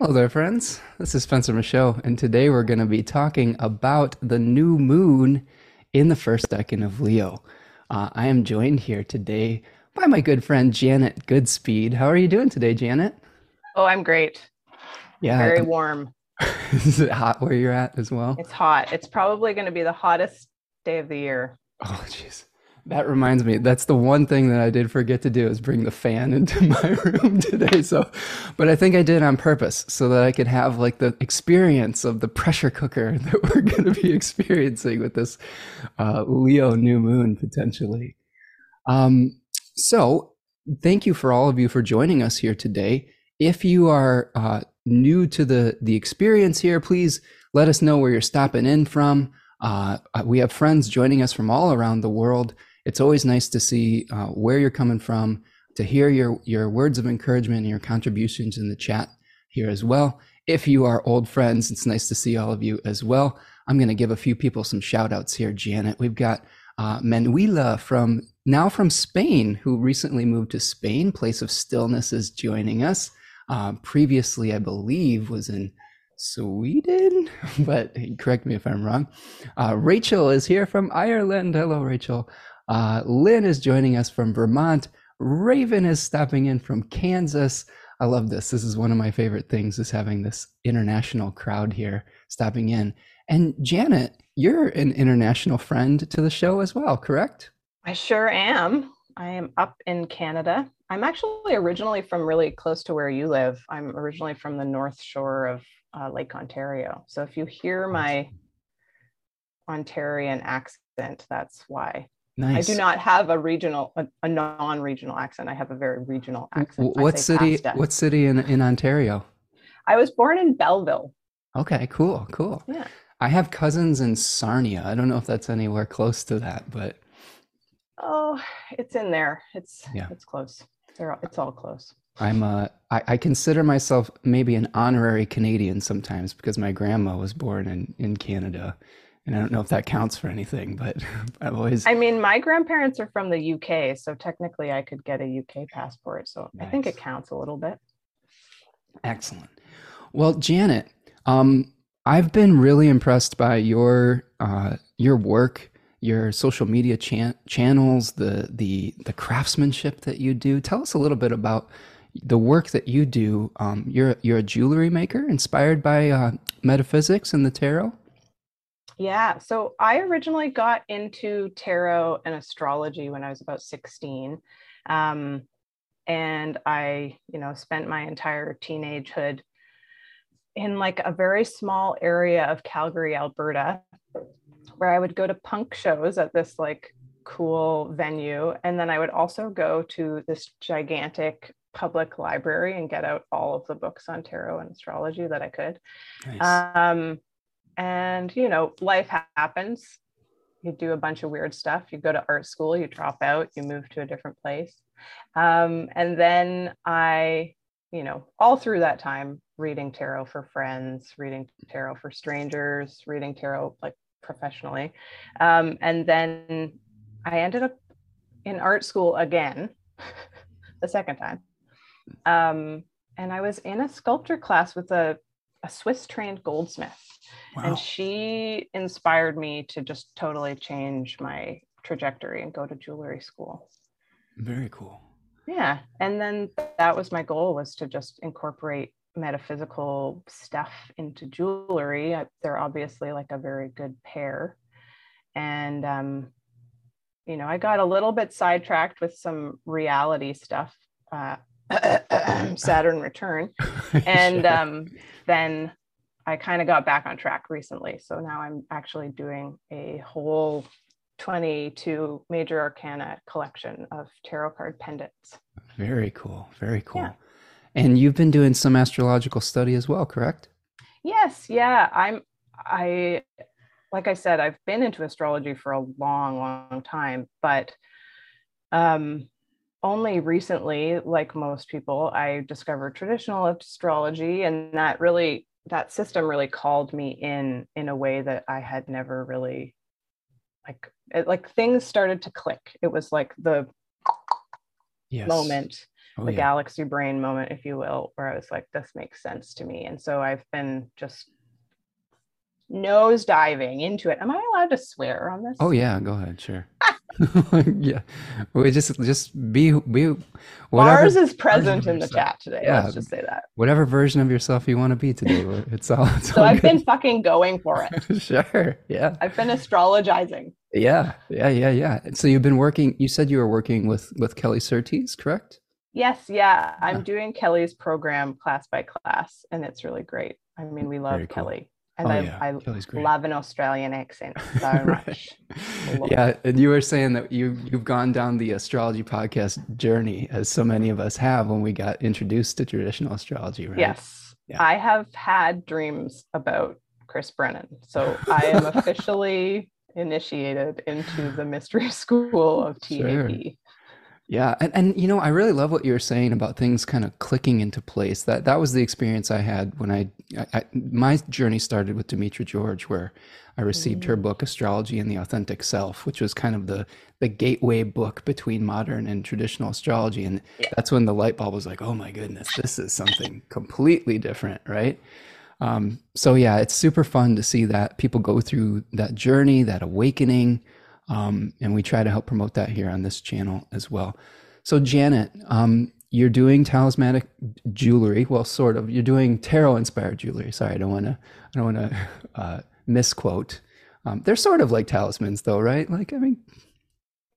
Hello there, friends. This is Spencer Michaud, and today we're going to be talking about the new moon in the first decan of Leo. Uh, I am joined here today by my good friend Janet Goodspeed. How are you doing today, Janet? Oh, I'm great. Yeah. Very warm. is it hot where you're at as well? It's hot. It's probably going to be the hottest day of the year. Oh, jeez. That reminds me. That's the one thing that I did forget to do is bring the fan into my room today. So, but I think I did on purpose so that I could have like the experience of the pressure cooker that we're going to be experiencing with this uh, Leo new moon potentially. Um, so, thank you for all of you for joining us here today. If you are uh, new to the the experience here, please let us know where you're stopping in from. Uh, we have friends joining us from all around the world it's always nice to see uh, where you're coming from, to hear your, your words of encouragement and your contributions in the chat here as well. If you are old friends, it's nice to see all of you as well. I'm going to give a few people some shout outs here, Janet. We've got uh, Manuela from now from Spain, who recently moved to Spain. Place of Stillness is joining us. Uh, previously, I believe, was in Sweden, but correct me if I'm wrong. Uh, Rachel is here from Ireland. Hello, Rachel. Uh, Lynn is joining us from Vermont. Raven is stopping in from Kansas. I love this. This is one of my favorite things is having this international crowd here stopping in. And Janet, you're an international friend to the show as well, correct? I sure am. I am up in Canada. I'm actually originally from really close to where you live. I'm originally from the North Shore of uh, Lake Ontario. So if you hear my Ontarian accent, that's why. Nice. I do not have a regional, a, a, non-regional accent. I have a very regional accent. What city? Pasta. What city in in Ontario? I was born in Belleville. Okay, cool, cool. Yeah. I have cousins in Sarnia. I don't know if that's anywhere close to that, but oh, it's in there. It's yeah, it's close. They're all, it's all close. I'm uh, I, I consider myself maybe an honorary Canadian sometimes because my grandma was born in in Canada and I don't know if that counts for anything, but I've always. I mean, my grandparents are from the UK, so technically I could get a UK passport. So nice. I think it counts a little bit. Excellent. Well, Janet, um, I've been really impressed by your uh, your work, your social media chan- channels, the the the craftsmanship that you do. Tell us a little bit about the work that you do. Um, you're you're a jewelry maker inspired by uh, metaphysics and the tarot. Yeah. So I originally got into tarot and astrology when I was about 16. Um, and I, you know, spent my entire teenagehood in like a very small area of Calgary, Alberta, where I would go to punk shows at this like cool venue. And then I would also go to this gigantic public library and get out all of the books on tarot and astrology that I could. Nice. Um, and, you know, life happens. You do a bunch of weird stuff. You go to art school, you drop out, you move to a different place. Um, and then I, you know, all through that time, reading tarot for friends, reading tarot for strangers, reading tarot like professionally. Um, and then I ended up in art school again, the second time. Um, and I was in a sculpture class with a, a Swiss trained goldsmith. Wow. And she inspired me to just totally change my trajectory and go to jewelry school. Very cool. Yeah. And then that was my goal was to just incorporate metaphysical stuff into jewelry. They're obviously like a very good pair. And um, you know, I got a little bit sidetracked with some reality stuff, uh, Saturn return. And um, then I kind of got back on track recently. So now I'm actually doing a whole 22 major arcana collection of tarot card pendants. Very cool. Very cool. Yeah. And you've been doing some astrological study as well, correct? Yes. Yeah. I'm, I, like I said, I've been into astrology for a long, long time, but um, only recently, like most people, I discovered traditional astrology, and that really that system really called me in in a way that I had never really like it, like things started to click. It was like the yes. moment oh, the yeah. galaxy brain moment, if you will, where I was like, this makes sense to me. And so I've been just nose diving into it. Am I allowed to swear on this? Oh yeah, go ahead, sure. yeah, we just just be be. Whatever Mars is present in the chat today. Yeah, let's just say that. Whatever version of yourself you want to be today, it's all. It's so all I've good. been fucking going for it. sure. Yeah. I've been astrologizing. Yeah, yeah, yeah, yeah. So you've been working. You said you were working with with Kelly Surtees, correct? Yes, yeah. I'm doing Kelly's program class by class, and it's really great. I mean, we love cool. Kelly and oh, I, yeah. I love an Australian accent so much. yeah, and you were saying that you you've gone down the astrology podcast journey as so many of us have when we got introduced to traditional astrology, right? Yes, yeah. I have had dreams about Chris Brennan, so I am officially initiated into the mystery school of TAP. Sure. Yeah, and, and you know, I really love what you were saying about things kind of clicking into place. That that was the experience I had when I, I my journey started with Demetra George, where I received mm-hmm. her mm. book Astrology and the Authentic Self, which was kind of the the gateway book between modern and traditional astrology, and yeah. that's when the light bulb was like, oh my goodness, this is something completely different, right? Um, so yeah, it's super fun to see that people go through that journey, that awakening. Um, and we try to help promote that here on this channel as well. So, Janet, um, you're doing talismanic jewelry. Well, sort of. You're doing tarot inspired jewelry. Sorry, I don't want to. I don't want to uh, misquote. Um, they're sort of like talismans, though, right? Like, I mean,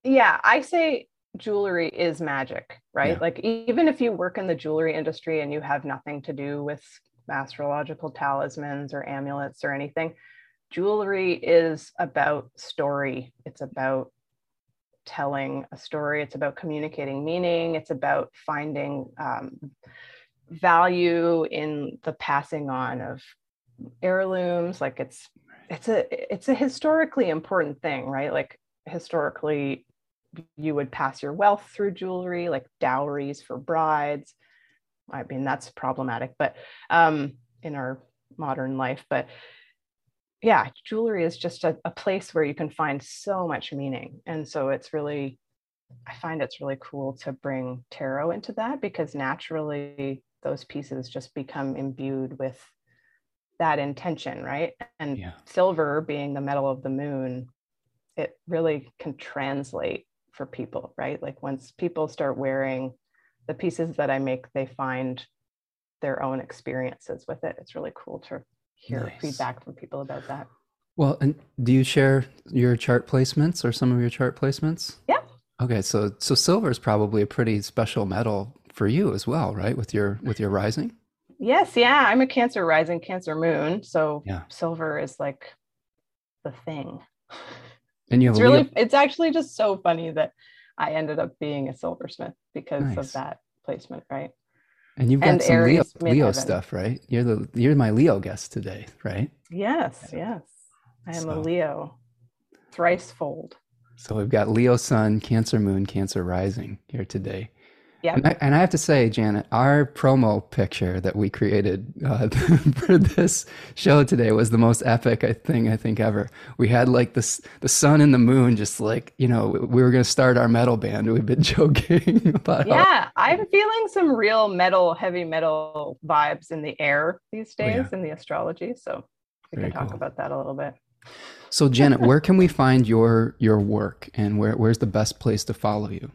yeah, I say jewelry is magic, right? Yeah. Like, even if you work in the jewelry industry and you have nothing to do with astrological talismans or amulets or anything, jewelry is about story. It's about telling a story. It's about communicating meaning. It's about finding um, value in the passing on of heirlooms. Like it's it's a it's a historically important thing, right? Like historically, you would pass your wealth through jewelry, like dowries for brides. I mean that's problematic, but um, in our modern life, but yeah, jewelry is just a, a place where you can find so much meaning. And so it's really, I find it's really cool to bring tarot into that because naturally those pieces just become imbued with that intention, right? And yeah. silver being the metal of the moon, it really can translate for people, right? Like once people start wearing the pieces that I make, they find their own experiences with it. It's really cool to hear nice. feedback from people about that. Well, and do you share your chart placements or some of your chart placements? Yeah. Okay, so so silver is probably a pretty special metal for you as well, right? With your with your rising. Yes, yeah, I'm a Cancer rising, Cancer moon, so yeah. silver is like the thing. And you have it's really, Leo- it's actually just so funny that I ended up being a silversmith because nice. of that placement, right? And you've got and some Aries, Leo, Leo stuff, right? You're the you're my Leo guest today, right? Yes, yes. I am so, a Leo, thrice fold. So we've got Leo Sun, Cancer Moon, Cancer Rising here today. Yeah. And, and, I have to say, Janet, our promo picture that we created uh, for this show today was the most epic thing I think ever. We had like this, the sun and the moon, just like, you know, we were going to start our metal band. We've been joking about Yeah, how- I'm feeling some real metal, heavy metal vibes in the air these days oh, yeah. in the astrology. So we Very can talk cool. about that a little bit. So Janet, where can we find your your work and where, where's the best place to follow you?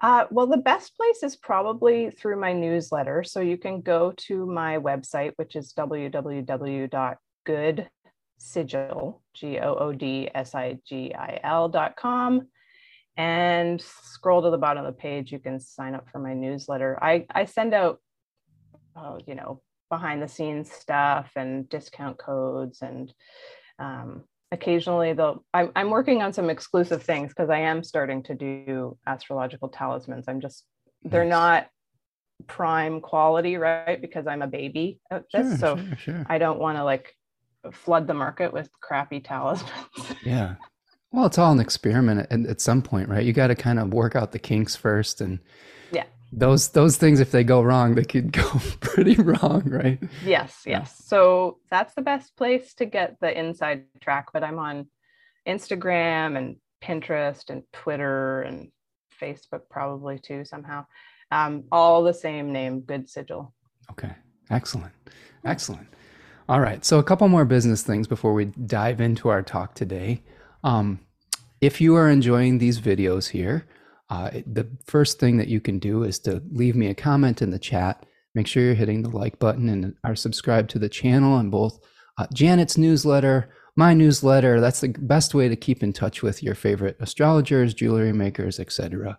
Uh, well, the best place is probably through my newsletter. So you can go to my website, which is www.goodsigil, G-O-O-D-S-I-G-I-L.com. And scroll to the bottom of the page, you can sign up for my newsletter. I, I send out, oh, you know, behind the scenes stuff and discount codes and um, occasionally they'll I'm, I'm working on some exclusive things because i am starting to do astrological talismans. I'm just they're not prime quality right? Because i'm a baby at this sure, so sure, sure. i don't want to like flood the market with crappy talismans. Yeah. Well it's all an experiment at, at some point right? You got to kind of work out the kinks first and those those things if they go wrong they could go pretty wrong right? Yes yes. So that's the best place to get the inside track but i'm on instagram and pinterest and twitter and facebook probably too somehow. Um, all the same name, Good Sigil. Okay, excellent, excellent. All right, so a couple more business things before we dive into our talk today. Um, if you are enjoying these videos here, uh, the first thing that you can do is to leave me a comment in the chat. Make sure you're hitting the like button and are subscribed to the channel and both uh, Janet's newsletter, my newsletter. That's the best way to keep in touch with your favorite astrologers, jewelry makers, etc.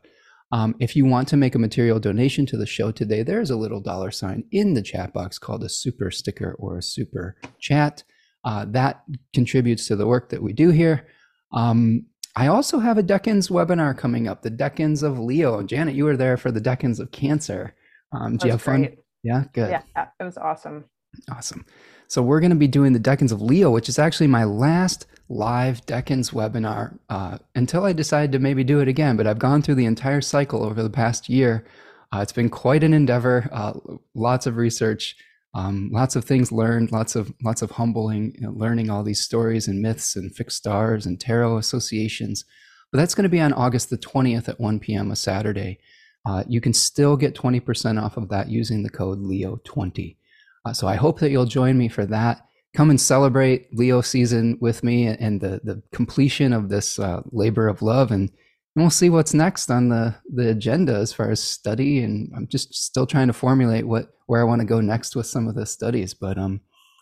Um, if you want to make a material donation to the show today, there's a little dollar sign in the chat box called a super sticker or a super chat. Uh, that contributes to the work that we do here. Um, I also have a Decans webinar coming up, the Decans of Leo. Janet, you were there for the Decans of Cancer. Um, do you have fun? Great. Yeah, good. Yeah, it was awesome. Awesome. So we're going to be doing the Decans of Leo, which is actually my last live Decans webinar uh, until I decide to maybe do it again. But I've gone through the entire cycle over the past year. Uh, it's been quite an endeavor. Uh, lots of research, um, lots of things learned, lots of lots of humbling, you know, learning all these stories and myths and fixed stars and tarot associations. But that's going to be on August the twentieth at one p.m. a Saturday. Uh, you can still get twenty percent off of that using the code Leo twenty. Uh, so I hope that you'll join me for that. Come and celebrate Leo season with me and the the completion of this uh, labor of love and and we'll see what's next on the the agenda as far as study and i'm just still trying to formulate what where i want to go next with some of the studies but i'm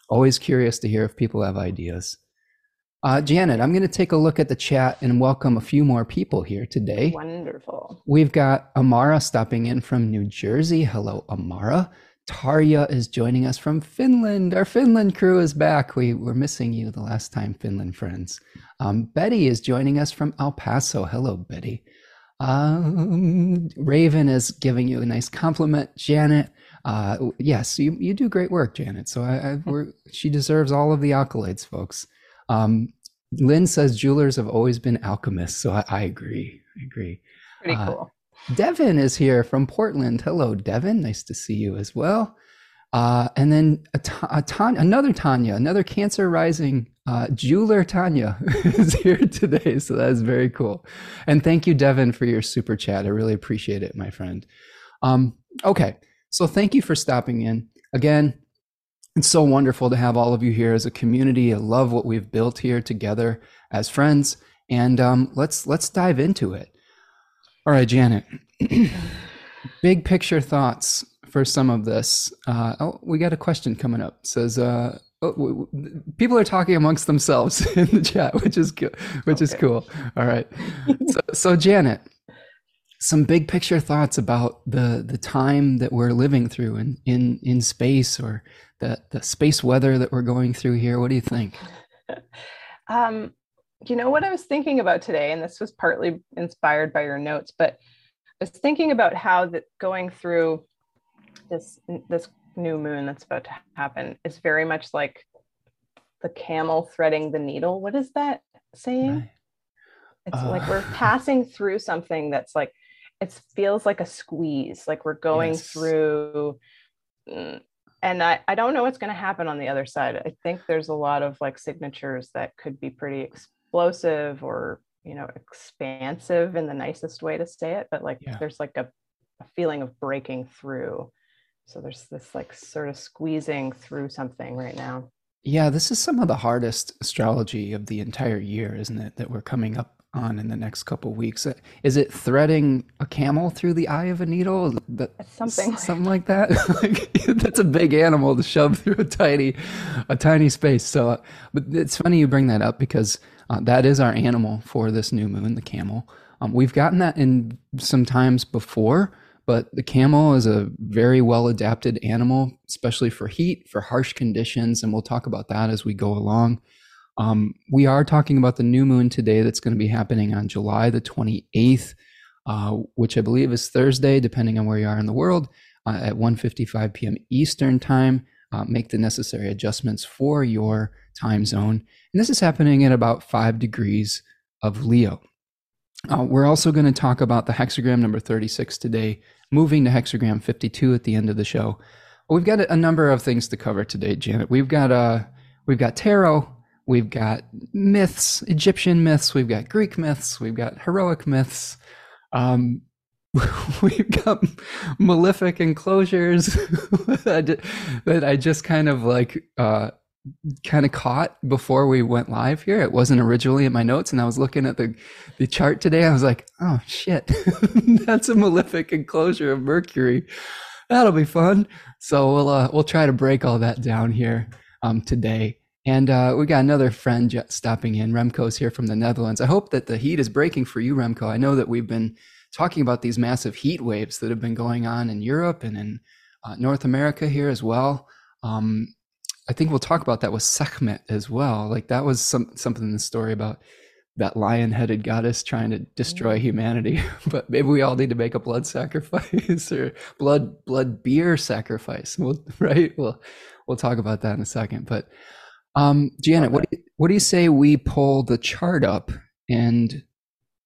always curious to hear if people have ideas. Uh, janet i'm going to take a look at the chat and welcome a few more people here today. Wonderful. we've got amara stopping in from new jersey. Hello amara Tarja is joining us from Finland. Our Finland crew is back. We were missing you the last time, Finland friends. Um, Betty is joining us from El Paso. Hello, Betty. Um, Raven is giving you a nice compliment, Janet. Uh, yes, you, you do great work, Janet. So I, I she deserves all of the accolades, folks. Um, Lynn says jewelers have always been alchemists. So I, I agree. I agree. Pretty uh, cool. Devin is here from Portland. Hello, Devin. Nice to see you as well. Uh, and then a, a another Tanya, another Cancer Rising uh, jeweler Tanya is here today. So that is very cool. And thank you, Devin, for your super chat. I really appreciate it, my friend. Um, okay, so thank you for stopping in. Again, it's so wonderful to have all of you here as a community. I love what we've built here together as friends. And um, let's let's dive into it. All right, Janet. Big picture thoughts for some of this. Uh, oh, we got a question coming up. It says, uh, oh, people are talking amongst themselves in the chat, which is good, which okay. is cool. All right. so, so, Janet, some big picture thoughts about the the time that we're living through in in in space or the the space weather that we're going through here. What do you think? Um, you know what I was thinking about today, and this was partly inspired by your notes, but I was thinking about how that going through this this new moon that's about to happen is very much like the camel threading the needle. What is that saying? Right. It's uh, like we're passing through something that's like it feels like a squeeze, like we're going yes. through mm, and I, I don't know what's going to happen on the other side. I think there's a lot of like signatures that could be pretty explosive or you know expansive in the nicest way to say it but like yeah. there's like a, a feeling of breaking through. So there's this like sort of squeezing through something right now. Yeah this is some of the hardest astrology of the entire year isn't it that we're coming up on in the next couple weeks? Uh, is it threading a camel through the eye of a needle? That something something like that? Like, that's a big animal to shove through a tiny a tiny space. So uh, but it's funny you bring that up because uh, that is our animal for this new moon, the camel. Um, we've gotten that in some times before, but the camel is a very well adapted animal, especially for heat, for harsh conditions, and we'll talk about that as we go along. Um, we are talking about the new moon today that's going to be happening on July the 28th, uh, which I believe is Thursday, depending on where you are in the world, uh, at 1.55 p.m. Eastern Time. Uh, make the necessary adjustments for your time zone. And this is happening at about five degrees of Leo. Uh, we're also going to talk about the hexagram number 36 today, moving to hexagram 52 at the end of the show. We've got a number of things to cover today, Janet. We've got uh, we've got tarot, we've got myths, Egyptian myths, we've got Greek myths, we've got heroic myths. Um, we've got malefic enclosures that I just kind of like uh, kind of caught before we went live here. It wasn't originally in my notes, and I was looking at the the chart today. I was like, oh shit, that's a malefic enclosure of Mercury. That'll be fun. So we'll uh, we'll try to break all that down here um, today. And uh, we got another friend stopping in. Remco's here from the Netherlands. I hope that the heat is breaking for you, Remco. I know that we've been talking about these massive heat waves that have been going on in Europe and in uh, North America here as well. Um, I think we'll talk about that with Sekhmet as well. Like that was some something in the story about that lion-headed goddess trying to destroy mm. humanity. but maybe we all need to make a blood sacrifice or blood blood beer sacrifice. We'll, right? We'll we'll talk about that in a second. But um, Janet, what do you, what do you say we pull the chart up and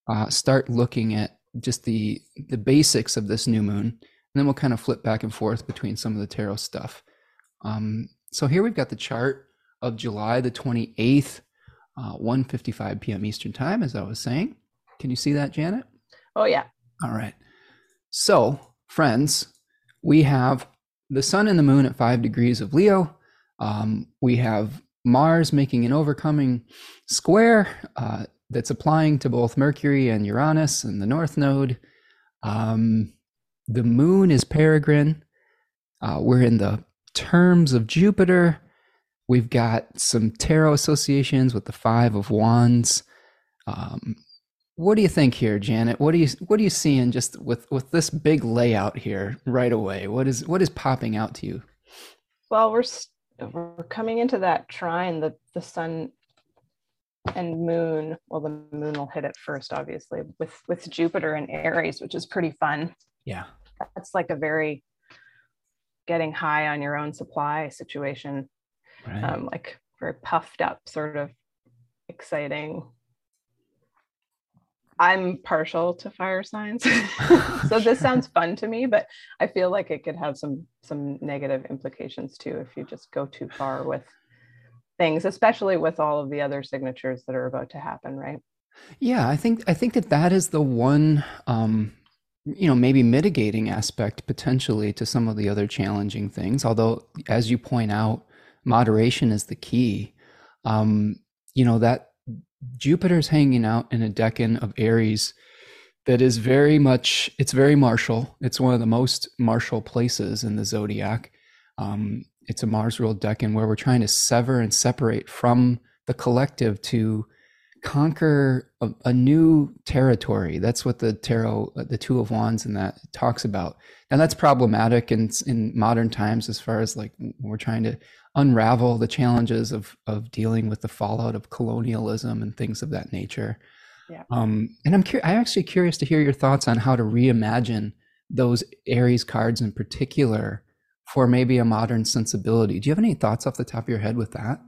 uh, start looking at just the the basics of this new moon, and then we'll kind of flip back and forth between some of the tarot stuff. Um, so here we've got the chart of July the 28th, uh, 1.55 p.m. Eastern Time, as I was saying. Can you see that, Janet? Oh, yeah. All right. So, friends, we have the sun and the moon at five degrees of Leo. Um, we have Mars making an overcoming square uh, that's applying to both Mercury and Uranus and the North Node. Um, the moon is peregrine. Uh, we're in the terms of Jupiter, we've got some tarot associations with the Five of Wands. Um, what do you think here, Janet? What do you what are you seeing just with with this big layout here right away? What is what is popping out to you? Well, we're we're coming into that trine. The the sun and moon. Well, the moon will hit it first, obviously, with with Jupiter and Aries, which is pretty fun. Yeah, that's like a very getting high on your own supply situation right. um, like very puffed up sort of exciting i'm partial to fire signs so this sounds fun to me but i feel like it could have some some negative implications too if you just go too far with things especially with all of the other signatures that are about to happen right yeah i think i think that that is the one um you know maybe mitigating aspect potentially to some of the other challenging things. Although as you point out moderation is the key. Um you know that jupiter's hanging out in a decan of aries that is very much it's very martial. It's one of the most martial places in the zodiac. Um it's a mars ruled decan where we're trying to sever and separate from the collective to conquer a, a, new territory. That's what the tarot, the Two of Wands, and that talks about. And that's problematic in in modern times, as far as like we're trying to unravel the challenges of of dealing with the fallout of colonialism and things of that nature. Yeah. Um, and I'm curious. I'm actually curious to hear your thoughts on how to reimagine those Aries cards in particular for maybe a modern sensibility. Do you have any thoughts off the top of your head with that?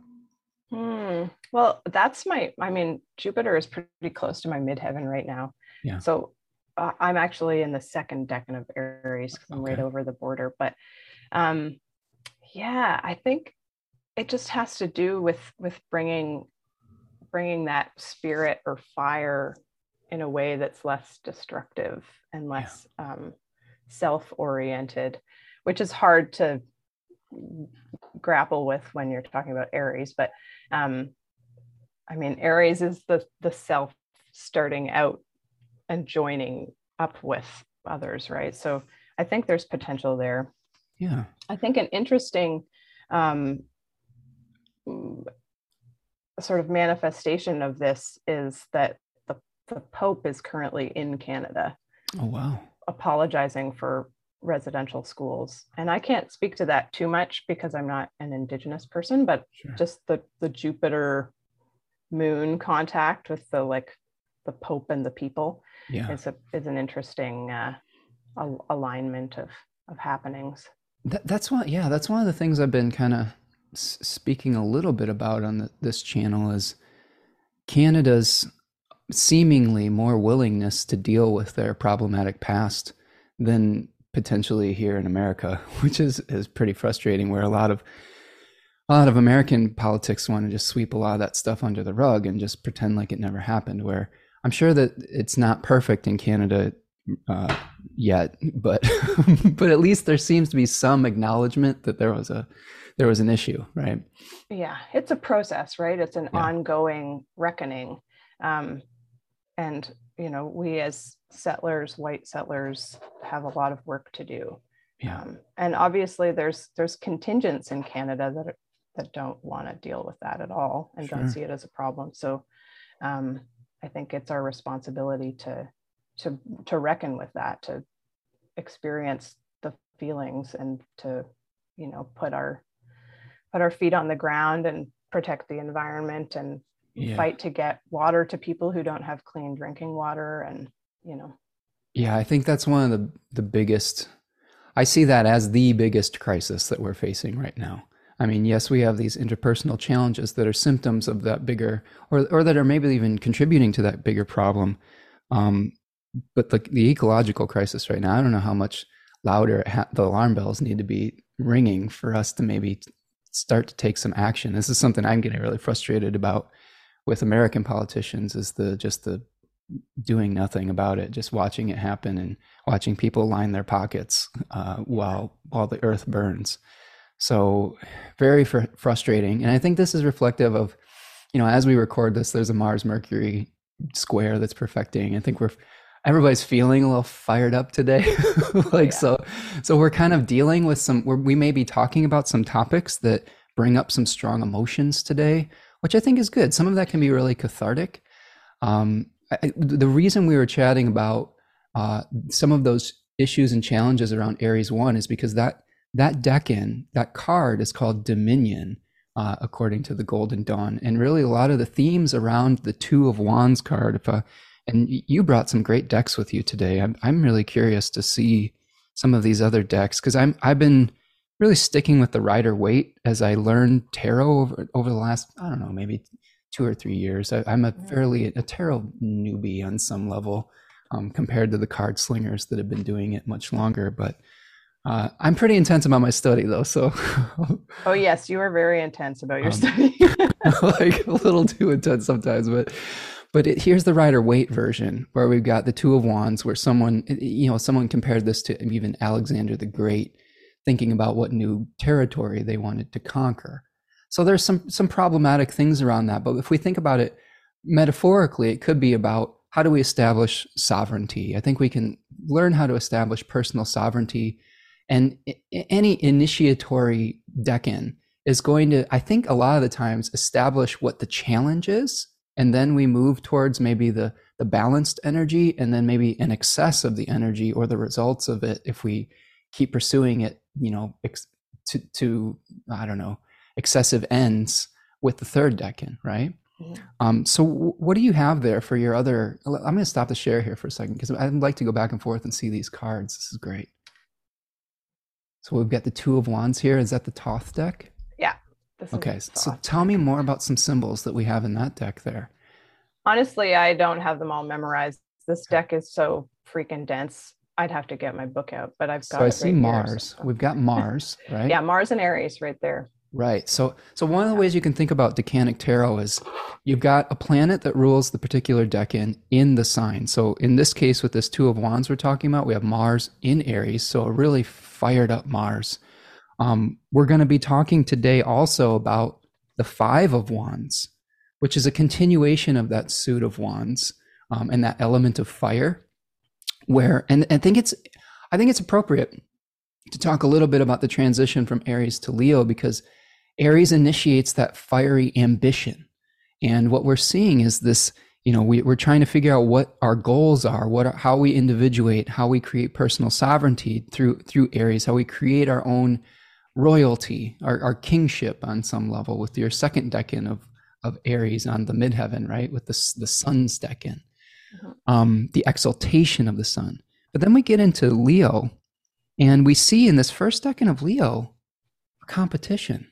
Well, that's my, I mean, Jupiter is pretty close to my midheaven right now. Yeah. So uh, I'm actually in the second decan of Aries because I'm okay. right over the border. But um, yeah, I think it just has to do with with bringing bringing that spirit or fire in a way that's less destructive and less yeah. um, self-oriented, which is hard to grapple with when you're talking about Aries. But um, I mean, Aries is the the self starting out and joining up with others, right? So I think there's potential there. Yeah. I think an interesting um, sort of manifestation of this is that the, the Pope is currently in Canada. Oh, wow. Apologizing for residential schools. And I can't speak to that too much because I'm not an Indigenous person, but sure. just the, the Jupiter moon contact with the like the pope and the people. Yeah. Is a is an interesting uh, alignment of of happenings. That, that's one yeah that's one of the things i've been kind of s- speaking a little bit about on the, this channel is canada's seemingly more willingness to deal with their problematic past than potentially here in america which is is pretty frustrating where a lot of a lot of American politics want to just sweep a lot of that stuff under the rug and just pretend like it never happened. Where I'm sure that it's not perfect in Canada uh, yet, but but at least there seems to be some acknowledgement that there was a there was an issue, right? Yeah, it's a process, right? It's an yeah. ongoing reckoning, um, and you know, we as settlers, white settlers, have a lot of work to do. Yeah. Um, and obviously, there's there's contingents in Canada that that don't want to deal with that at all and sure. don't see it as a problem. So, um, I think it's our responsibility to to to reckon with that, to experience the feelings, and to you know put our put our feet on the ground and protect the environment and yeah. fight to get water to people who don't have clean drinking water and you know yeah i think that's one of the the biggest i see that as the biggest crisis that we're facing right now i mean yes we have these interpersonal challenges that are symptoms of that bigger or or that are maybe even contributing to that bigger problem um, but the, the ecological crisis right now i don't know how much louder ha- the alarm bells need to be ringing for us to maybe start to take some action this is something i'm getting really frustrated about with American politicians is the just the doing nothing about it, just watching it happen and watching people line their pockets uh, while while the earth burns. So very fr- frustrating, and I think this is reflective of, you know, as we record this, there's a Mars Mercury square that's perfecting. I think we're everybody's feeling a little fired up today, like yeah. so. So we're kind of dealing with some. we may be talking about some topics that bring up some strong emotions today which I think is good. Some of that can be really cathartic. Um, I, the reason we were chatting about uh, some of those issues and challenges around Aries One is because that that decan, that card, is called Dominion, uh, according to the Golden Dawn, and really a lot of the themes around the Two of Wands card. If, uh, and you brought some great decks with you today. I'm I'm really curious to see some of these other decks because I'm I've been really sticking with the Rider Waite as I learned tarot over, over the last, I don't know, maybe two or three years. I, am a fairly a tarot newbie on some level um, compared to the card slingers that have been doing it much longer. But uh, I'm pretty intense about my study, though. So, oh yes, you are very intense about your um, study. like a little too intense sometimes, but but it, here's the Rider Waite version, where we've got the Two of Wands, where someone you know someone compared this to even Alexander the Great thinking about what new territory they wanted to conquer. So there's some some problematic things around that. But if we think about it metaphorically, it could be about how do we establish sovereignty? I think we can learn how to establish personal sovereignty. And any initiatory decan is going to, I think, a lot of the times establish what the challenge is. And then we move towards maybe the, the balanced energy and then maybe an excess of the energy or the results of it if we keep pursuing it you know ex- to to I don't know excessive ends with the third decan, right? Yeah. Um, so w- what do you have there for your other? I'm going to stop the share here for a second because I'd like to go back and forth and see these cards. This is great. So we've got the Two of Wands here. Is that the Thoth deck? Yeah. Okay. So tell me more about some symbols that we have in that deck there. Honestly, I don't have them all memorized. This deck is so freaking dense. I'd have to get my book out, but I've got. So I see right Mars. We've got Mars, right? yeah, Mars and Aries right there. Right. So, so one of the ways you can think about Decanic Tarot is you've got a planet that rules the particular decan in the sign. So, in this case, with this Two of Wands we're talking about, we have Mars in Aries. So, a really fired up Mars. Um, we're going to be talking today also about the Five of Wands, which is a continuation of that suit of Wands um, and that element of fire where and I think it's I think it's appropriate to talk a little bit about the transition from Aries to Leo because Aries initiates that fiery ambition. And what we're seeing is this, you know, we, are trying to figure out what our goals are, what are, how we individuate, how we create personal sovereignty through through Aries, how we create our own royalty, our, our kingship on some level with your second decan of of Aries on the midheaven, right? With the the sun's decan mm-hmm. um, the exaltation of the sun. But then we get into Leo, and we see in this first decan of Leo a competition,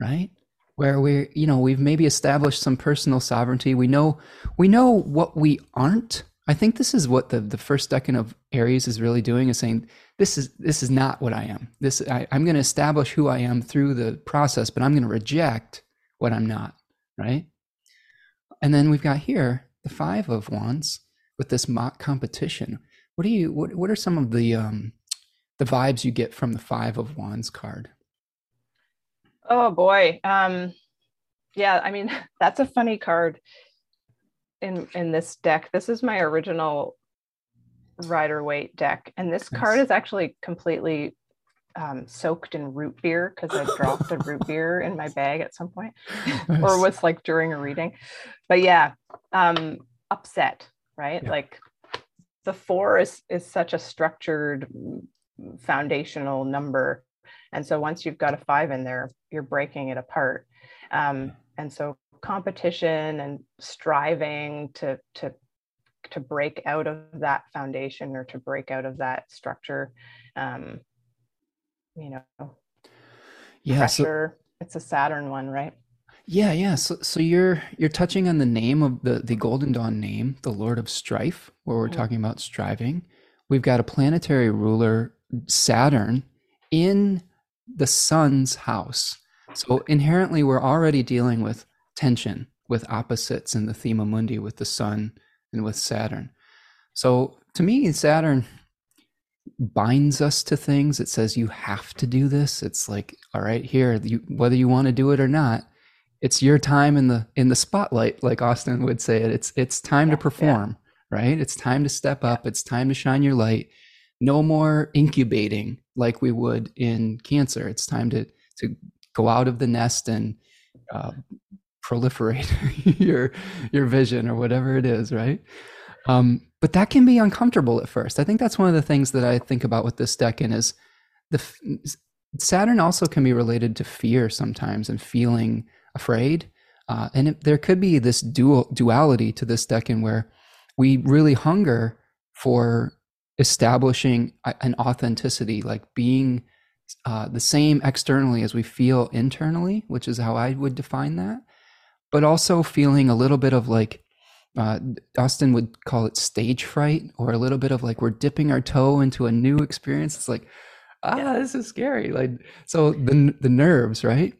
right? Where we, you know, we've maybe established some personal sovereignty. We know, we know what we aren't. I think this is what the the first decan of Aries is really doing is saying this is this is not what I am. This I, I'm going to establish who I am through the process, but I'm going to reject what I'm not. Right. And then we've got here the Five of Wands with this mock competition. what do you what, what are some of the um the vibes you get from the five of wands card oh boy um yeah i mean that's a funny card in in this deck this is my original rider waite deck and this card is actually completely um, soaked in root beer because I dropped a root beer in my bag at some point, nice. or was like during a reading. But yeah, um, upset, right? Yeah. Like the four is is such a structured foundational number, and so once you've got a five in there, you're breaking it apart. Um, and so competition and striving to to to break out of that foundation or to break out of that structure um, you know yeah pressure. So, it's a saturn one right yeah yeah so, so you're you're touching on the name of the the golden dawn name the lord of strife where we're mm-hmm. talking about striving we've got a planetary ruler saturn in the sun's house so inherently we're already dealing with tension with opposites in the thema mundi with the sun and with saturn so to me saturn binds us to things. It says you have to do this. It's like, all right, here, you, whether you want to do it or not, it's your time in the in the spotlight, like Austin would say it. It's it's time yeah, to perform, yeah. right? It's time to step up. It's time to shine your light. No more incubating like we would in cancer. It's time to to go out of the nest and uh, proliferate your your vision or whatever it is, right? Um, but that can be uncomfortable at first. I think that's one of the things that I think about with this deck and is the Saturn also can be related to fear sometimes and feeling afraid. Uh, and it, there could be this dual duality to this deck in where we really hunger for establishing an authenticity, like being uh, the same externally as we feel internally, which is how I would define that, but also feeling a little bit of like uh, Austin would call it stage fright or a little bit of like we're dipping our toe into a new experience. It's like, ah, yeah. this is scary. Like, so the the nerves, right?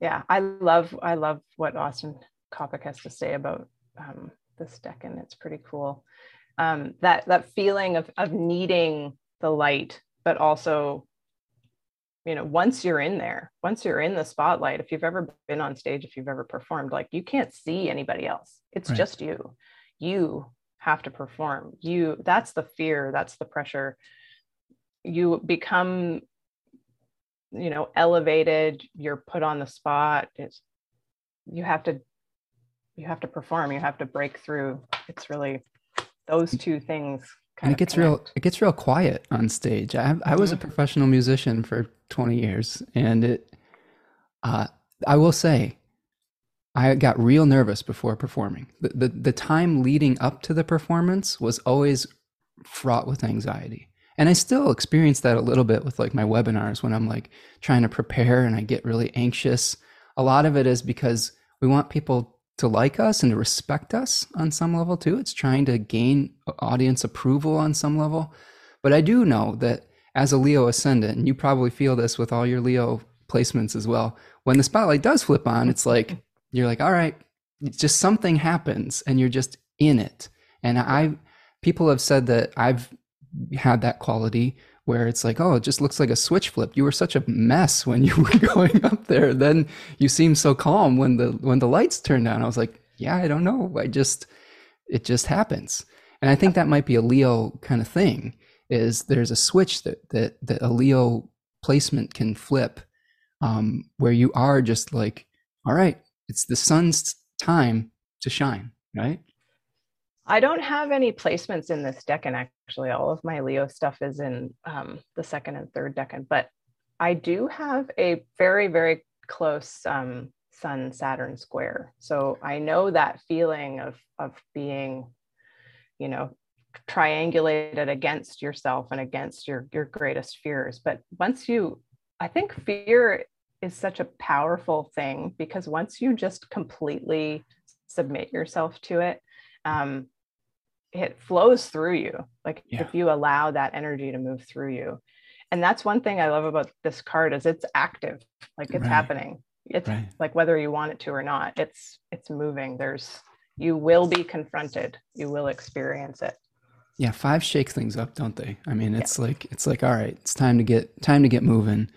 Yeah, I love I love what Austin Coppock has to say about um, this deck, and it's pretty cool. Um, that that feeling of of needing the light, but also you know once you're in there once you're in the spotlight if you've ever been on stage if you've ever performed like you can't see anybody else. It's right. just you. You have to perform. You that's the fear that's the pressure. You become you know elevated you're put on the spot. It's you have to you have to perform you have to break through. It's really those two things and it gets connect. real it gets real quiet on stage i, I was a mm-hmm. professional musician for 20 years and it uh, i will say i got real nervous before performing the, the, the time leading up to the performance was always fraught with anxiety and i still experience that a little bit with like my webinars when i'm like trying to prepare and i get really anxious a lot of it is because we want people to like us and to respect us on some level too. It's trying to gain audience approval on some level. But I do know that as a Leo ascendant, and you probably feel this with all your Leo placements as well, when the spotlight does flip on, it's like you're like, all right, it's just something happens and you're just in it. And I people have said that I've had that quality where it's like, oh, it just looks like a switch flip. You were such a mess when you were going up there. Then you seem so calm when the when the lights turned on. I was like, yeah, I don't know. I just it just happens. And I think that might be a Leo kind of thing. Is there's a switch that that that a Leo placement can flip, um, where you are just like, all right, it's the sun's time to shine, right? I don't have any placements in this decan. Actually, all of my Leo stuff is in um, the second and third decan, but I do have a very, very close um, Sun Saturn square. So I know that feeling of of being, you know, triangulated against yourself and against your your greatest fears. But once you, I think fear is such a powerful thing because once you just completely submit yourself to it, um, it flows through you like yeah. if you allow that energy to move through you and that's one thing i love about this card is it's active like it's right. happening it's right. like whether you want it to or not it's it's moving there's you will be confronted you will experience it Yeah, five shake things up, don't they? I mean, it's yeah. like it's like all right, it's time to get time to get moving.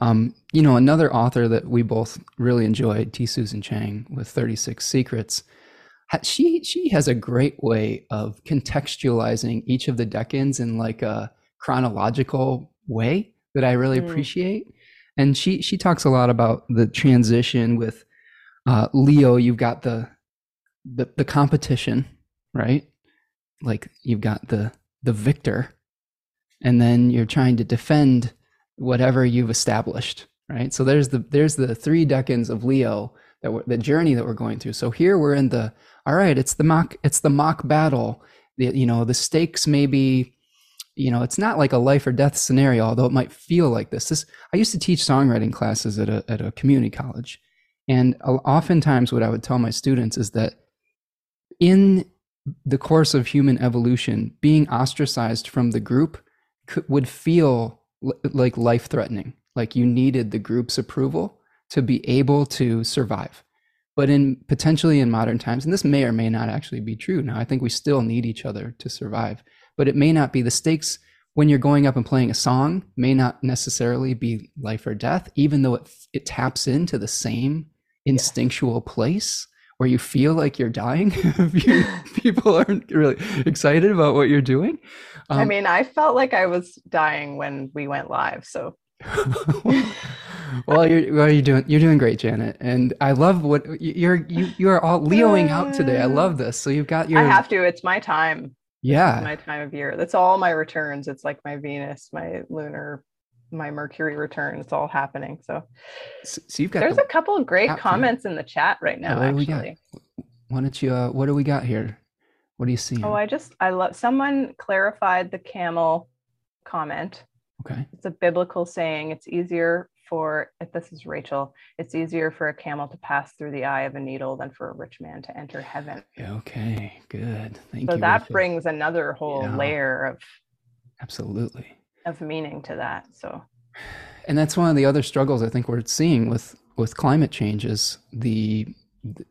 Um, you know, another author that we both really enjoyed, T. Susan Chang with 36 Secrets. She she has a great way of contextualizing each of the decans in like a chronological way that I really mm. appreciate. And she she talks a lot about the transition with uh, Leo. You've got the the the competition, right? Like you've got the the victor, and then you're trying to defend whatever you've established, right? So there's the there's the three decans of Leo that we're, the journey that we're going through. So here we're in the all right. It's the mock it's the mock battle. The, you know the stakes may be you know it's not like a life or death scenario although it might feel like this this i used to teach songwriting classes at a, at a community college and oftentimes what i would tell my students is that in the course of human evolution being ostracized from the group could, would feel like life threatening. Like you needed the group's approval to be able to survive. But in potentially in modern times, and this may or may not actually be true now, I think we still need each other to survive. But it may not be the stakes when you're going up and playing a song may not necessarily be life or death, even though it, it taps into the same instinctual place where you feel like you're dying if people aren't really excited about what you're doing. Um, I mean, I felt like I was dying when we went live. So, well, you're well, you're doing you're doing great, Janet, and I love what you're you you are all Leoing out today. I love this. So you've got your. I have to. It's my time. Yeah, my time of year. That's all my returns. It's like my Venus, my lunar, my Mercury return. It's all happening. So, so, so you've got. There's the a couple of great comments in the chat right now. Yeah, actually, why don't you? Uh, what do we got here? What do you see? Oh, I just I love someone clarified the camel comment. Okay. It's a biblical saying. It's easier for if this is Rachel, it's easier for a camel to pass through the eye of a needle than for a rich man to enter heaven. Okay, good. Thank so you. So that Rachel. brings another whole yeah. layer of absolutely of meaning to that. So and that's one of the other struggles I think we're seeing with with climate change is the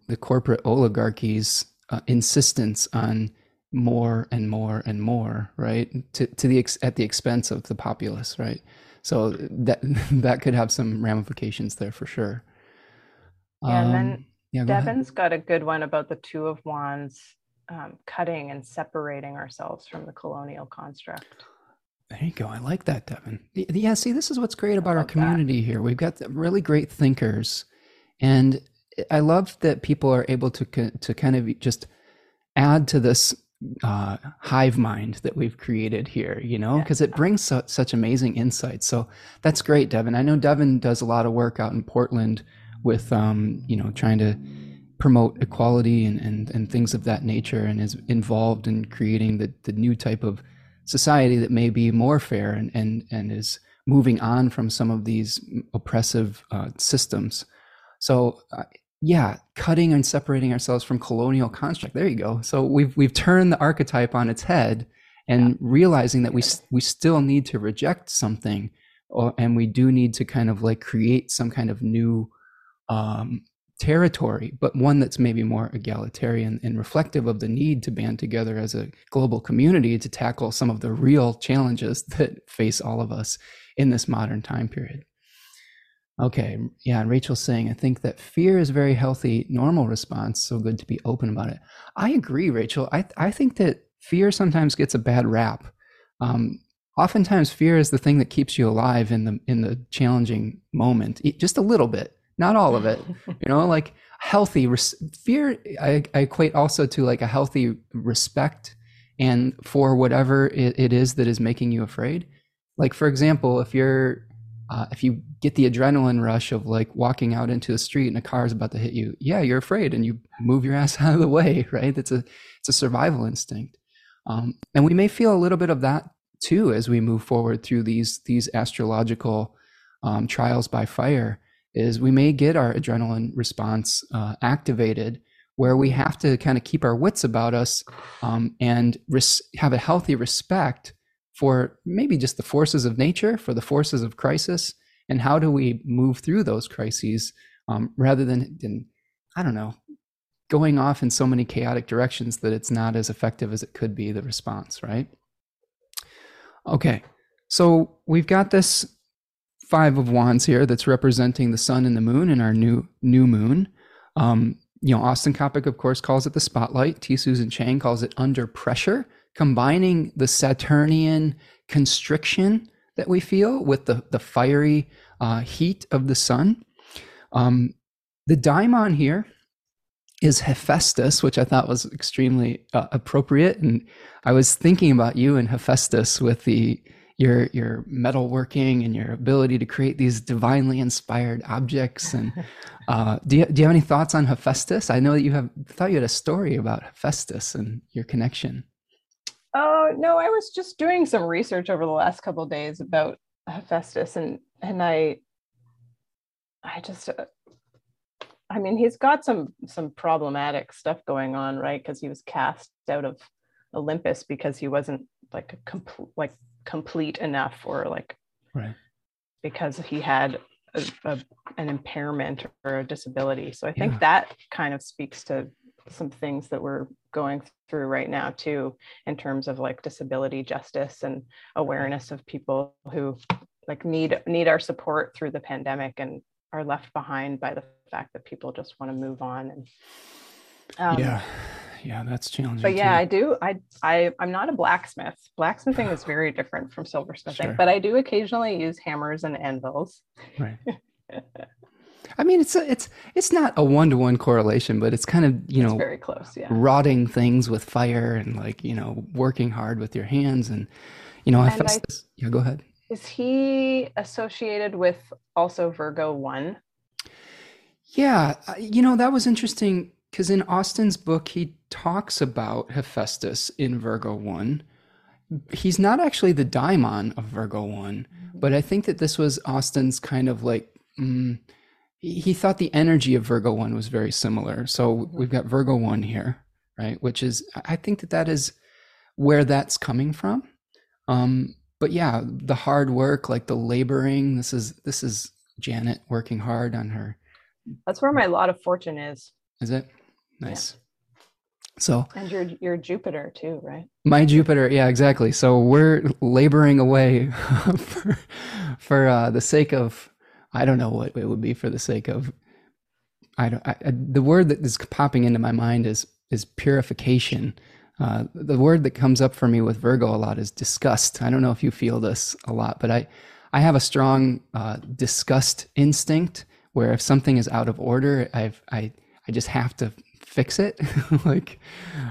the corporate oligarchies uh, insistence on more and more and more, right? To to the ex- at the expense of the populace, right? So that that could have some ramifications there for sure. Yeah, um, and then um, yeah, go Devin's ahead. got a good one about the two of wands um, cutting and separating ourselves from the colonial construct. There you go. I like that, Devin. Yeah, see, this is what's great about our community that. here. We've got really great thinkers, and I love that people are able to to kind of just add to this uh, hive mind that we've created here, you know, because yeah. it brings su- such amazing insights. So that's great, Devin. I know Devin does a lot of work out in Portland with, um, you know, trying to promote equality and, and, and things of that nature and is involved in creating the, the new type of society that may be more fair and, and, and is moving on from some of these oppressive uh, systems. So uh, yeah, cutting and separating ourselves from colonial construct. There you go. So we've we've turned the archetype on its head and yeah. realizing that we we still need to reject something or, and we do need to kind of like create some kind of new um, territory, but one that's maybe more egalitarian and reflective of the need to band together as a global community to tackle some of the real challenges that face all of us in this modern time period. Okay. Yeah. And Rachel's saying, I think that fear is a very healthy, normal response. So good to be open about it. I agree, Rachel. I, I think that fear sometimes gets a bad rap. Um, oftentimes fear is the thing that keeps you alive in the in the challenging moment just a little bit not all of it you know like healthy res- fear I, I, equate also to like a healthy respect and for whatever it, it is that is making you afraid like for example if you're uh, if you get the adrenaline rush of like walking out into the street and a car is about to hit you, yeah, you're afraid and you move your ass out of the way, right? It's a it's a survival instinct, um, and we may feel a little bit of that too as we move forward through these these astrological um, trials by fire. Is we may get our adrenaline response uh, activated where we have to kind of keep our wits about us um, and res- have a healthy respect for maybe just the forces of nature, for the forces of crisis, and how do we move through those crises um, rather than, than, I don't know, going off in so many chaotic directions that it's not as effective as it could be, the response, right? Okay, so we've got this five of wands here that's representing the sun and the moon in our new new moon. Um, you know, Austin Coppock, of course, calls it the spotlight. T. Susan Chang calls it under pressure, combining the Saturnian constriction that we feel with the, the fiery uh, heat of the sun. Um, the daimon here is Hephaestus, which I thought was extremely uh, appropriate. And I was thinking about you and Hephaestus with the your your metalworking and your ability to create these divinely inspired objects. And uh, do you do you have any thoughts on Hephaestus? I know that you have thought you had a story about Hephaestus and your connection. Oh no, I was just doing some research over the last couple days about Hephaestus, and and I, I just, uh, I mean, he's got some some problematic stuff going on, right? Because he was cast out of Olympus because he wasn't like a complete like complete enough, or like, right, because he had a, a, an impairment or a disability. So I think Yeah. that kind of speaks to some things that we're going through right now too in terms of like disability justice and awareness of people who like need need our support through the pandemic and are left behind by the fact that people just want to move on and um, yeah, yeah, that's challenging. but yeah too. i do i i i'm not a blacksmith blacksmithing is very different from silversmithing Sure. but i do occasionally use hammers and anvils right. I mean, it's a, it's it's not a one to one correlation, but it's kind of you it's know very close yeah rotting things with fire and like you know working hard with your hands and you know I- Hephaestus. yeah, go ahead. is he associated with also virgo 1 Yeah, uh, you know, that was interesting because in Austin's book, he talks about Hephaestus in Virgo 1. He's not actually the daimon of Virgo 1, but I think that this was Austin's kind of like, mm, he thought the energy of Virgo 1 was very similar. So we've got Virgo 1 here, right? Which is, I think that that is where that's coming from. Um, but yeah, the hard work, like the laboring, this is, this is Janet working hard on her that's where my lot of fortune is is it? Nice. So and your your jupiter too right my Jupiter, yeah, exactly. So we're laboring away for for uh, the sake of I don't know what it would be for the sake of I don't I, the word that is popping into my mind is is purification. Uh, the word that comes up for me with Virgo a lot is disgust. I don't know if you feel this a lot, but I I have a strong uh, disgust instinct where if something is out of order, I've I I just have to fix it. like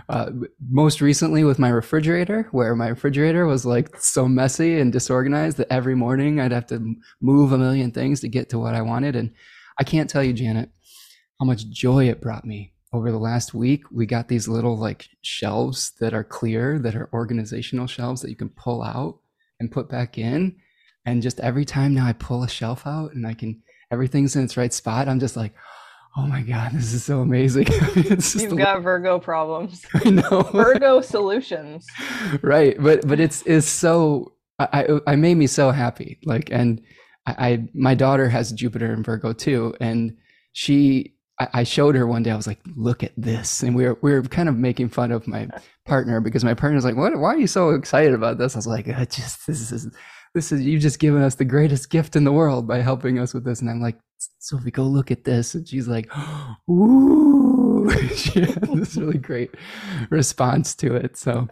uh, most recently with my refrigerator, where my refrigerator was like so messy and disorganized that every morning I'd have to move a million things to get to what I wanted. And I can't tell you, Janet, how much joy it brought me over the last week. We got these little like shelves that are clear, that are organizational shelves that you can pull out and put back in. And just every time now I pull a shelf out and I can, everything's in its right spot, I'm just like, oh my God, this is so amazing. you've got virgo problems I know. virgo solutions right but but it's it's so I, I made me so happy like and I, I my daughter has jupiter and virgo too and she I, I showed her one day i was like look at this and we were we were kind of making fun of my partner because my partner was like what why are you so excited about this i was like just this is this is you've just given us the greatest gift in the world by helping us with this. And i'm like sophie go look at this. And she's like ooh. She had this really great response to it. So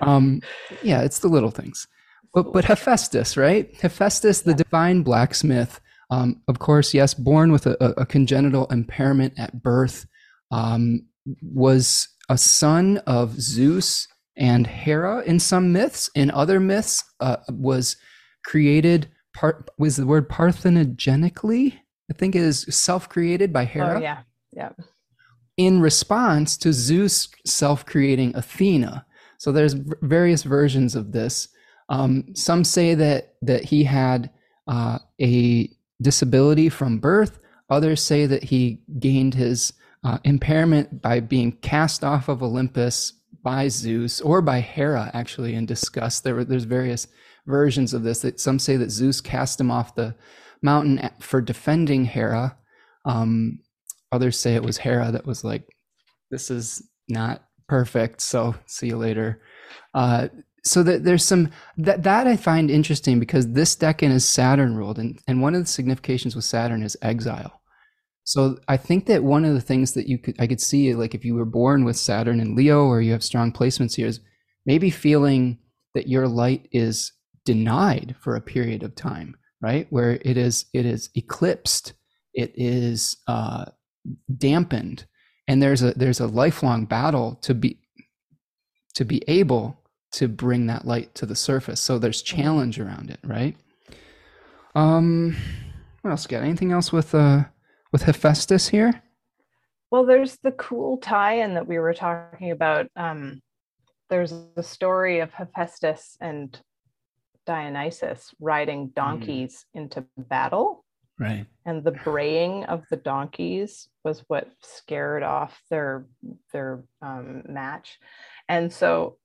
um yeah it's the little things. But but hephaestus right? Hephaestus the divine blacksmith um of course yes born with a, a- a congenital impairment at birth um was a son of zeus and hera in some myths. In other myths uh, was created part was the word parthenogenically i think is self-created by hera oh yeah yeah in response to Zeus self-creating Athena. So there's various versions of this. Um, some say that that he had uh, a disability from birth. Others say that he gained his uh, impairment by being cast off of Olympus by Zeus or by Hera, actually, in disgust. There were there's various versions of this. That some say that Zeus cast him off the mountain for defending Hera. Um, others say it was Hera that was like this is not perfect. So see you later. Uh, so that there's some that that I find interesting because this decan is Saturn ruled, and and one of the significations with Saturn is exile. So I think that one of the things that you could I could see like if you were born with Saturn and Leo or you have strong placements here is maybe feeling that your light is denied for a period of time, right? Where it is it is eclipsed, it is uh, dampened, and there's a there's a lifelong battle to be to be able to bring that light to the surface. So there's challenge around it, right? Um, what else? Got anything else with uh with Hephaestus here? Well, there's the cool tie-in that we were talking about. Um, there's a story of Hephaestus and Dionysus riding mm. donkeys mm. into battle. Right. And the braying of the donkeys was what scared off their their um, match. And so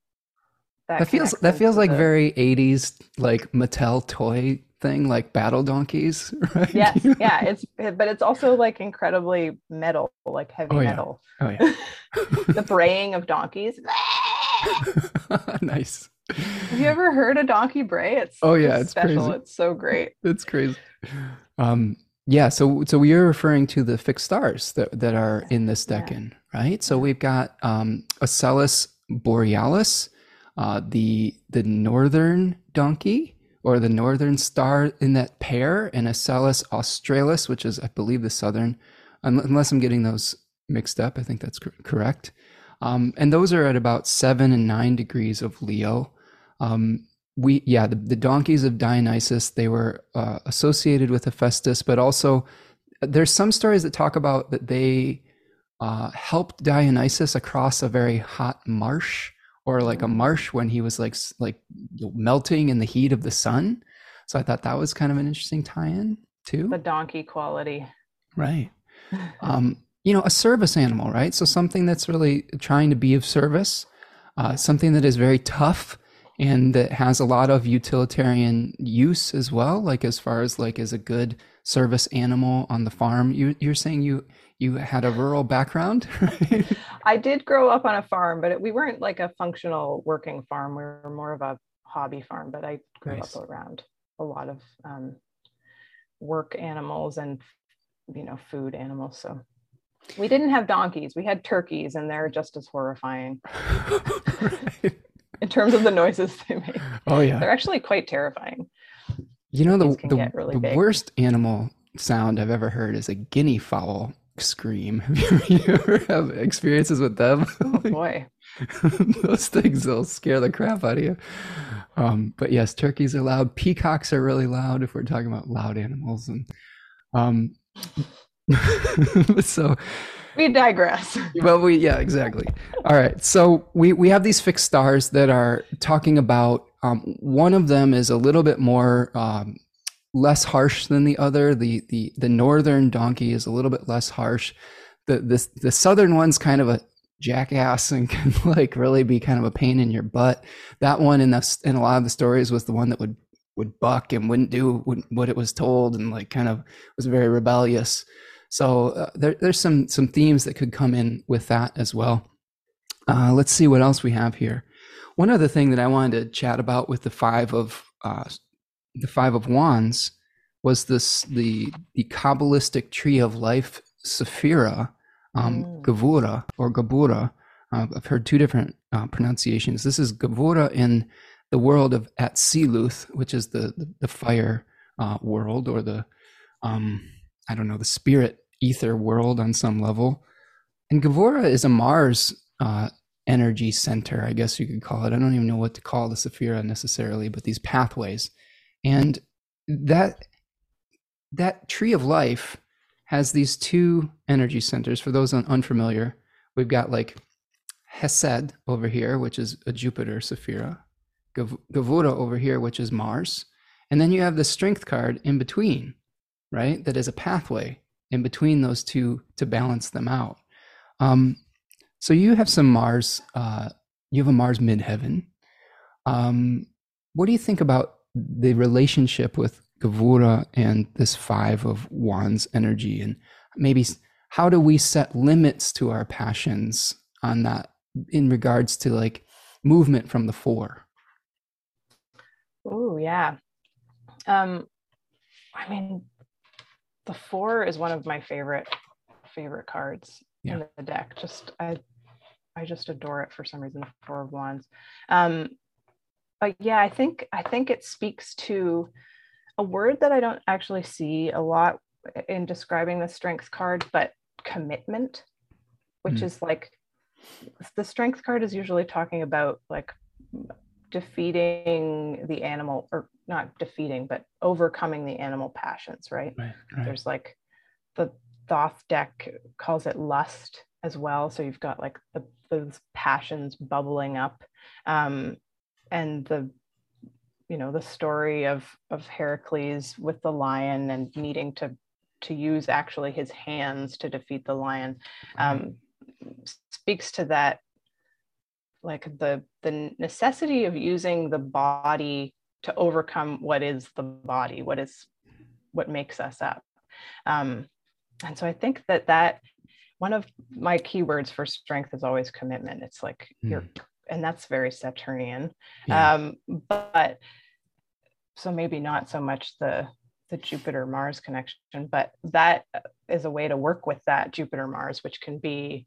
that, that feels that feels like the, very 80s like Mattel toy thing like battle donkeys right yes yeah it's but it's also like incredibly metal like heavy oh, yeah. metal oh yeah the braying of donkeys nice have you ever heard a donkey bray it's oh yeah it's special crazy. it's so great it's crazy um yeah so so we are referring to the fixed stars that that are in this decan yeah. right so we've got um Asellus borealis uh the the northern donkey or the northern star in that pair, and Asellus australis, which is, I believe, the southern, unless I'm getting those mixed up. I think that's correct. Um, and those are at about seven and nine degrees of Leo. Um, we, yeah, the, the, donkeys of Dionysus, they were uh, associated with Hephaestus, but also there's some stories that talk about that they uh, helped Dionysus across a very hot marsh or like a marsh when he was like like melting in the heat of the sun. So I thought that was kind of an interesting tie-in too. The donkey quality. Right. um, you know, a service animal, right? So something that's really trying to be of service, uh, something that is very tough and that has a lot of utilitarian use as well. Like as far as like as a good service animal on the farm. You, you're saying you you had a rural background right? i did grow up on a farm but it, we weren't like a functional working farm we were more of a hobby farm but i grew nice. up around a lot of um, work animals and you know food animals so we didn't have donkeys we had turkeys and they're just as horrifying right. In terms of the noises they make oh yeah they're actually quite terrifying you know the, the, really the worst animal sound i've ever heard is a guinea fowl scream. Have you, ever have experiences with them? Oh boy, those things will scare the crap out of you. Um, but yes, turkeys are loud. Peacocks are really loud if we're talking about loud animals. And um, so we digress. Well, we yeah, exactly. All right, so we we have these fixed stars that are talking about. Um, one of them is a little bit more um, less harsh than the other. The the the northern donkey is a little bit less harsh. The the the southern one's kind of a jackass and can like really be kind of a pain in your butt. That one in the in a lot of the stories was the one that would would buck and wouldn't do what it was told and like kind of was very rebellious. So uh, there, there's some some themes that could come in with that as well. Uh, let's see what else we have here. One other thing that I wanted to chat about with the five of uh, the Five of Wands was this the the Kabbalistic tree of life Sephira, um, mm. Gavura or Gabura. Uh, I've heard two different uh, pronunciations. This is Gavura in the world of Atziluth, which is the the, the fire uh, world or the um, I don't know the spirit ether world on some level. And Gavura is a Mars uh, energy center, I guess you could call it. I don't even know what to call the Sephira necessarily, but these pathways. And that that tree of life has these two energy centers. For those unfamiliar, we've got like Hesed over here, which is a Jupiter Sephira, Gavura over here, which is Mars. And then you have the strength card in between, right? That is a pathway in between those two to balance them out. Um, so you have some Mars, uh, you have a Mars midheaven. Um, what do you think about the relationship with Gavura and this five of wands energy and maybe how do we set limits to our passions on that in regards to like movement from the four? Oh yeah. Um, I mean, the four is one of my favorite favorite cards yeah. in the deck. Just I I just adore it for some reason. The four of wands. Um, but yeah, I think I think it speaks to a word that I don't actually see a lot in describing the strength card, but commitment, which mm. is like the strength card is usually talking about like defeating the animal or not defeating but overcoming the animal passions right, right, right. there's like the thoth deck calls it lust as well. So you've got like the, those passions bubbling up um, and the you know the story of of heracles with the lion and needing to to use actually his hands to defeat the lion um, speaks to that like the the necessity of using the body to overcome what is the body what is what makes us up um, and so i think that that one of my keywords for strength is always commitment it's like mm. you're and that's very saturnian yeah. um, but so maybe not so much the the jupiter mars connection but that is a way to work with that jupiter mars which can be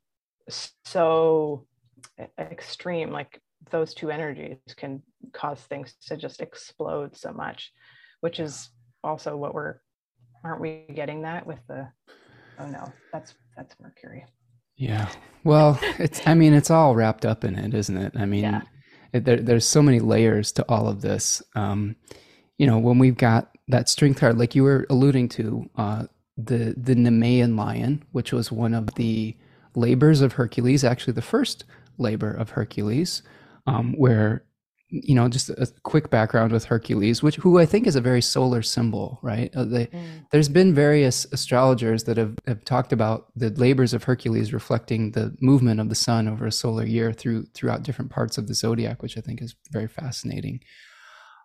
so extreme like those two energies can cause things to just explode so much which is also what we're aren't we getting that with the oh no that's that's mercury. Yeah. Well it's i mean it's all wrapped up in it isn't it? I mean yeah. it, there, there's so many layers to all of this. Um you know when we've got that strength card like you were alluding to uh the the Nemean lion which was one of the labors of hercules actually the first labor of Hercules, um, where you know just a quick background with Hercules, which who I think is a very solar symbol, right? Uh, they, mm. There's been various astrologers that have, have talked about the labors of Hercules reflecting the movement of the sun over a solar year through throughout different parts of the zodiac, which I think is very fascinating.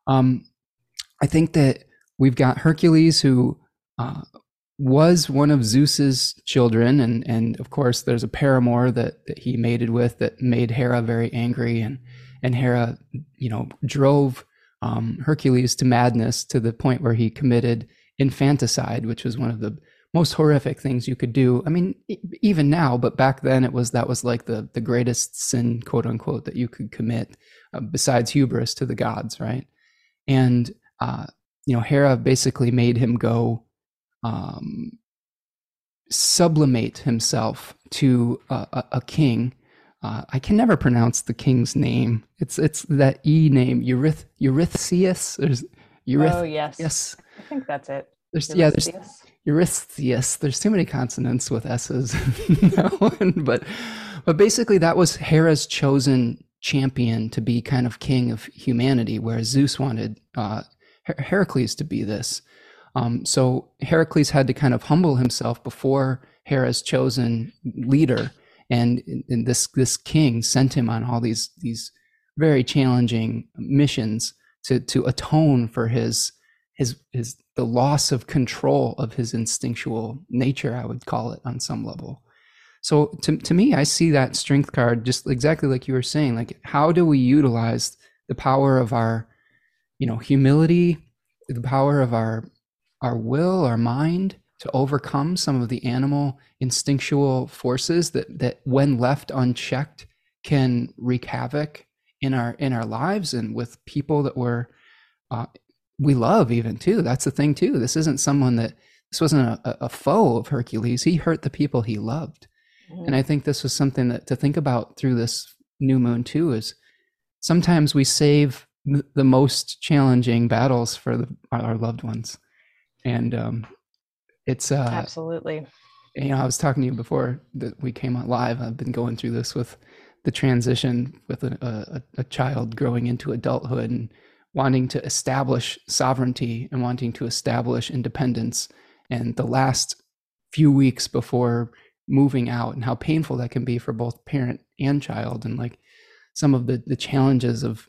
Um, I think that we've got Hercules who uh, was one of Zeus's children, and and of course there's a paramour that, that he mated with that made Hera very angry, and and Hera, you know, drove um, Hercules to madness to the point where he committed infanticide, which was one of the most horrific things you could do. I mean, even now, but back then it was that was like the the greatest sin, quote unquote, that you could commit, uh, besides hubris to the gods, right? And uh, you know, Hera basically made him go um, sublimate himself to a, a, a king. Uh, I can never pronounce the king's name. It's it's that E name, Euryth Eurystheus. There's Euryth- oh yes, yes. I think that's it. There's yeah, there's Eurystheus. There's too many consonants with S's that one, but but basically that was Hera's chosen champion to be kind of king of humanity, whereas Zeus wanted uh, Her- Heracles to be this. Um, so Heracles had to kind of humble himself before Hera's chosen leader, and, and this this king sent him on all these these very challenging missions to to atone for his his his the loss of control of his instinctual nature. I would call it on some level. So to to me, I see that strength card just exactly like you were saying. Like, how do we utilize the power of our, you know, humility, the power of our our will, our mind to overcome some of the animal instinctual forces that that when left unchecked can wreak havoc in our in our lives and with people that we're uh, we love even too. That's the thing too. This isn't someone that this wasn't a, a foe of hercules. He hurt the people he loved. Mm-hmm. and i think this was something that to think about through this new moon too is sometimes we save the most challenging battles for the, our loved ones and um, it's uh, absolutely. You know, I was talking to you before that we came on live. I've been going through this with the transition with a, a, a child growing into adulthood and wanting to establish sovereignty and wanting to establish independence. And the last few weeks before moving out and how painful that can be for both parent and child and like some of the the challenges of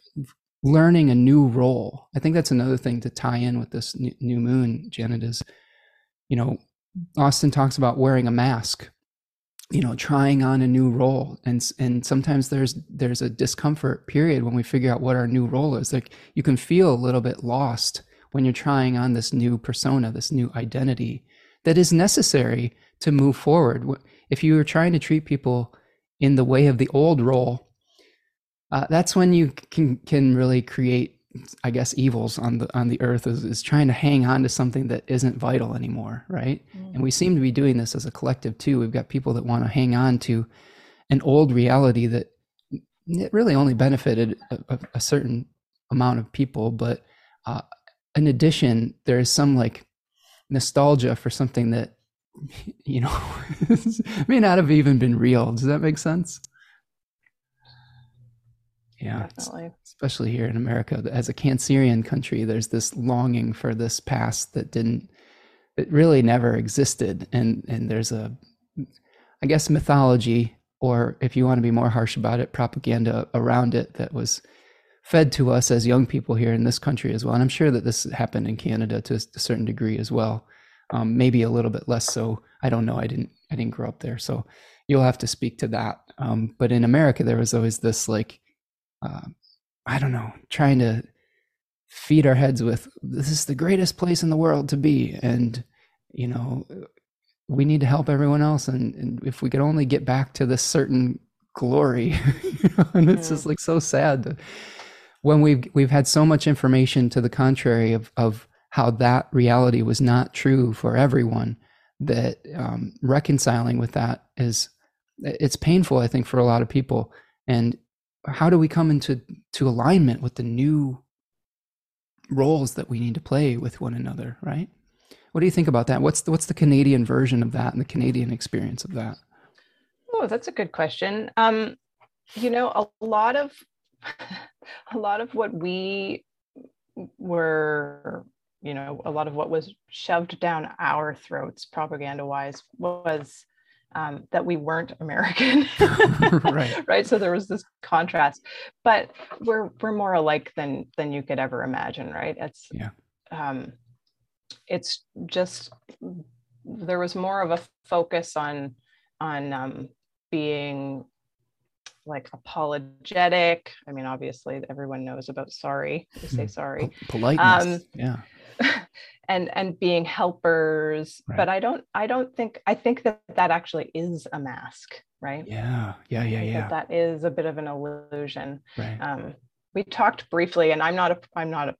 learning a new role. I think that's another thing to tie in with this new moon, Janet, is, you know, Austin talks about wearing a mask you know trying on a new role. And and sometimes there's there's a discomfort period when we figure out what our new role is. Like you can feel a little bit lost when you're trying on this new persona this new identity that is necessary to move forward. If you are trying to treat people in the way of the old role uh, that's when you can can really create I guess evils on the on the earth is, is trying to hang on to something that isn't vital anymore, right? Mm. And we seem to be doing this as a collective too. We've got people that want to hang on to an old reality that it really only benefited a, a certain amount of people, but uh, in addition, there is some like nostalgia for something that you know may not have even been real. Does that make sense? Yeah, Definitely. especially here in America, as a Cancerian country, there's this longing for this past that didn't, it really never existed, and and there's a, I guess, mythology, or if you want to be more harsh about it, propaganda around it that was fed to us as young people here in this country as well. And I'm sure that this happened in Canada to a certain degree as well, um, maybe a little bit less so. I don't know. I didn't I didn't grow up there, so you'll have to speak to that. Um, but in America, there was always this like uh, I don't know, trying to feed our heads with this is the greatest place in the world to be, and you know, we need to help everyone else, and, and if we could only get back to this certain glory, you know, and it's yeah. just like so sad to, when we've we've had so much information to the contrary of of how that reality was not true for everyone that um, reconciling with that is it's painful i think for a lot of people and how do we come into to alignment with the new roles that we need to play with one another right? What do you think about that? What's the, what's the canadian version of that and the canadian experience of that? Oh that's a good question. Um you know a lot of a lot of what we were you know a lot of what was shoved down our throats propaganda wise was um, that we weren't American, right? right. So there was this contrast, but we're we're more alike than than you could ever imagine, right? It's yeah. Um, it's just there was more of a focus on on um, being like apologetic. I mean, obviously, everyone knows about sorry. You say hmm. sorry. Politeness. Um, yeah. and and being helpers right. but i don't i don't think i think that that actually is a mask right yeah yeah yeah yeah that, that is a bit of an illusion right. um, we talked briefly and i'm not a i'm not a,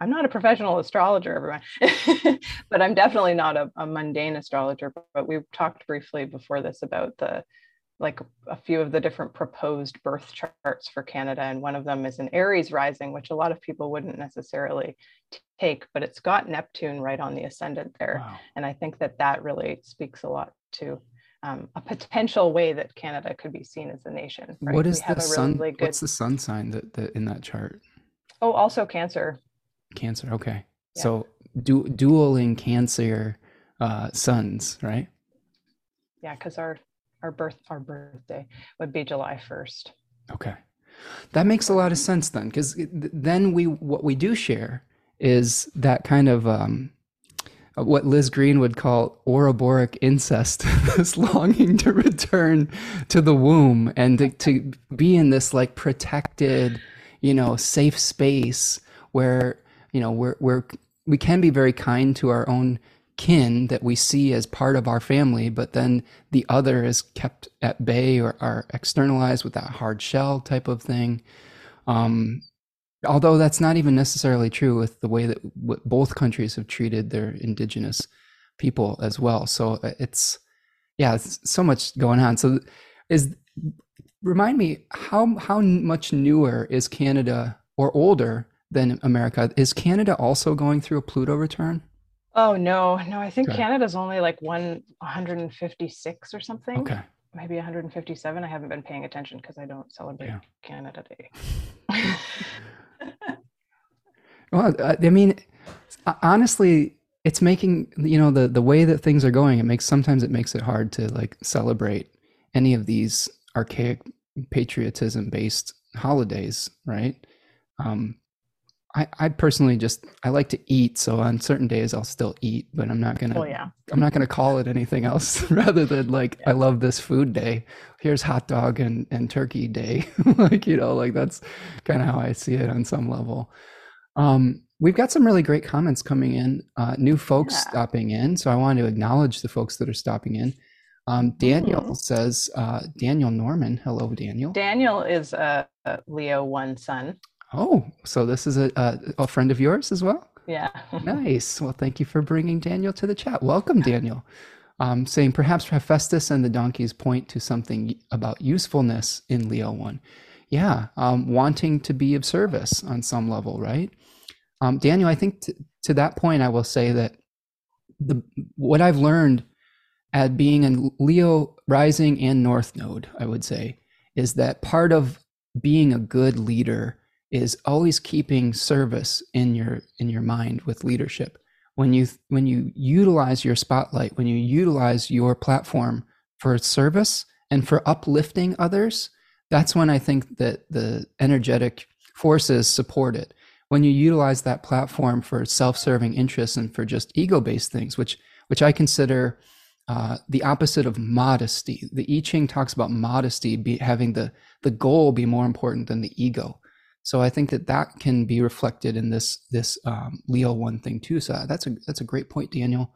i'm not a professional astrologer everyone but i'm definitely not a, a mundane astrologer but we talked briefly before this about the like a few of the different proposed birth charts for Canada, and one of them is an Aries rising, which a lot of people wouldn't necessarily take, but it's got Neptune right on the ascendant there. Wow. And I think that that really speaks a lot to um, a potential way that Canada could be seen as a nation. Right? What is the sun? Really good... What's the sun sign that, that in that chart? Oh, also Cancer. Cancer. Okay. Yeah. So du- dueling Cancer uh, suns, right? Yeah, because our our birth our birthday would be July first. Okay, that makes a lot of sense then, because then we what we do share is that kind of um, what Liz Greene would call uroboric incest, this longing to return to the womb and to, to, be in this like protected, you know, safe space where, you know, we're, we're, we can be very kind to our own kin that we see as part of our family, but then the other is kept at bay or are externalized with that hard shell type of thing. Um, although that's not even necessarily true with the way that both countries have treated their indigenous people as well. So uh, it's yeah it's so much going on. So is remind me how how much newer is canada or older than america? Is canada also going through a pluto return oh no no i think canada's only like one 156 or something okay maybe 157 i haven't been paying attention because i don't celebrate yeah. canada day well, I mean, honestly, it's making you know the the way that things are going. It makes sometimes it makes it hard to like celebrate any of these archaic patriotism based holidays, right? Um, I, I personally just I like to eat, so on certain days I'll still eat, but I'm not gonna Oh yeah. I'm not gonna call it anything else rather than like I love this food day. Here's hot dog and, and turkey day. like, you know, like that's kind of how I see it on some level. Um, we've got some really great comments coming in, uh, new folks Yeah. stopping in. So I want to acknowledge the folks that are stopping in. Um, Daniel Mhm. says, uh, Daniel Norman. Hello, Daniel. Daniel is a, a Leo one son. Oh, so this is a, a, a friend of yours as well? Yeah. Nice. Well, thank you for bringing Daniel to the chat. Welcome, Daniel. Um, saying perhaps Hephaestus and the donkeys point to something about usefulness in Leo 1. Yeah, um, wanting to be of service on some level, right? Um, Daniel, I think t- to that point, I will say that the what I've learned at being in Leo rising and North Node, I would say, is that part of being a good leader is always keeping service in your in your mind with leadership. When you when you utilize your spotlight when you utilize your platform for service and for uplifting others that's when i think that the energetic forces support it. When you utilize that platform for self-serving interests and for just ego-based things which which i consider uh, the opposite of modesty. The i ching talks about modesty be having the the goal be more important than the ego so I think that that can be reflected in this this um, Leo one thing too. So that's a that's a great point, Daniel.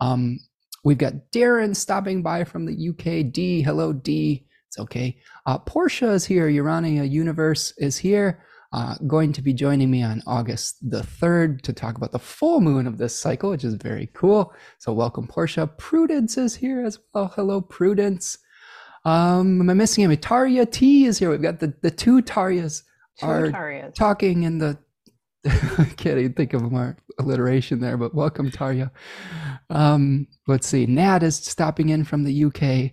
Um, we've got Darren stopping by from the UK. D, hello D. It's okay. Uh, Portia is here. Urania Universe is here. Uh, going to be joining me on August the 3rd to talk about the full moon of this cycle, which is very cool. So, welcome, Portia. Prudence is here as well. Hello, Prudence. Um, am I missing him? Tarya T is here. We've got the, the two Taryas Two Are Tarias. talking in the I can't even think of more alliteration there, but welcome Tarya. Um, let's see. Nat is stopping in from the UK.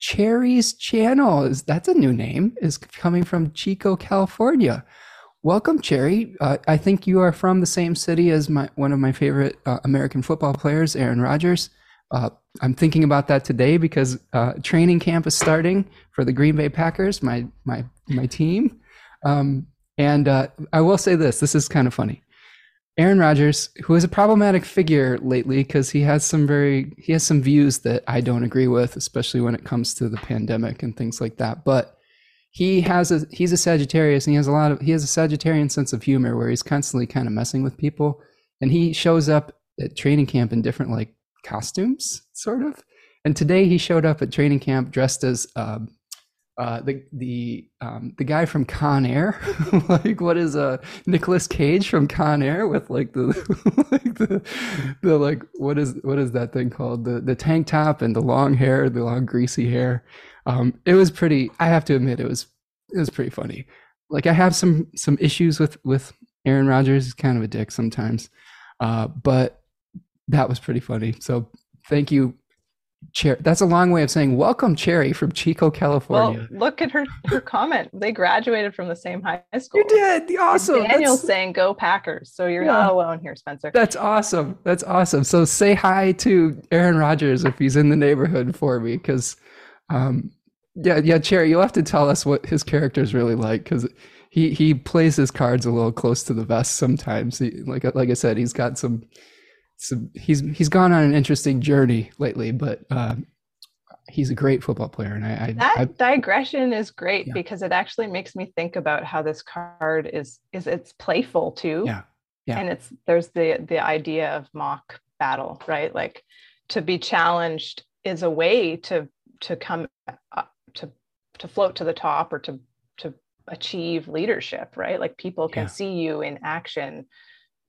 Cherry's channel is that's a new name is coming from Chico, California. Welcome, Cherry. Uh, I think you are from the same city as my one of my favorite uh, American football players, Aaron Rodgers. Uh, I'm thinking about that today because uh, training camp is starting for the Green Bay Packers, my my my team. Um, and uh, I will say this: this is kind of funny. Aaron Rodgers, who is a problematic figure lately, because he has some very he has some views that I don't agree with, especially when it comes to the pandemic and things like that. But he has a he's a Sagittarius, and he has a lot of he has a Sagittarian sense of humor where he's constantly kind of messing with people, and he shows up at training camp in different like costumes, sort of. And today he showed up at training camp dressed as um, uh, the the um, the guy from Con Air, like what is uh Nicolas Cage from Con Air with like the like the the like what is what is that thing called the the tank top and the long hair, the long greasy hair. Um, it was pretty. I have to admit, it was it was pretty funny. Like I have some some issues with with Aaron Rodgers. He's kind of a dick sometimes, uh, but that was pretty funny. So thank you. Cher- that's a long way of saying welcome, Cherry from Chico, California. Well, look at her her comment. They graduated from the same high school. You did. Awesome. Daniel's That's, saying go Packers. So you're Yeah. not alone here, Spencer. that's awesome. That's awesome. So say hi to Aaron Rodgers if he's in the neighborhood for me, because, um, yeah, yeah, Cherry, you'll have to tell us what his character is really like, because he he plays his cards a little close to the vest sometimes. He, like like I said, he's got some some he's he's gone on an interesting journey lately, but um, he's a great football player, and I, I, that I digression is great Yeah. because it actually makes me think about how this card is is it's playful too Yeah. Yeah. and it's there's the the idea of mock battle right like to be challenged is a way to to come up, to to float to the top or to to achieve leadership right like people can Yeah. see you in action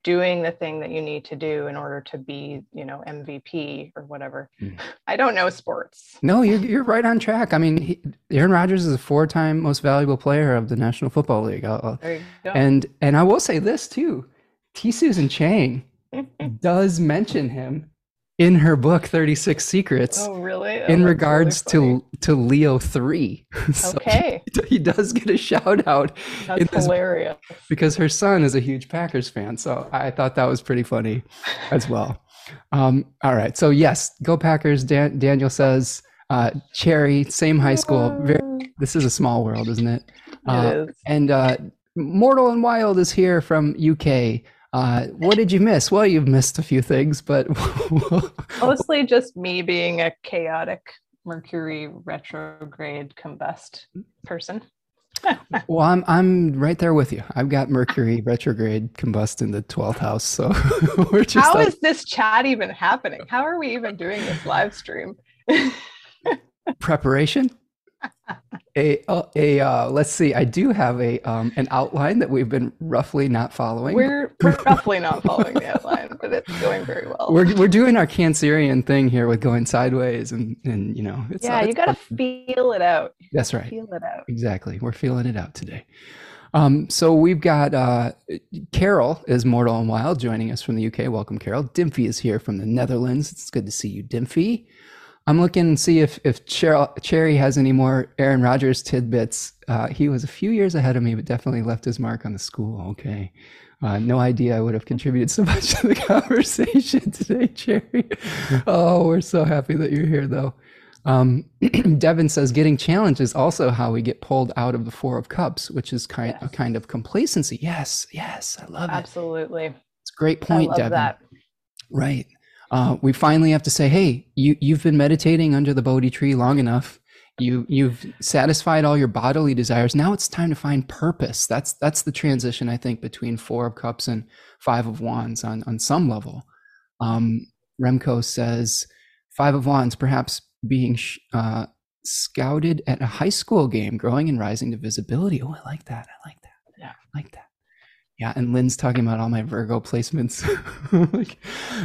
doing the thing that you need to do in order to be you know mvp or whatever Mm. i don't know sports No, you're you're right on track. I mean, he, Aaron Rodgers is a four-time most valuable player of the National Football League. I'll- there you go and and I will say this too: T. Susan Chang does mention him in her book Thirty Six Secrets oh really Oh, in regards really to to Leo three. so okay he does get a shout out that's hilarious because her son is a huge Packers fan. So I thought that was pretty funny as well. Um, all right. So, yes, go Packers. Dan- Daniel says, uh, Cherry, same high school. Very, this is a small world, isn't it? Uh, it is and uh, Mortal and Wild is here from UK. Uh, what did you miss? Well, you've missed a few things, but mostly just me being a chaotic Mercury retrograde combust person. well, I'm I'm right there with you. I've got Mercury retrograde combust in the twelfth house, so we're just. How is this chat even happening? How are we even doing this live stream? Preparation a uh, a uh, let's see. I do have a um, an outline that we've been roughly not following. We're, we're roughly not following the outline, but it's going very well. We're we're doing our Cancerian thing here with going sideways, and and you know, it's, yeah, you got to feel it out. That's right. Feel it out. Exactly. We're feeling it out today. Um, so we've got uh, Carol is Mortal and Wild joining us from the UK. Welcome, Carol. Dimphy is here from the Netherlands. It's good to see you, Dimphy. I'm looking to see if if Cheryl, Cherry has any more Aaron Rodgers tidbits. Uh, he was a few years ahead of me, but definitely left his mark on the school. Okay. Uh, no idea I would have contributed so much to the conversation today, Cherry. Oh, we're so happy that you're here, though. Um, Devin says getting challenged is also how we get pulled out of the Four of Cups, which is kind yes. a kind of complacency. Yes, yes, I love Absolutely. it. Absolutely, it's a great point, Devin. That. Right uh, we finally have to say, hey, you, you've been meditating under the Bodhi tree long enough. You, you've satisfied all your bodily desires. Now it's time to find purpose. That's, that's the transition, I think, between Four of Cups and Five of Wands on, on some level. Um, Remco says, Five of Wands, perhaps being uh, scouted at a high school game, growing and rising to visibility. Oh, I like that. I like that. Yeah, I like that. Yeah, and Lynn's talking about all my Virgo placements. like,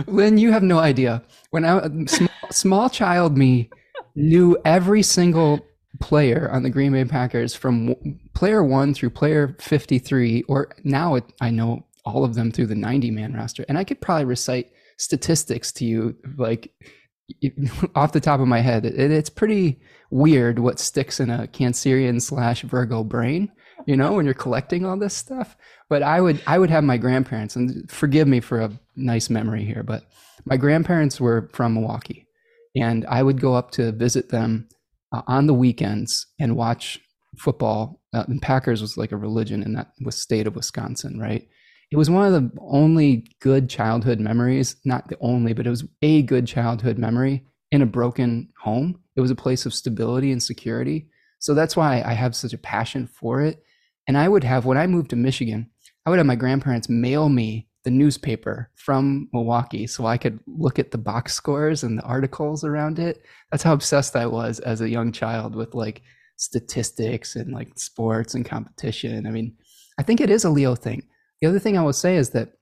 Lynn, you have no idea. When I um, small, small child me knew every single player on the Green Bay Packers from player one through player 53, or now it, I know all of them through the 90 man roster. And I could probably recite statistics to you, like off the top of my head. It, it's pretty weird what sticks in a Cancerian slash Virgo brain, you know, when you're collecting all this stuff but I would I would have my grandparents and forgive me for a nice memory here, but my grandparents were from Milwaukee, and I would go up to visit them uh, on the weekends and watch football. Uh, and Packers was like a religion in that state of Wisconsin, right? It was one of the only good childhood memories, not the only, but it was a good childhood memory in a broken home. It was a place of stability and security. So that's why I have such a passion for it. And I would have, when I moved to Michigan, I would have my grandparents mail me the newspaper from Milwaukee so I could look at the box scores and the articles around it. That's how obsessed I was as a young child with like statistics and like sports and competition. I mean, I think it is a Leo thing. The other thing I will say is that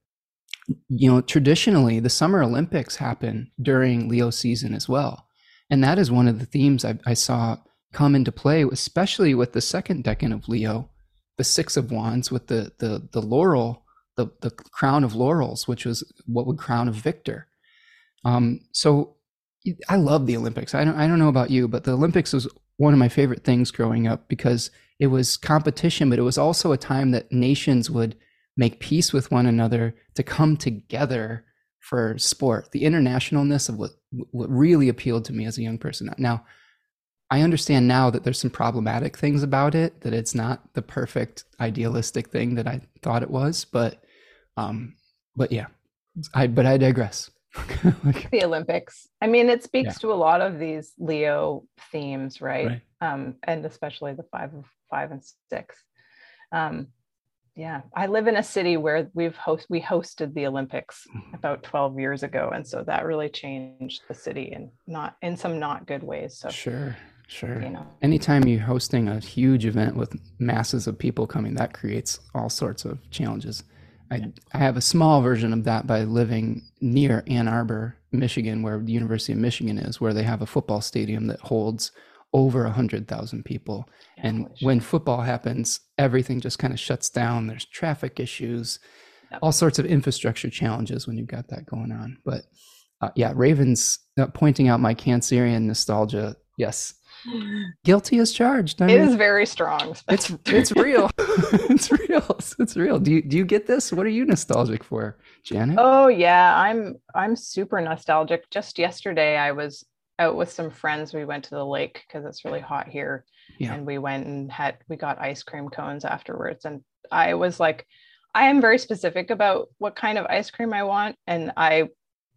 you know, traditionally the Summer Olympics happen during Leo season as well. And that is one of the themes I, I saw come into play, especially with the second decan of Leo, the six of wands with the the the laurel the the crown of laurels which was what would crown a victor. Um so i love the olympics. I don't i don't know about you but the olympics was one of my favorite things growing up because it was competition but it was also a time that nations would make peace with one another to come together for sport. The internationalness of what what really appealed to me as a young person. Now I understand now that there's some problematic things about it, that it's not the perfect idealistic thing that I thought it was, but um but yeah. I but I digress. like, the Olympics. I mean, it speaks yeah. to a lot of these Leo themes, right? right? Um, and especially the five of five and six. Um, yeah, I live in a city where we've host we hosted the Olympics mm-hmm. about 12 years ago, and so that really changed the city and not in some not good ways. So sure, Sure. You know. Anytime you're hosting a huge event with masses of people coming, that creates all sorts of challenges. I, I have a small version of that by living near Ann Arbor, Michigan, where the University of Michigan is, where they have a football stadium that holds over 100,000 people. Yeah, and when football happens, everything just kind of shuts down. There's traffic issues, yep. all sorts of infrastructure challenges when you've got that going on. But uh, yeah, Ravens uh, pointing out my Cancerian nostalgia. Yes, guilty as charged. I mean, it is very strong. It's it's real. it's real. It's real. Do you do you get this? What are you nostalgic for, Janet? Oh yeah, I'm I'm super nostalgic. Just yesterday, I was out with some friends. We went to the lake because it's really hot here, yeah. and we went and had we got ice cream cones afterwards. And I was like, I am very specific about what kind of ice cream I want. And I,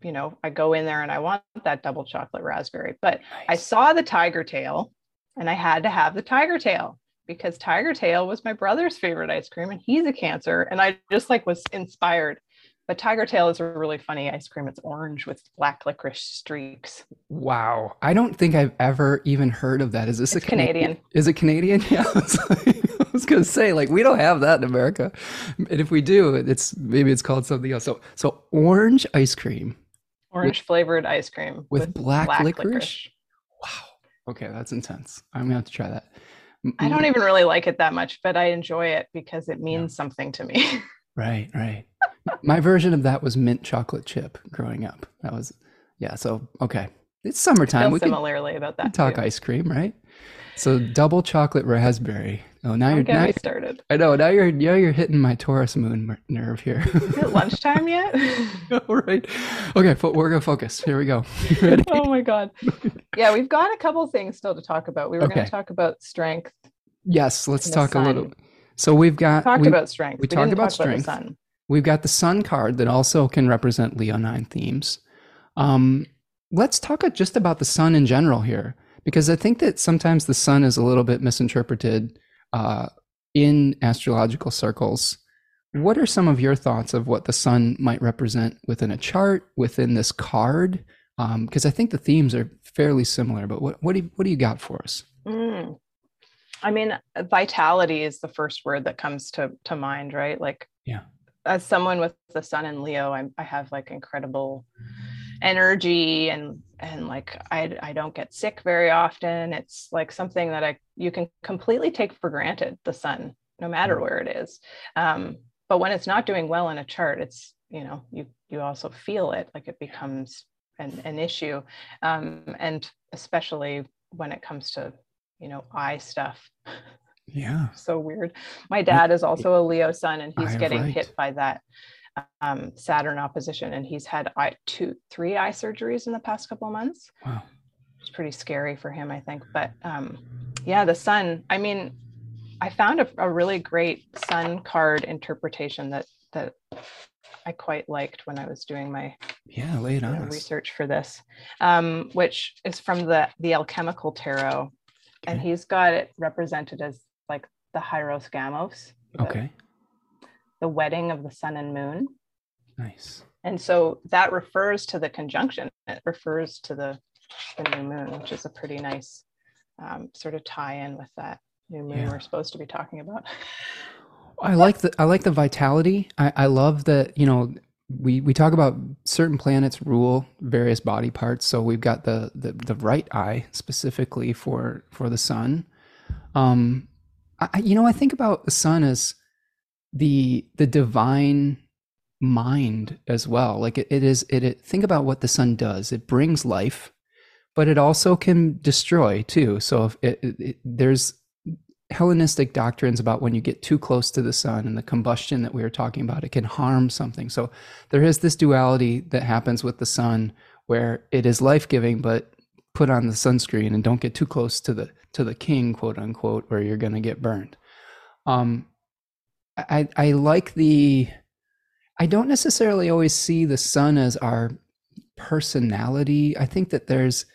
you know, I go in there and I want that double chocolate raspberry. But nice. I saw the tiger tail and I had to have the tiger tail because tiger tail was my brother's favorite ice cream and he's a cancer. And I just like was inspired. But tiger tail is a really funny ice cream. It's orange with black licorice streaks. Wow. I don't think I've ever even heard of that. Is this it's a Canadian? Canadian? Is it Canadian? Yeah. I was gonna say, like, we don't have that in America. And if we do, it's maybe it's called something else. So so orange ice cream. Orange with, flavored ice cream. With, with black, black licorice? licorice. Wow. Okay, that's intense. I'm gonna have to try that. I don't even really like it that much, but I enjoy it because it means yeah. something to me. right, right. My version of that was mint chocolate chip growing up. That was, yeah. So okay, it's summertime. we similarly about that. Talk too. ice cream, right? So double chocolate raspberry. Oh, now you're now started. I know. Now you're now you're hitting my Taurus moon nerve here. Is it lunchtime yet? All right. Okay, we're gonna focus. Here we go. oh my god. Yeah, we've got a couple things still to talk about. We were okay. going to talk about strength. Yes, let's talk sun. a little. So we've got we talked we, about strength. We, we talked about strength. About We've got the sun card that also can represent Leonine themes. Um, let's talk just about the sun in general here, because I think that sometimes the sun is a little bit misinterpreted uh, in astrological circles. What are some of your thoughts of what the sun might represent within a chart, within this card? Because um, I think the themes are fairly similar, but what, what, do, you, what do you got for us? Mm. I mean, vitality is the first word that comes to, to mind, right? Like, yeah as someone with the sun in Leo, I'm, I have like incredible energy and and like I I don't get sick very often. It's like something that I you can completely take for granted the sun, no matter where it is. Um, but when it's not doing well in a chart, it's you know you you also feel it like it becomes an, an issue, um, and especially when it comes to you know eye stuff. Yeah. So weird. My dad is also a Leo sun and he's getting right. hit by that um, Saturn opposition and he's had eye, two, three eye surgeries in the past couple of months. Wow. It's pretty scary for him, I think. But um, yeah, the sun, I mean, I found a, a really great sun card interpretation that, that I quite liked when I was doing my yeah lay it on research for this, um, which is from the the alchemical tarot, okay. and he's got it represented as like the Hieros Gamos. Okay. The wedding of the sun and moon. Nice. And so that refers to the conjunction. It refers to the, the new moon, which is a pretty nice um, sort of tie-in with that new moon yeah. we're supposed to be talking about. I like the I like the vitality. I, I love that you know we we talk about certain planets rule various body parts. So we've got the the, the right eye specifically for for the sun. Um, I, you know, I think about the sun as the the divine mind as well. Like it, it is it, it think about what the sun does. It brings life, but it also can destroy too. So if it, it, there's Hellenistic doctrines about when you get too close to the sun and the combustion that we were talking about, it can harm something. So there is this duality that happens with the sun where it is life giving, but put on the sunscreen and don't get too close to the to the king, quote unquote, where you're going to get burned. Um, I I like the. I don't necessarily always see the sun as our personality. I think that there's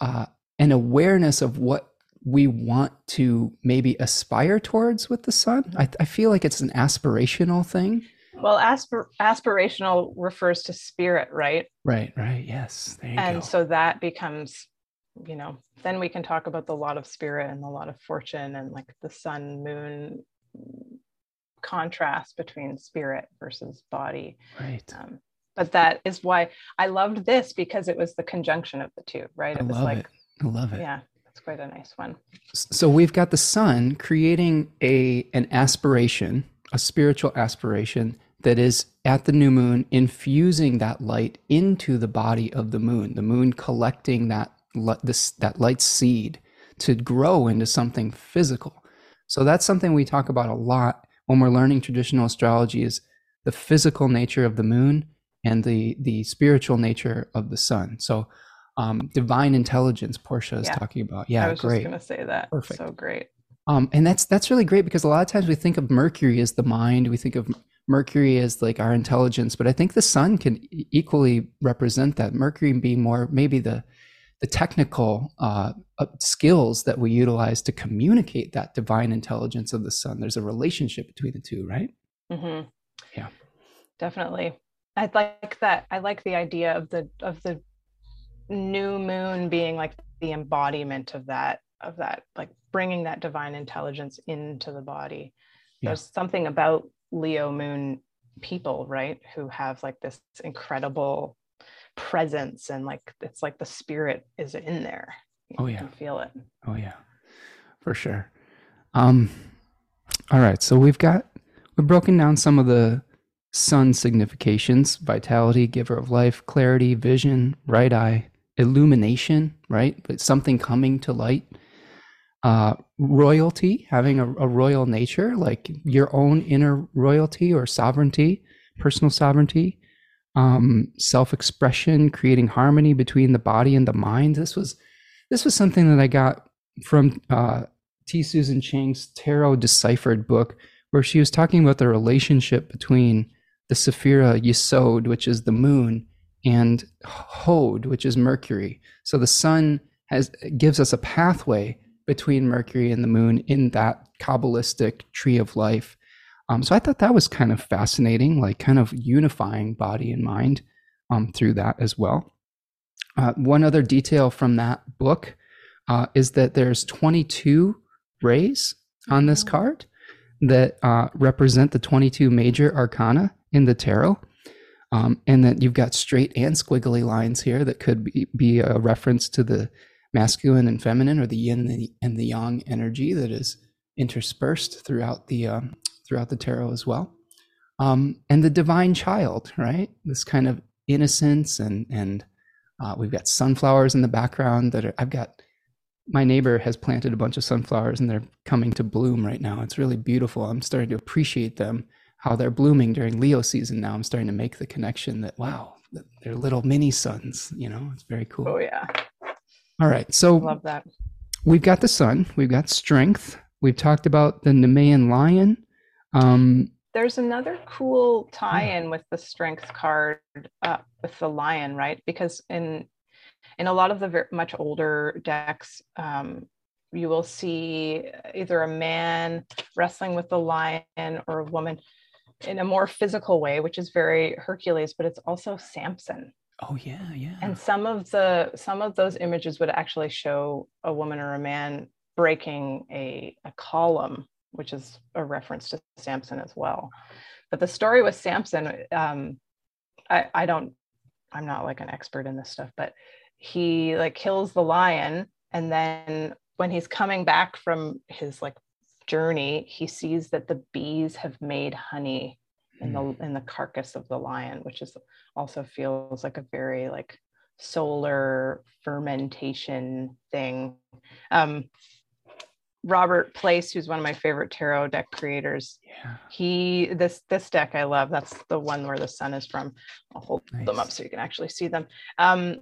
uh, an awareness of what we want to maybe aspire towards with the sun. I, I feel like it's an aspirational thing. Well, aspir- aspirational refers to spirit, right? Right, right. Yes. and go. so that becomes you know, then we can talk about the lot of spirit and the lot of fortune and like the sun moon contrast between spirit versus body. Right. Um, but that is why I loved this because it was the conjunction of the two, right? It I was love like, it. I love it. Yeah, it's quite a nice one. So we've got the sun creating a an aspiration, a spiritual aspiration that is at the new moon infusing that light into the body of the moon the moon collecting that this that light seed to grow into something physical. So that's something we talk about a lot when we're learning traditional astrology is the physical nature of the moon and the the spiritual nature of the sun. So um, divine intelligence, Portia is yeah. talking about. Yeah, I was great. just going to say that. Perfect. So great. Um, and that's that's really great because a lot of times we think of Mercury as the mind, we think of Mercury as like our intelligence, but I think the sun can equally represent that. Mercury being more maybe the the technical uh, uh, skills that we utilize to communicate that divine intelligence of the sun. There's a relationship between the two, right? Mm-hmm. Yeah, definitely. I like that. I like the idea of the of the new moon being like the embodiment of that of that like bringing that divine intelligence into the body. Yeah. There's something about Leo moon people, right, who have like this incredible presence and like it's like the spirit is in there. You oh yeah. feel it. Oh yeah. For sure. Um all right, so we've got we've broken down some of the sun significations, vitality, giver of life, clarity, vision, right eye, illumination, right? But something coming to light. Uh, royalty, having a, a royal nature, like your own inner royalty or sovereignty, personal sovereignty, um, self-expression, creating harmony between the body and the mind. This was this was something that I got from uh, T. Susan Chang's Tarot Deciphered book, where she was talking about the relationship between the Sephira Yesod, which is the moon, and Hod, which is Mercury. So the sun has gives us a pathway between Mercury and the moon in that Kabbalistic tree of life. Um, so I thought that was kind of fascinating, like kind of unifying body and mind um, through that as well. Uh, one other detail from that book uh, is that there's 22 rays on this mm-hmm. card that uh, represent the 22 major arcana in the tarot. Um, and that you've got straight and squiggly lines here that could be, be a reference to the masculine and feminine or the yin and the, and the yang energy that is interspersed throughout the um, throughout the tarot as well. Um, and the divine child, right? This kind of innocence and and uh, we've got sunflowers in the background that are, I've got. My neighbor has planted a bunch of sunflowers and they're coming to bloom right now. It's really beautiful. I'm starting to appreciate them, how they're blooming during Leo season now. I'm starting to make the connection that wow, they're little mini suns. You know, it's very cool. Oh yeah. All right, so love that. We've got the sun. We've got strength. We've talked about the Nemean lion. Um, There's another cool tie-in with the strength card uh, with the lion, right? Because in in a lot of the very, much older decks, um, you will see either a man wrestling with the lion or a woman in a more physical way, which is very Hercules, but it's also Samson. Oh yeah, yeah. And some of the some of those images would actually show a woman or a man breaking a, a column which is a reference to Samson as well. But the story with Samson, um, I, I don't, I'm not like an expert in this stuff, but he like kills the lion. And then when he's coming back from his like journey, he sees that the bees have made honey in the hmm. in the carcass of the lion, which is also feels like a very like solar fermentation thing. Um, Robert Place, who's one of my favorite tarot deck creators. Yeah. He this this deck I love. That's the one where the sun is from. I'll hold nice. them up so you can actually see them. Um,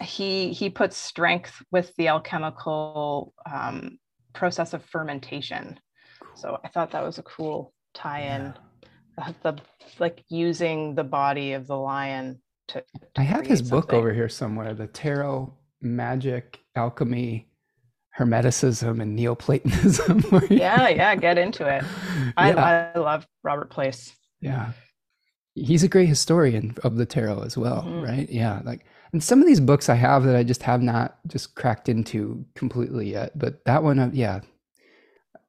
he he puts strength with the alchemical um, process of fermentation. Cool. So I thought that was a cool tie-in. Yeah. The, the like using the body of the lion to. to I have his something. book over here somewhere. The tarot magic alchemy Hermeticism and Neoplatonism. yeah, yeah, get into it. I, yeah. I love Robert Place. Yeah. He's a great historian of the tarot as well, mm-hmm. right? Yeah. Like, and some of these books I have that I just have not just cracked into completely yet, but that one, uh, yeah,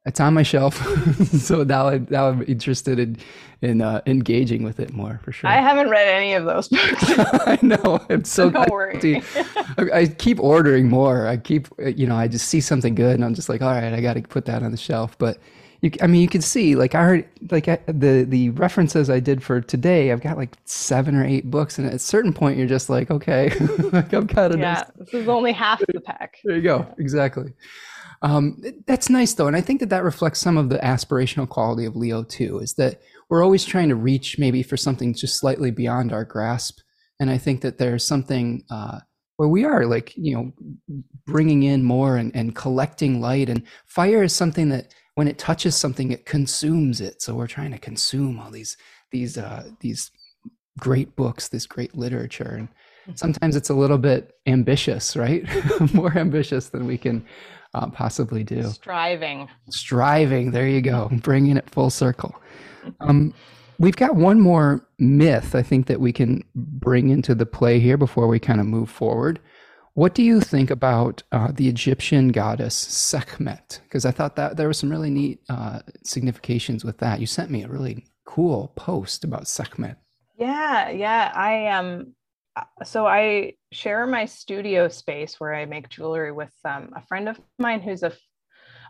it's on my shelf. so now, I, now I'm interested in in uh, engaging with it more for sure. I haven't read any of those books. I know. I'm so don't worry. I keep ordering more. I keep, you know, I just see something good, and I'm just like, all right, I got to put that on the shelf. But you, I mean, you can see, like I heard, like I, the the references I did for today. I've got like seven or eight books, and at a certain point, you're just like, okay, like I'm kind of yeah. This is only half the pack. There you go. Exactly. Um, that's nice though, and I think that that reflects some of the aspirational quality of Leo too. Is that we're always trying to reach maybe for something just slightly beyond our grasp, and I think that there's something uh, where we are like you know bringing in more and, and collecting light. And fire is something that when it touches something, it consumes it. So we're trying to consume all these these uh, these great books, this great literature, and mm-hmm. sometimes it's a little bit ambitious, right? More ambitious than we can uh, possibly do. Striving. Striving. There you go. Bringing it full circle. Um, we've got one more myth I think that we can bring into the play here before we kind of move forward. What do you think about uh, the Egyptian goddess Sekhmet? Because I thought that there were some really neat uh, significations with that. You sent me a really cool post about Sekhmet. Yeah, yeah. I um, so I share my studio space where I make jewelry with um, a friend of mine who's a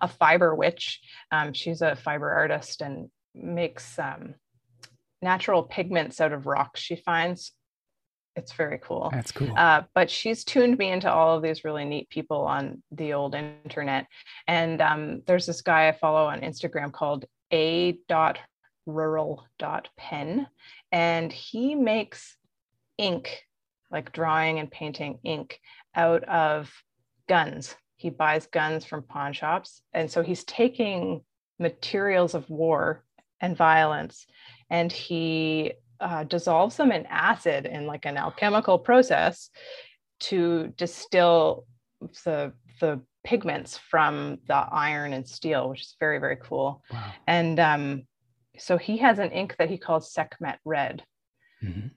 a fiber witch. Um, she's a fiber artist and makes um, natural pigments out of rocks she finds it's very cool. That's cool. Uh, but she's tuned me into all of these really neat people on the old internet. And um, there's this guy I follow on Instagram called a dot rural dot pen, and he makes ink, like drawing and painting ink, out of guns. He buys guns from pawn shops, and so he's taking materials of war and violence, and he uh, dissolves them in acid in like an alchemical process to distill the the pigments from the iron and steel, which is very very cool. Wow. And um, so he has an ink that he calls Sekhmet Red. Mm-hmm.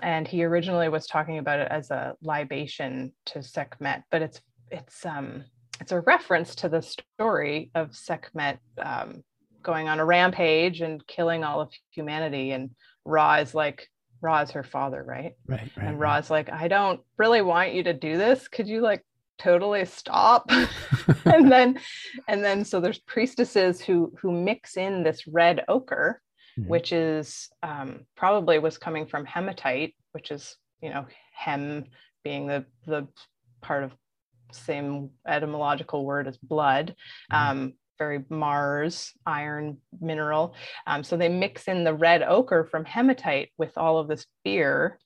And he originally was talking about it as a libation to Sekhmet, but it's it's um it's a reference to the story of Sekhmet um, going on a rampage and killing all of humanity and Ra is like, Ra is her father, right? Right. right and Ra's right. like, I don't really want you to do this. Could you like totally stop? and then, and then, so there's priestesses who who mix in this red ochre, mm-hmm. which is um, probably was coming from hematite, which is you know hem being the the part of same etymological word as blood. Mm-hmm. Um, very Mars iron mineral. Um, so they mix in the red ochre from hematite with all of this beer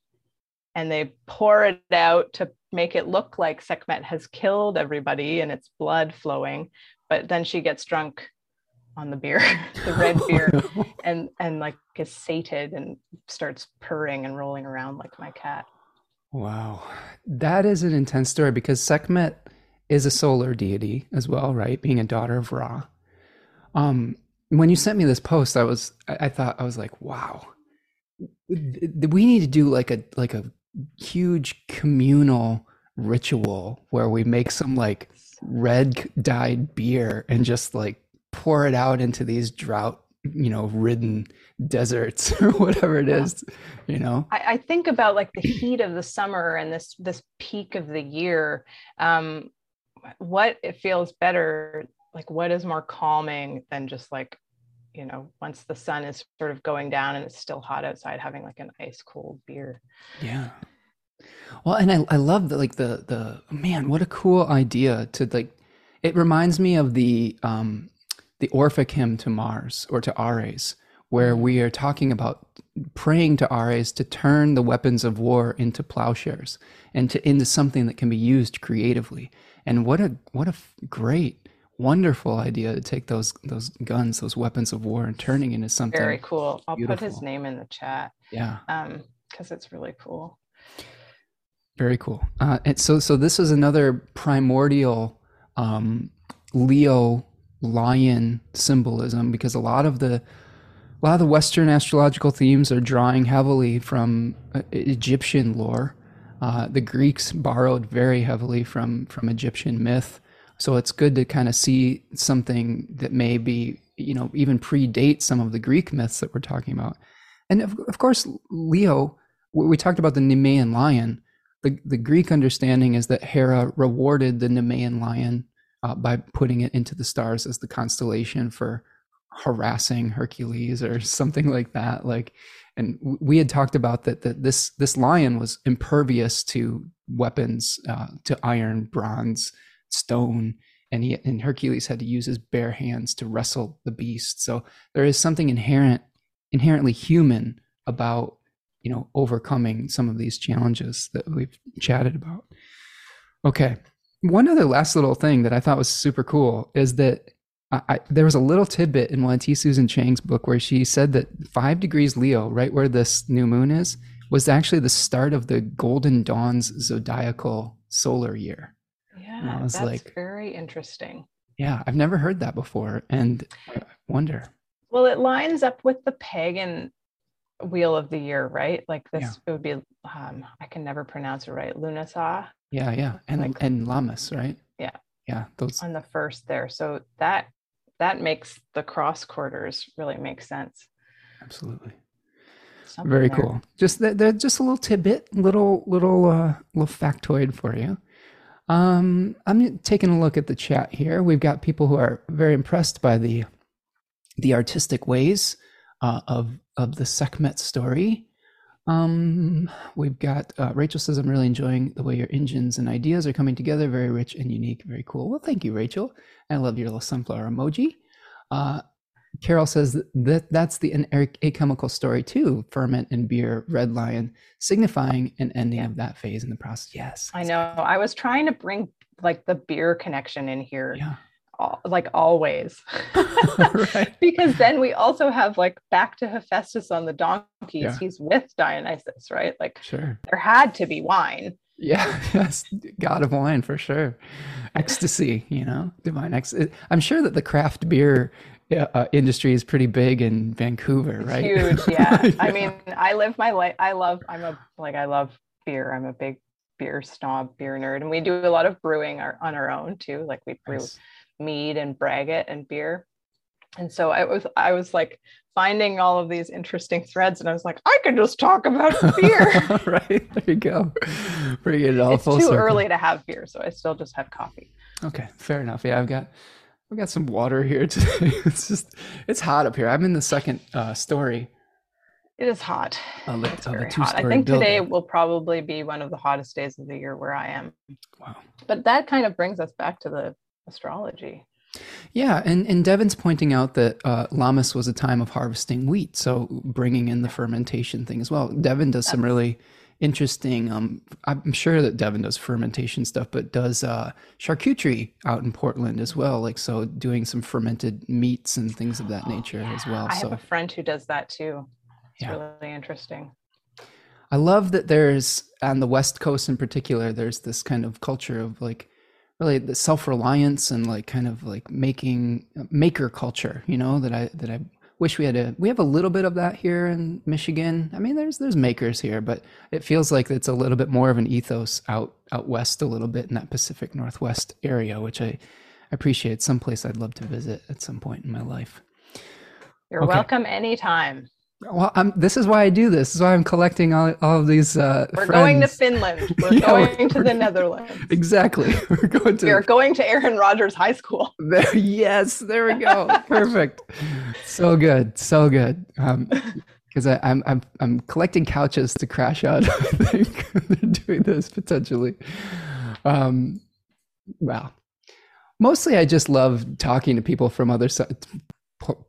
and they pour it out to make it look like Sekhmet has killed everybody and it's blood flowing. But then she gets drunk on the beer, the red beer, and and like is sated and starts purring and rolling around like my cat. Wow. That is an intense story because Sekhmet is a solar deity as well, right? Being a daughter of Ra. Um, when you sent me this post, I was, I, I thought, I was like, wow, we need to do like a, like a huge communal ritual where we make some like red dyed beer and just like pour it out into these drought you know ridden deserts or whatever it is you know? I, I, think about like the heat of the summer and this this peak of the year. Um what it feels better like what is more calming than just like you know once the sun is sort of going down and it's still hot outside having like an ice cold beer? Yeah. Well and i, I love that like the the man what a cool idea to like it reminds me of the um the orphic hymn to mars or to ares where we are talking about praying to ares to turn the weapons of war into plowshares and to into something that can be used creatively and what a what a great wonderful idea to take those those guns, those weapons of war, and turning into something very cool. I'll beautiful. put his name in the chat. Yeah, um, because it's really cool. Very cool. Uh, and so, so this is another primordial um, Leo lion symbolism because a lot of the a lot of the Western astrological themes are drawing heavily from uh, Egyptian lore. Uh, the Greeks borrowed very heavily from from Egyptian myth. So it's good to kind of see something that may be, you know, even predate some of the Greek myths that we're talking about. And of, of course, Leo, we talked about the Nemean lion. The, the Greek understanding is that Hera rewarded the Nemean lion uh, by putting it into the stars as the constellation for harassing Hercules or something like that. Like, and we had talked about that that this this lion was impervious to weapons, uh, to iron, bronze, stone and he and Hercules had to use his bare hands to wrestle the beast. So there is something inherent inherently human about you know overcoming some of these challenges that we've chatted about. Okay. One other last little thing that I thought was super cool is that I, I, there was a little tidbit in one of T. Susan Chang's book where she said that five degrees Leo, right where this new moon is, was actually the start of the Golden Dawn's zodiacal solar year. Yeah, that's like, very interesting. Yeah, I've never heard that before, and I wonder. Well, it lines up with the pagan wheel of the year, right? Like this, yeah. it would be. Um, I can never pronounce it right. Lughnasadh. Yeah, yeah, and like, and Lammas, right? Yeah, yeah, those on the first there. So that that makes the cross quarters really make sense. Absolutely. Something Very there. cool. Just that, that, just a little tidbit, little little uh, little factoid for you. Um, I'm taking a look at the chat here. We've got people who are very impressed by the the artistic ways uh, of of the Sekhmet story. Um, we've got uh, Rachel says, "I'm really enjoying the way your engines and ideas are coming together. Very rich and unique. Very cool." Well, thank you, Rachel. I love your little sunflower emoji. Uh, Carol says that that's the an alchemical story too. Ferment and beer, red lion, signifying an ending of that phase in the process. Yes, I know. I was trying to bring like the beer connection in here. Yeah. All, like always because then we also have like back to hephaestus on the donkeys yeah. he's with dionysus right like sure there had to be wine yeah yes god of wine for sure ecstasy you know divine ecstasy i'm sure that the craft beer uh, industry is pretty big in Vancouver, right? Huge, yeah. yeah. I mean, I live my life. I love. I'm a like. I love beer. I'm a big beer snob, beer nerd, and we do a lot of brewing our, on our own too. Like we brew nice. Mead and braggot and beer. And so I was, I was like finding all of these interesting threads, and I was like, I can just talk about beer. right there, you go. Bring it all it's full too circle. early to have beer, so I still just have coffee. Okay, fair enough. Yeah, I've got we got some water here today. It's just it's hot up here. I'm in the second uh, story. It is hot. The, it's very hot. I think building. today will probably be one of the hottest days of the year where I am. Wow. But that kind of brings us back to the astrology. Yeah, and, and Devin's pointing out that uh, Lammas was a time of harvesting wheat, so bringing in the fermentation thing as well. Devin does some really interesting. Um, I'm sure that Devin does fermentation stuff, but does uh, charcuterie out in Portland as well. Like so, doing some fermented meats and things of that nature oh, as well. I so, have a friend who does that too. It's yeah. really interesting. I love that there's on the West Coast in particular. There's this kind of culture of like really the self-reliance and like kind of like making uh, maker culture you know that i that i wish we had a we have a little bit of that here in Michigan. I mean, there's there's makers here, but it feels like it's a little bit more of an ethos out out west a little bit in that Pacific Northwest area, which I appreciate. Someplace I'd love to visit at some point in my life. You're okay. welcome anytime. Well, I'm, this is why I do this. This is why I'm collecting all, all of these. Uh, we're friends. going to Finland. We're yeah, going we're, to the Netherlands. Exactly. We're going to. We're going to Aaron Rodgers High School. There, yes, there we go. Perfect. so good, so good. Because um, I'm I'm I'm collecting couches to crash out. I think they're doing this potentially. Um, wow. Mostly, I just love talking to people from other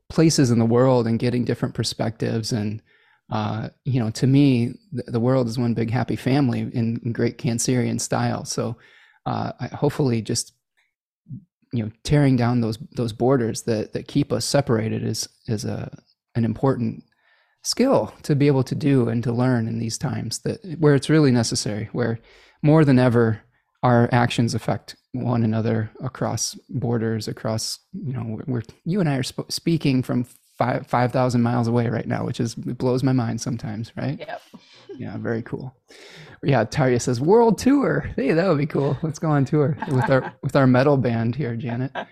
places in the world and getting different perspectives. And uh, you know to me the, the, world is one big happy family in, in great cancerian style. So uh, I, hopefully just you know tearing down those those borders that that keep us separated is is a an important skill to be able to do and to learn in these times that where it's really necessary where more than ever our actions affect one another across borders across you know we're you and i are sp- speaking from five five thousand miles away right now which is it blows my mind sometimes right? Yep. Yeah very cool. Yeah Tarya says world tour. Hey that would be cool. Let's go on tour with our with our metal band here janet.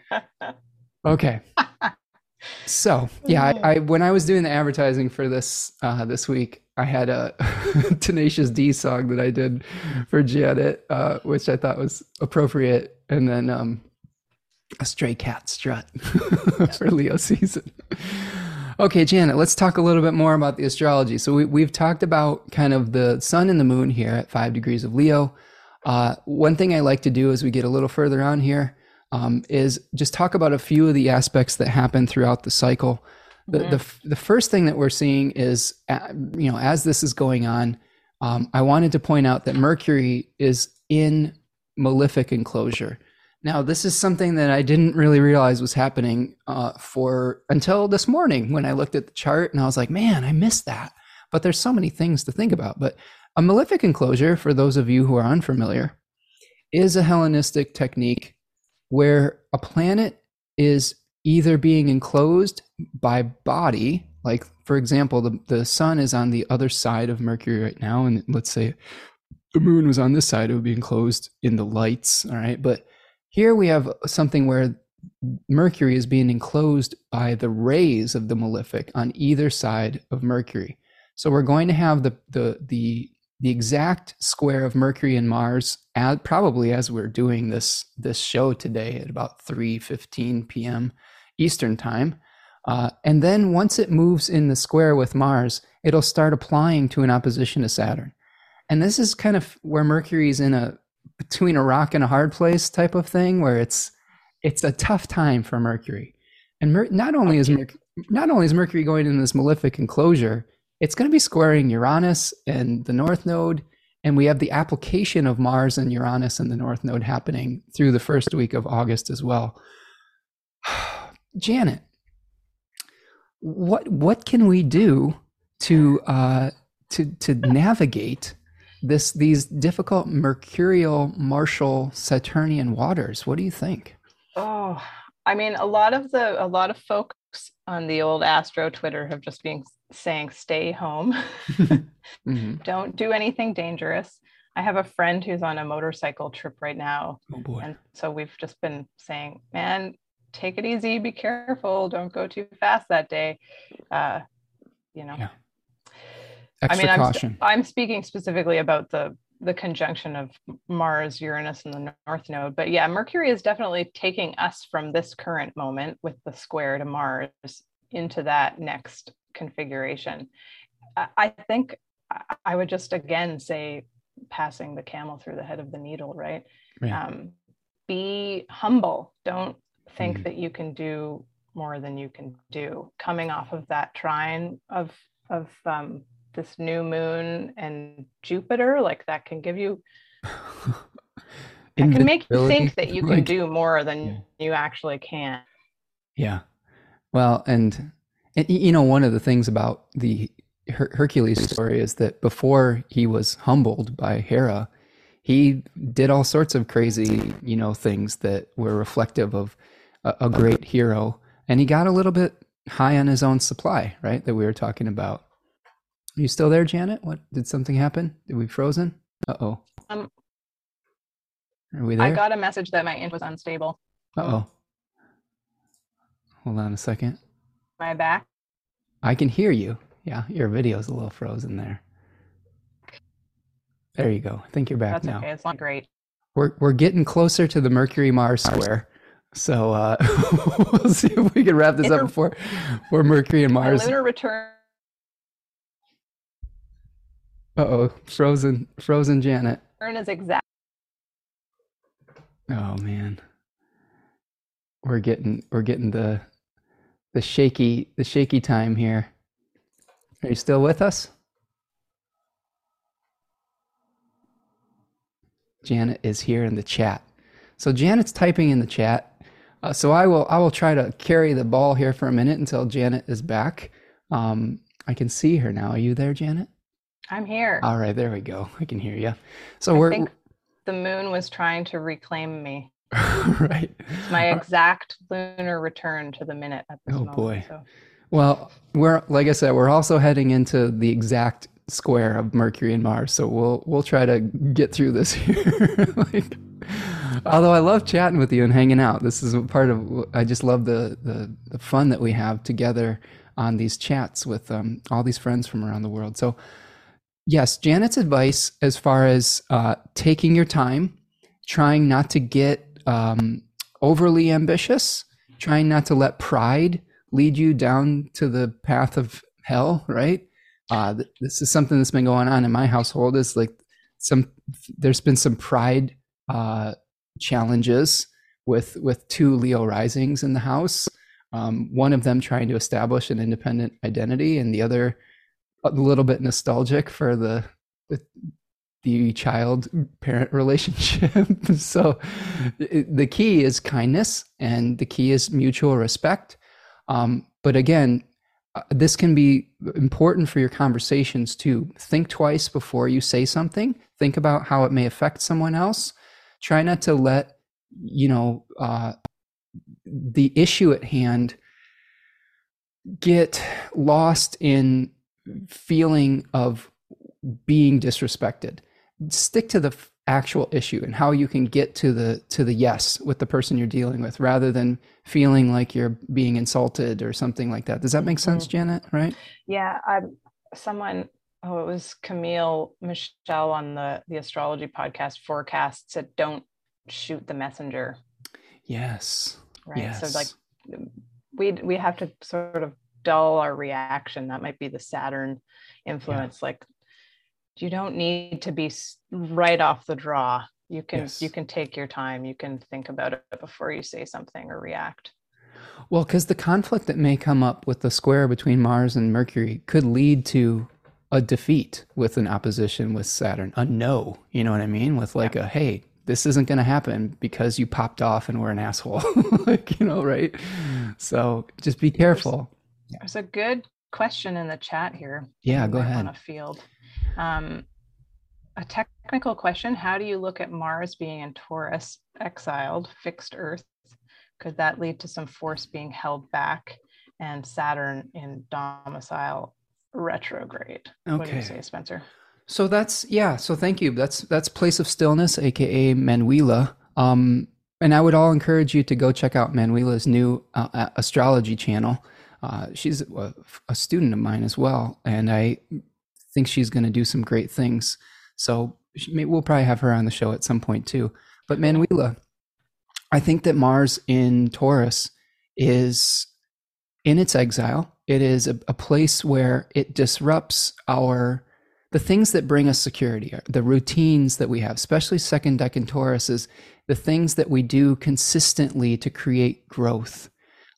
Okay so yeah I, I when i was doing the advertising for this uh this week I had a Tenacious D song that I did for Janet, uh, which I thought was appropriate, and then um, a Stray Cat Strut for Leo season. Okay, Janet, let's talk a little bit more about the astrology. So we, we've talked about kind of the sun and the moon here at five degrees of Leo. Uh, one thing I like to do as we get a little further on here um, is just talk about a few of the aspects that happen throughout the cycle. The, mm-hmm. the, the first thing that we're seeing is, you know, as this is going on, um, I wanted to point out that Mercury is in malefic enclosure. Now, this is something that I didn't really realize was happening uh, for until this morning when I looked at the chart and I was like, man, I missed that. But there's so many things to think about. But a malefic enclosure, for those of you who are unfamiliar, is a Hellenistic technique where a planet is either being enclosed by body, like for example, the, the sun is on the other side of Mercury right now, and let's say the moon was on this side, it would be enclosed in the lights. All right. But here we have something where Mercury is being enclosed by the rays of the malefic on either side of Mercury. So we're going to have the the the the exact square of Mercury and Mars at, probably as we're doing this this show today at about 3:15 p.m. Eastern time. Uh, and then once it moves in the square with Mars, it'll start applying to an opposition to Saturn. And this is kind of where Mercury's in a between a rock and a hard place type of thing where it's it's a tough time for Mercury. And Mer- not only is Mer- not only is Mercury going in this malefic enclosure, it's going to be squaring Uranus and the North Node, and we have the application of Mars and Uranus and the North Node happening through the first week of August as well. Janet, what what can we do to uh, to to navigate this these difficult mercurial martial saturnian waters what do you think oh i mean a lot of the a lot of folks on the old astro twitter have just been saying stay home mm-hmm. don't do anything dangerous i have a friend who's on a motorcycle trip right now oh boy. and so we've just been saying man take it easy be careful don't go too fast that day uh you know yeah Extra I mean, caution. I'm, I'm speaking specifically about the the conjunction of Mars, Uranus, and the North Node. But yeah, Mercury is definitely taking us from this current moment with the square to Mars into that next configuration. I think I would just again say passing the camel through the head of the needle, right? Yeah. Um, be humble. Don't think mm-hmm. that you can do more than you can do. Coming off of that trine of of um, this new moon and Jupiter, like that can give you it can make you think that you can like, do more than yeah. you actually can. Yeah. Well, and, and, you know, one of the things about the Her- Hercules story is that before he was humbled by Hera, he did all sorts of crazy, you know, things that were reflective of a, a great hero, and he got a little bit high on his own supply, right? That we were talking about. Are you still there, Janet? What did something happen? Did we frozen? Uh oh. Um, Are we there? I got a message that my int was unstable. Uh oh. Hold on a second. I back? I can hear you. Yeah, your video's a little frozen there. There you go. I think you're back That's now. Okay, it's not great. We're we're getting closer to the Mercury Mars square. So uh, we'll see if we can wrap this up before, before Mercury and Mars. lunar return Uh oh, frozen, frozen Janet. Turn is exact. Oh man, we're getting we're getting the the shaky the shaky time here. Are you still with us? Janet is here in the chat. So Janet's typing in the chat. Uh, so I will I will try to carry the ball here for a minute until Janet is back. Um, I can see her now. Are you there, Janet? I'm here. All right, there we go. I can hear you. So I we're Think the moon was trying to reclaim me. right. It's my exact lunar return to the minute at this oh, moment. boy. So. Well, we're like I said, we're also heading into the exact square of Mercury and Mars, so we'll we'll try to get through this here. like, although I love chatting with you and hanging out. This is part of I just love the the, the fun that we have together on these chats with um, all these friends from around the world. So yes, Janet's advice as far as uh, taking your time, trying not to get um, overly ambitious, trying not to let pride lead you down to the path of hell, right? Uh, this is something that's been going on in my household. Is like some there's been some pride uh, challenges with with two Leo risings in the house. Um, one of them trying to establish an independent identity, and the other a little bit nostalgic for the, the the child parent relationship. so the key is kindness and the key is mutual respect. Um, but again, uh, this can be important for your conversations too. Think twice before you say something. Think about how it may affect someone else. Try not to let, you know, uh, the issue at hand get lost in feeling of being disrespected stick to the actual issue and how you can get to the to the yes with the person you're dealing with rather than feeling like you're being insulted or something like that does that make sense mm-hmm. janet right yeah i someone oh it was camille michelle on the the astrology podcast forecast said don't shoot the messenger yes right yes. so like we we have to sort of dull our reaction that might be the saturn influence yeah. like you don't need to be right off the draw. You can yes. you can take your time. You can think about it before you say something or react. Well because the conflict that may come up with the square between mars and mercury could lead to a defeat with an opposition with saturn a no you know what i mean? With like yeah. a hey this isn't going to happen because you popped off and were an asshole like you know right? So just be careful. there's, there's a good question in the chat here. Yeah go ahead on a field um, a technical question How do you look at Mars being in Taurus, exiled, fixed Earth? Could that lead to some force being held back and Saturn in domicile retrograde? Okay. What do you say, Spencer? So that's yeah. So thank you. That's that's place of stillness, aka Manuela. Um, and I would all encourage you to go check out Manuela's new uh, astrology channel. Uh, she's a, a, student of mine as well, and I think she's going to do some great things. So we'll probably have her on the show at some point too. But Manuela, I think that Mars in Taurus is in its exile. It is a, a place where it disrupts our the things that bring us security, the routines that we have, especially second decan Taurus, is the things that we do consistently to create growth,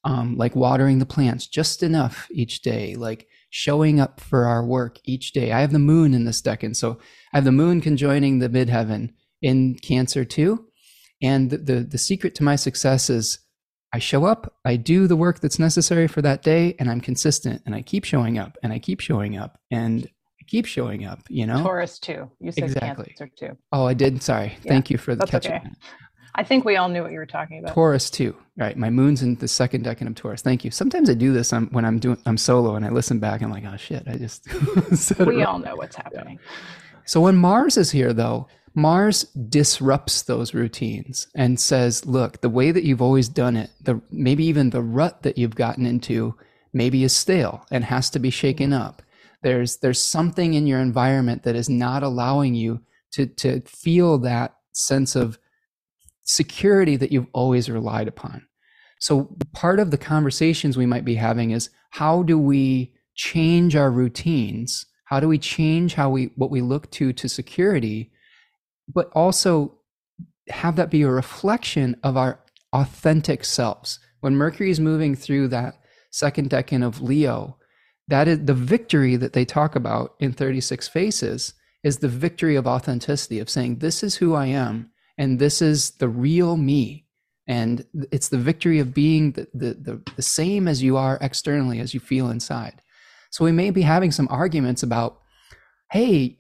um, like watering the plants just enough each day, like showing up for our work each day. I have the moon in this decan. So I have the moon conjoining the midheaven in Cancer too. And the, the, the secret to my success is I show up, I do the work that's necessary for that day, and I'm consistent and I keep showing up and I keep showing up and I keep showing up, you know? Taurus too. You said exactly. Cancer too. Oh, I did. Sorry. Yeah, Thank you for the catch. Okay. I think we all knew what you were talking about. Taurus too, right? My moon's in the second decan of Taurus. Thank you. Sometimes I do this when I'm doing I'm solo and I listen back. and I'm like, oh shit, I just. we all know what's happening. Yeah. So when Mars is here, though, Mars disrupts those routines and says, look, the way that you've always done it, the maybe even the rut that you've gotten into, maybe is stale and has to be shaken up. There's there's something in your environment that is not allowing you to to feel that sense of security that you've always relied upon. So, part of the conversations we might be having is how do we change our routines? How do we change how we what we look to to security, but also have that be a reflection of our authentic selves? When Mercury is moving through that second decan of Leo, that is the victory that they talk about in 36 Faces is the victory of authenticity of saying this is who I am and this is the real me and it's the victory of being the, the, the, the, same as you are externally as you feel inside. So we may be having some arguments about hey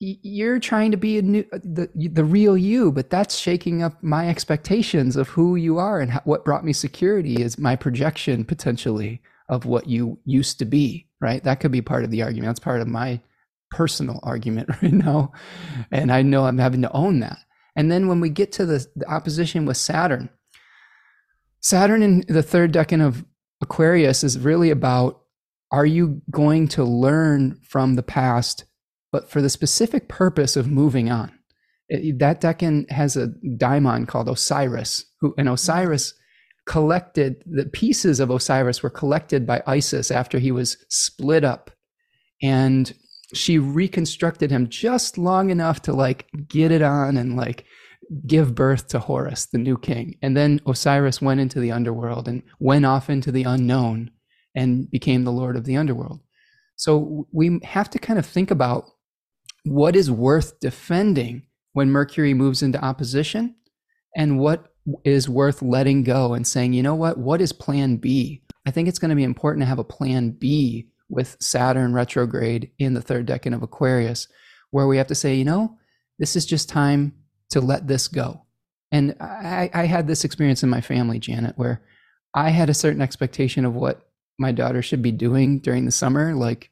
you're trying to be a new the, the real you but that's shaking up my expectations of who you are and how, what brought me security is my projection potentially of what you used to be right? That could be part of the argument. That's part of my personal argument right now. And i know i'm having to own that. And then when we get to the, the opposition with Saturn, Saturn in the third decan of Aquarius is really about are you going to learn from the past, but for the specific purpose of moving on? It, that decan has a daimon called Osiris, who and Osiris collected the pieces of Osiris were collected by Isis after he was split up, and she reconstructed him just long enough to like get it on and like give birth to Horus, the new king. And then Osiris went into the underworld and went off into the unknown and became the lord of the underworld. So we have to kind of think about what is worth defending when Mercury moves into opposition and what is worth letting go and saying, you know what, what is plan B? I think it's going to be important to have a plan B with Saturn retrograde in the third decan of Aquarius, where we have to say, you know, this is just time to let this go. And I, I had this experience in my family, Janet, where I had a certain expectation of what my daughter should be doing during the summer, like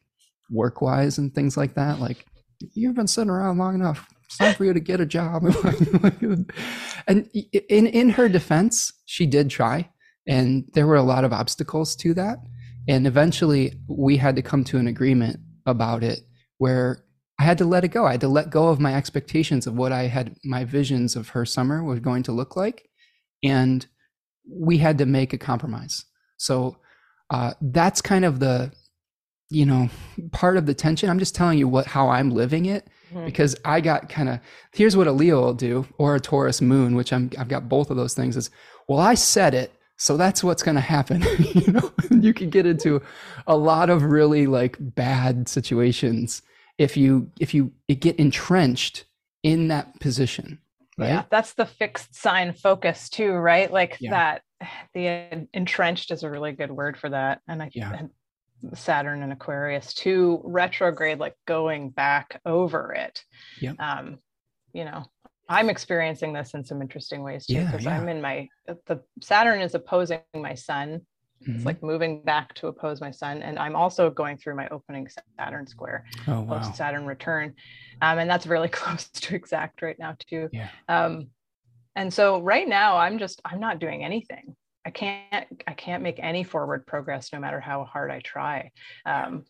work wise and things like that. Like, you've been sitting around long enough. It's time for you to get a job. and in, in her defense, she did try. And there were a lot of obstacles to that. And eventually we had to come to an agreement about it where I had to let it go. I had to let go of my expectations of what I had, my visions of her summer was going to look like. And we had to make a compromise. So uh, that's kind of the, you know, part of the tension. I'm just telling you what, how I'm living it mm-hmm. because I got kind of, here's what a Leo will do or a Taurus moon, which I'm, I've got both of those things is, well, I said it. So that's what's going to happen. you know, you can get into a lot of really like bad situations if you if you get entrenched in that position. Right? Yeah, that's the fixed sign focus too, right? Like yeah. that. The entrenched is a really good word for that, and I yeah. And Saturn and Aquarius to retrograde, like going back over it. Yeah. Um, you know, I'm experiencing this in some interesting ways too, because yeah, yeah. I'm in my the Saturn is opposing my sun. Mm-hmm. It's like moving back to oppose my sun. And I'm also going through my opening Saturn square, oh, wow. post Saturn return. Um, and that's really close to exact right now too. Yeah. Um, and so right now I'm just I'm not doing anything. I can't I can't make any forward progress no matter how hard I try. Um,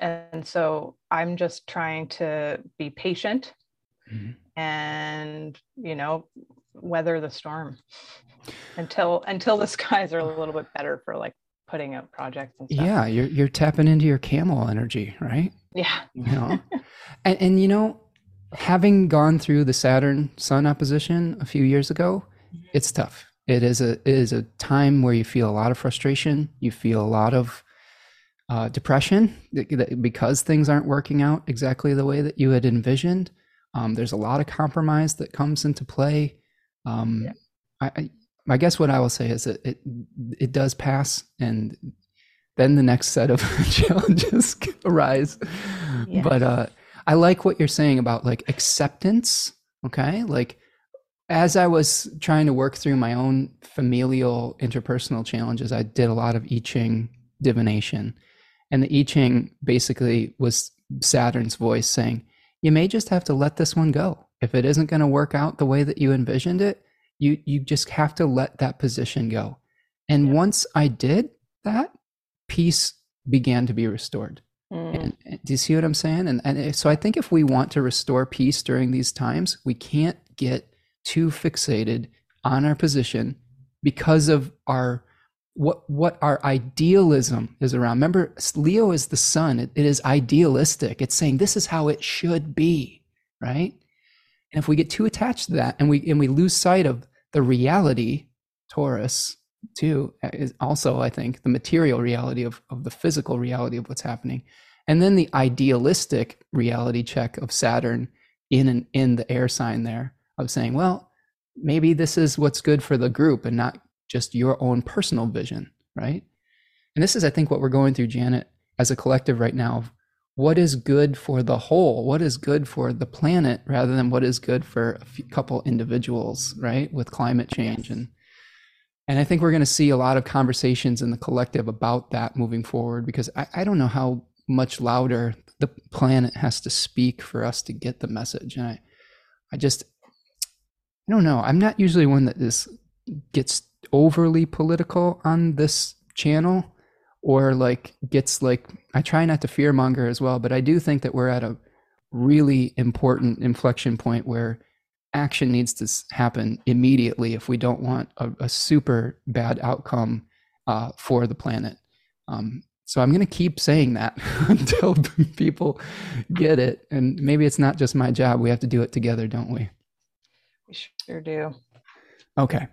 and so I'm just trying to be patient mm-hmm. and you know weather the storm until until the skies are a little bit better for like putting out projects and stuff. Yeah, you're you're tapping into your camel energy, right? Yeah. You know. and and you know, having gone through the Saturn Sun opposition a few years ago, it's tough. It is a it is a time where you feel a lot of frustration, you feel a lot of uh, depression because things aren't working out exactly the way that you had envisioned. Um, there's a lot of compromise that comes into play. Um, yeah. I, I, guess what I will say is that it it does pass, and then the next set of challenges arise. Yes. But uh, I like what you're saying about like acceptance. Okay, like as I was trying to work through my own familial interpersonal challenges, I did a lot of I Ching divination, and the I Ching basically was Saturn's voice saying you may just have to let this one go. If it isn't going to work out the way that you envisioned it, you you just have to let that position go. And yeah. once I did that, peace began to be restored. Mm. And, and, do you see what I'm saying? And, and so I think if we want to restore peace during these times, we can't get too fixated on our position because of our what what our idealism is around. Remember, Leo is the sun. It, it is idealistic. It's saying this is how it should be, right? And if we get too attached to that, and we and we lose sight of the reality, Taurus too uh, is also, I think, the material reality of of the physical reality of what's happening, and then the idealistic reality check of Saturn in in the air sign there of saying, well, maybe this is what's good for the group and not just your own personal vision, right? And this is, I think, what we're going through, Janet, as a collective right now. What is good for the whole? What is good for the planet rather than what is good for a few, couple individuals, right? With climate change. Yes. And and I think we're going to see a lot of conversations in the collective about that moving forward because I, I don't know how much louder the planet has to speak for us to get the message. And I, I just, I don't know. I'm not usually one that is gets overly political on this channel or like gets like I try not to fearmonger as well, but I do think that we're at a really important inflection point where action needs to happen immediately if we don't want a, a super bad outcome uh, for the planet. Um, so I'm going to keep saying that until people get it. And maybe it's not just my job. We have to do it together, don't we? We sure do. Okay.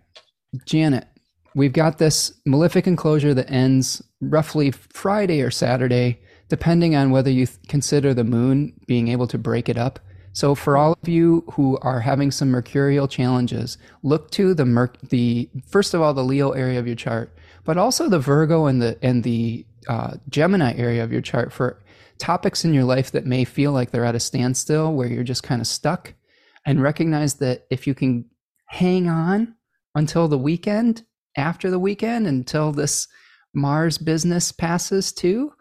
Janet, we've got this malefic enclosure that ends roughly Friday or Saturday, depending on whether you consider the moon being able to break it up. So for all of you who are having some mercurial challenges, look to the merc the first of all the Leo area of your chart, but also the Virgo and the and the uh, Gemini area of your chart for topics in your life that may feel like they're at a standstill, where you're just kind of stuck, and recognize that if you can hang on until the weekend, after the weekend, until this Mars business passes too,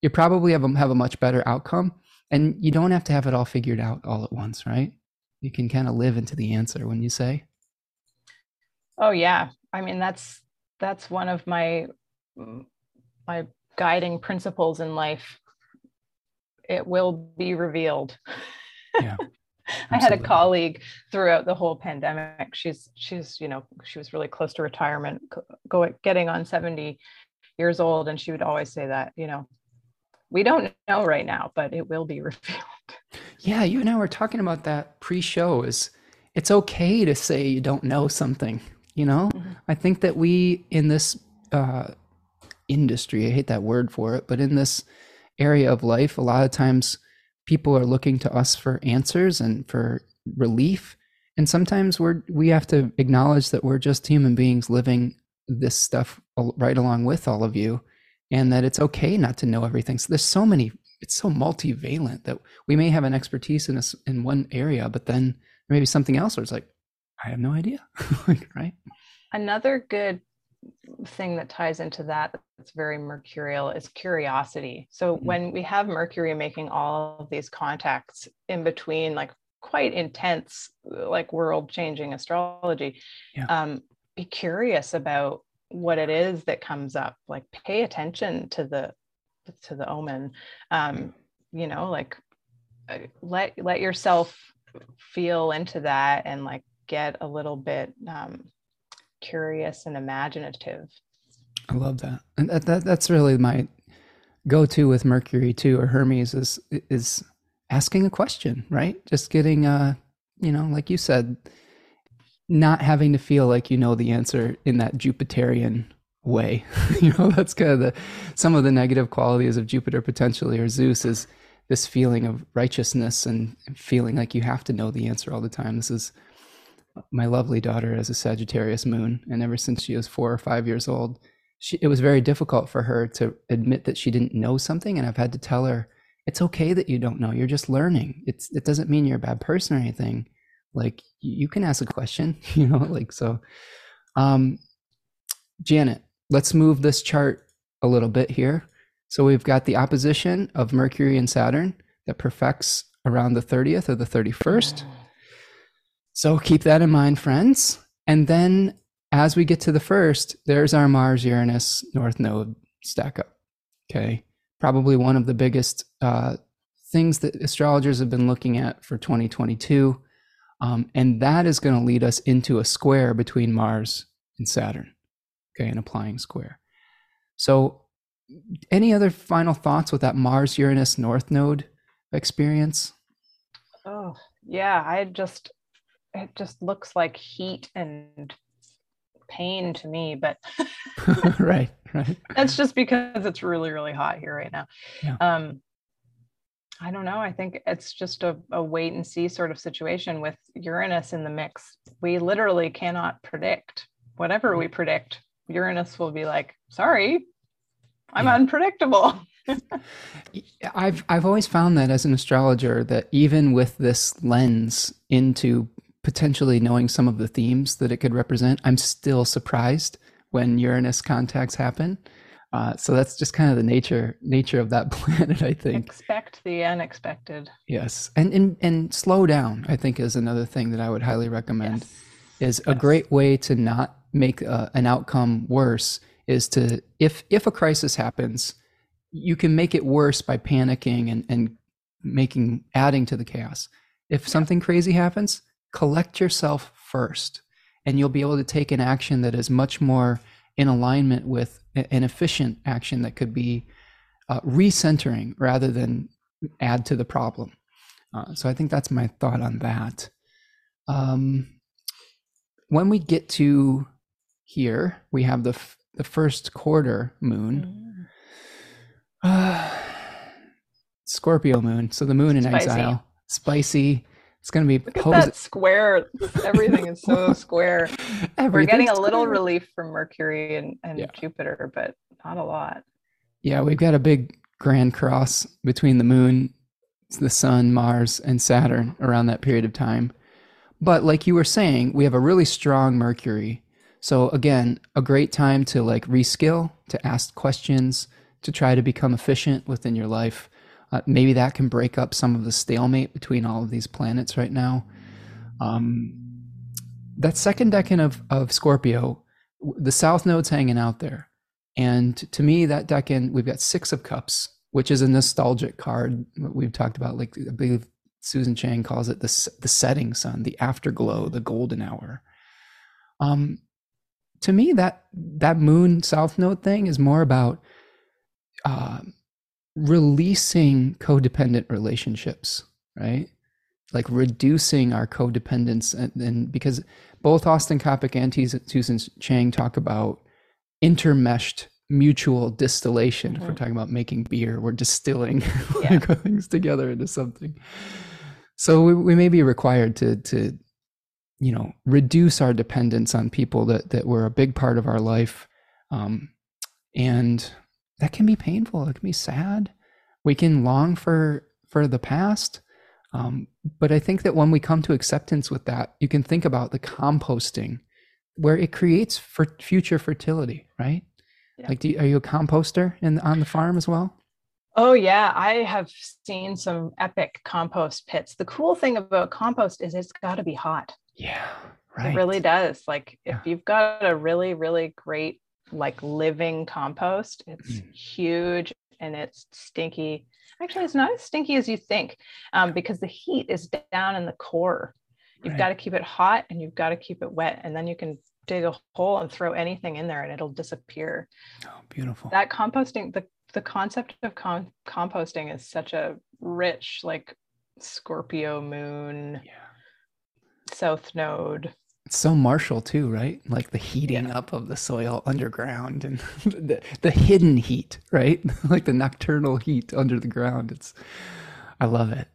you probably have a, have a much better outcome. And you don't have to have it all figured out all at once, right? You can kind of live into the answer when you say. Oh yeah, I mean that's that's one of my my guiding principles in life. It will be revealed. Yeah. I had a colleague throughout the whole pandemic. She's she's you know she was really close to retirement, go getting on 70 years old and she would always say that, you know, we don't know right now, but it will be revealed. Yeah, you and I were talking about that pre-show is it's okay to say you don't know something, you know? Mm-hmm. I think that we in this uh, industry, I hate that word for it, but in this area of life, a lot of times people are looking to us for answers and for relief. And sometimes we're we have to acknowledge that we're just human beings living this stuff right along with all of you and that it's okay not to know everything. So there's so many, it's so multivalent that we may have an expertise in this in one area, but then maybe something else where it's like, I have no idea. like, right. Another good thing that ties into that that's very mercurial is curiosity. So mm-hmm. when we have Mercury making all of these contacts in between, like quite intense, like world changing astrology, yeah. um, be curious about what it is that comes up like pay attention to the to the omen um you know like uh, let let yourself feel into that and like get a little bit um curious and imaginative i love that and that, that that's really my go-to with mercury too or hermes is is asking a question right just getting uh you know like you said not having to feel like you know the answer in that Jupiterian way. you know, that's kind of the some of the negative qualities of Jupiter potentially or Zeus is this feeling of righteousness and feeling like you have to know the answer all the time. This is my lovely daughter as a Sagittarius moon, and ever since she was four or five years old, she, it was very difficult for her to admit that she didn't know something, and I've had to tell her it's okay that you don't know. You're just learning. It's it doesn't mean you're a bad person or anything like you can ask a question you know like so um janet let's move this chart a little bit here so we've got the opposition of mercury and saturn that perfects around the 30th or the 31st so keep that in mind friends and then as we get to the first there's our mars uranus north node stack up okay probably one of the biggest uh, things that astrologers have been looking at for 2022 um, and that is going to lead us into a square between Mars and Saturn, okay, an applying square. So, any other final thoughts with that Mars Uranus North Node experience? Oh, yeah, I just, it just looks like heat and pain to me, but right, right. That's just because it's really, really hot here right now. Yeah. Um, I don't know. I think it's just a, a wait and see sort of situation with Uranus in the mix. We literally cannot predict. Whatever we predict, Uranus will be like, sorry, I'm yeah. unpredictable. I've I've always found that as an astrologer that even with this lens into potentially knowing some of the themes that it could represent, I'm still surprised when Uranus contacts happen. Uh, so that's just kind of the nature nature of that planet, I think. Expect the unexpected. Yes, and and and slow down. I think is another thing that I would highly recommend. Yes. Is yes. a great way to not make uh, an outcome worse. Is to if if a crisis happens, you can make it worse by panicking and and making adding to the chaos. If something crazy happens, collect yourself first, and you'll be able to take an action that is much more in alignment with an efficient action that could be uh, recentering rather than add to the problem. Uh, so I think that's my thought on that. Um, when we get to here, we have the f- the first quarter moon, uh, Scorpio moon. So the moon in Spicy. exile, spicy. It's going to be Look at that square. Everything is so square. We're getting a little square. relief from Mercury and, and yeah. Jupiter, but not a lot. Yeah, we've got a big grand cross between the moon, the sun, Mars, and Saturn around that period of time. But like you were saying, we have a really strong Mercury. So again, a great time to like reskill, to ask questions, to try to become efficient within your life. Uh, maybe that can break up some of the stalemate between all of these planets right now. Um, that second decan of, of Scorpio, the South Node's hanging out there. And to me, that decan, we've got Six of Cups, which is a nostalgic card. We've talked about, like, I believe Susan Chang calls it the, the setting sun, the afterglow, the golden hour. Um, to me, that that moon South Node thing is more about uh, releasing codependent relationships, right? Like reducing our codependence, and, and because both Austin Coppock and Susan Chang talk about intermeshed mutual distillation. Mm-hmm. If we're mm-hmm. talking about making beer, we're distilling yeah. things together into something. So we, we may be required to to you know reduce our dependence on people that that were a big part of our life, um, and that can be painful. It can be sad. We can long for for the past. Um, but I think that when we come to acceptance with that, you can think about the composting where it creates for future fertility, right? Yeah. Like, you, are you a composter in on the farm as well? Oh yeah, I have seen some epic compost pits. The cool thing about compost is it's got to be hot. Yeah, right. It really does. Like if you've got a really really great like living compost. It's mm. huge and it's stinky. Actually, it's not as stinky as you think um, because the heat is down in the core. You've right. got to keep it hot and you've got to keep it wet, and then you can dig a hole and throw anything in there and it'll disappear. Oh, beautiful. That composting, the the concept of com- composting is such a rich, like Scorpio moon, yeah. South Node it's so martial too, right? Like the heating yeah. up of the soil underground and the, the hidden heat, right? like the nocturnal heat under the ground. It's, I love it.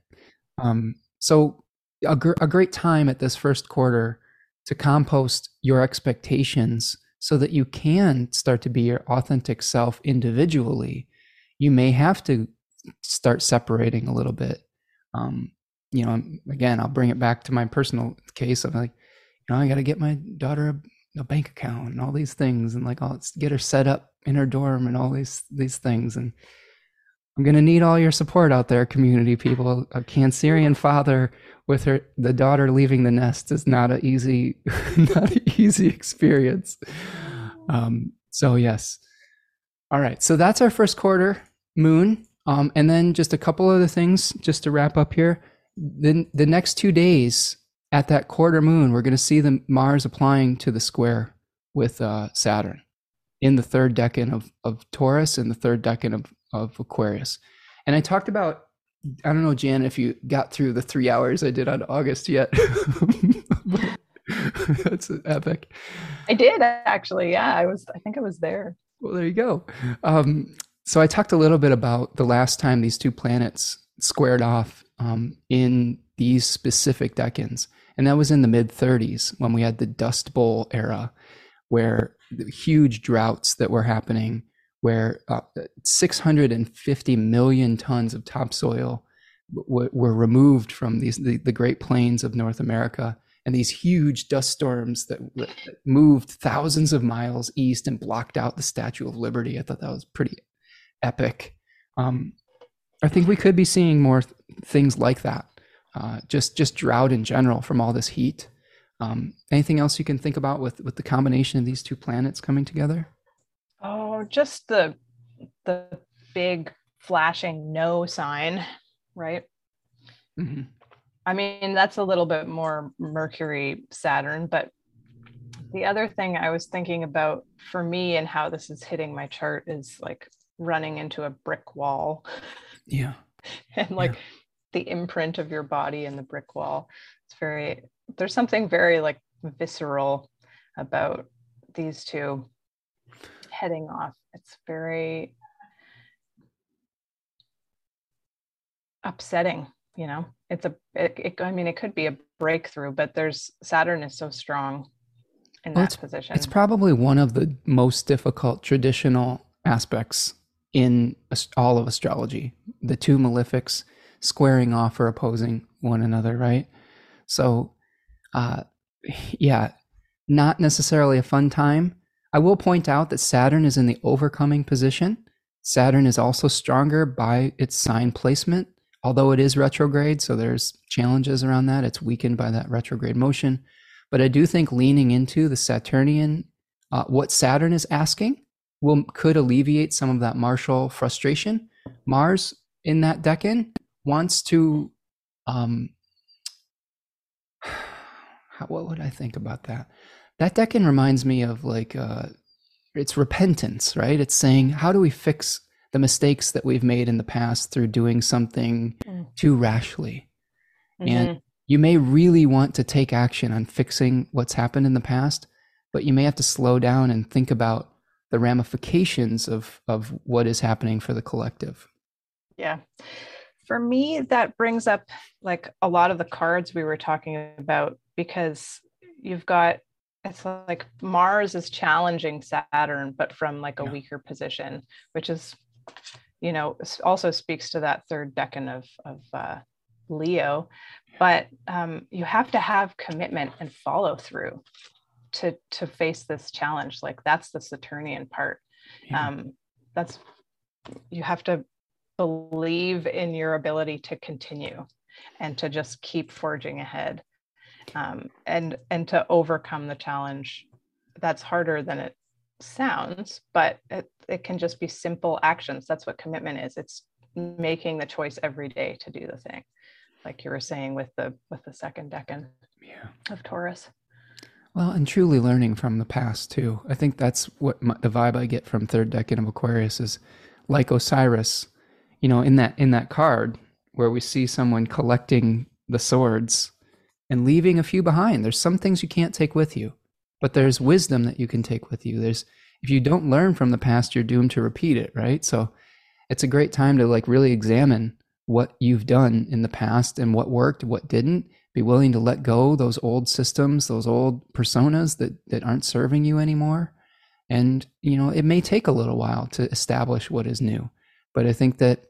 Um, so a, gr- a great time at this first quarter to compost your expectations so that you can start to be your authentic self individually. You may have to start separating a little bit. Um, you know, again, I'll bring it back to my personal case of like, I got to get my daughter a, a, bank account and all these things, and like, get her set up in her dorm and all these these things. And I'm gonna need all your support out there, community people. A Cancerian father with her the daughter leaving the nest is not an easy, not an easy experience. Um, so yes. All right. So that's our first quarter moon. Um, and then just a couple other things just to wrap up here. Then the next two days at that quarter moon, we're going to see the Mars applying to the square with uh, Saturn in the third decan of, of Taurus and the third decan of, of Aquarius. And I talked about, I don't know, Jan, if you got through the three hours I did on August yet. That's epic. I did actually. Yeah, I was, I think I was there. Well, there you go. Um, so I talked a little bit about the last time these two planets squared off um, in these specific decans. And that was in the mid 30s when we had the Dust Bowl era, where the huge droughts that were happening, where uh, 650 million tons of topsoil w- were removed from these the, the Great Plains of North America, and these huge dust storms that moved thousands of miles east and blocked out the Statue of Liberty. I thought that was pretty epic. Um, I think we could be seeing more th- things like that uh, just just drought in general from all this heat. Um, anything else you can think about with with the combination of these two planets coming together? Oh, just the the big flashing no sign, right? Mm-hmm. I mean, that's a little bit more Mercury Saturn, but the other thing I was thinking about for me and how this is hitting my chart is like running into a brick wall. Yeah. and like yeah the imprint of your body in the brick wall. It's very, there's something very like visceral about these two heading off. It's very upsetting. you know, it's a, it, it, I mean, it could be a breakthrough, but there's Saturn is so strong in well, that it's, position. It's probably one of the most difficult traditional aspects in all of astrology. The two malefics squaring off or opposing one another, right? So, uh, yeah, not necessarily a fun time. I will point out that Saturn is in the overcoming position. Saturn is also stronger by its sign placement, although it is retrograde. So there's challenges around that. It's weakened by that retrograde motion. But I do think leaning into the Saturnian, uh, what Saturn is asking, will could alleviate some of that martial frustration. Mars in that decan wants to um, what would I think about that? That decan reminds me of like uh, it's repentance, right? It's saying how do we fix the mistakes that we've made in the past through doing something mm. too rashly, mm-hmm. and you may really want to take action on fixing what's happened in the past, but you may have to slow down and think about the ramifications of of what is happening for the collective. Yeah for me that brings up like a lot of the cards we were talking about because you've got it's like mars is challenging saturn but from like a yeah. weaker position which is you know also speaks to that third decan of of uh, leo but um, you have to have commitment and follow through to to face this challenge like that's the saturnian part yeah. um, that's you have to believe in your ability to continue and to just keep forging ahead um, and and to overcome the challenge that's harder than it sounds but it, it can just be simple actions. That's what commitment is. It's making the choice every day to do the thing like you were saying with the with the second decan yeah. of taurus. Well and truly learning from the past too. I think that's what my, the vibe i get from third decan of aquarius is like osiris you know, in that in that card where we see someone collecting the swords and leaving a few behind. There's some things you can't take with you, but there's wisdom that you can take with you. There's if you don't learn from the past, you're doomed to repeat it, right? So it's a great time to like really examine what you've done in the past and what worked, what didn't. Be willing to let go those old systems, those old personas that that aren't serving you anymore. And you know, it may take a little while to establish what is new. But I think that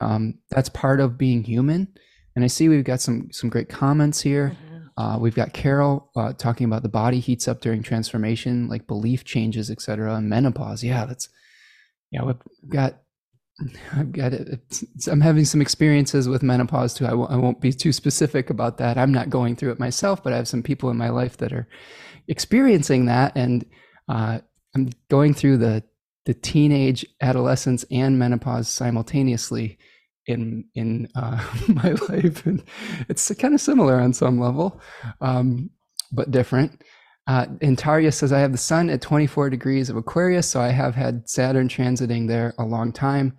um, that's part of being human. And I see we've got some some great comments here. Mm-hmm. Uh, we've got Carol uh, talking about the body heats up during transformation, like belief changes, etc. And menopause. Yeah, that's yeah. We've got I've got it. I'm having some experiences with menopause too. I w- I won't be too specific about that. I'm not going through it myself, but I have some people in my life that are experiencing that, and uh, I'm going through the the teenage, adolescence, and menopause simultaneously in in uh, my life, and it's kind of similar on some level, um, but different. Uh, and Tarya says, I have the sun at 24 degrees of Aquarius, so I have had Saturn transiting there a long time.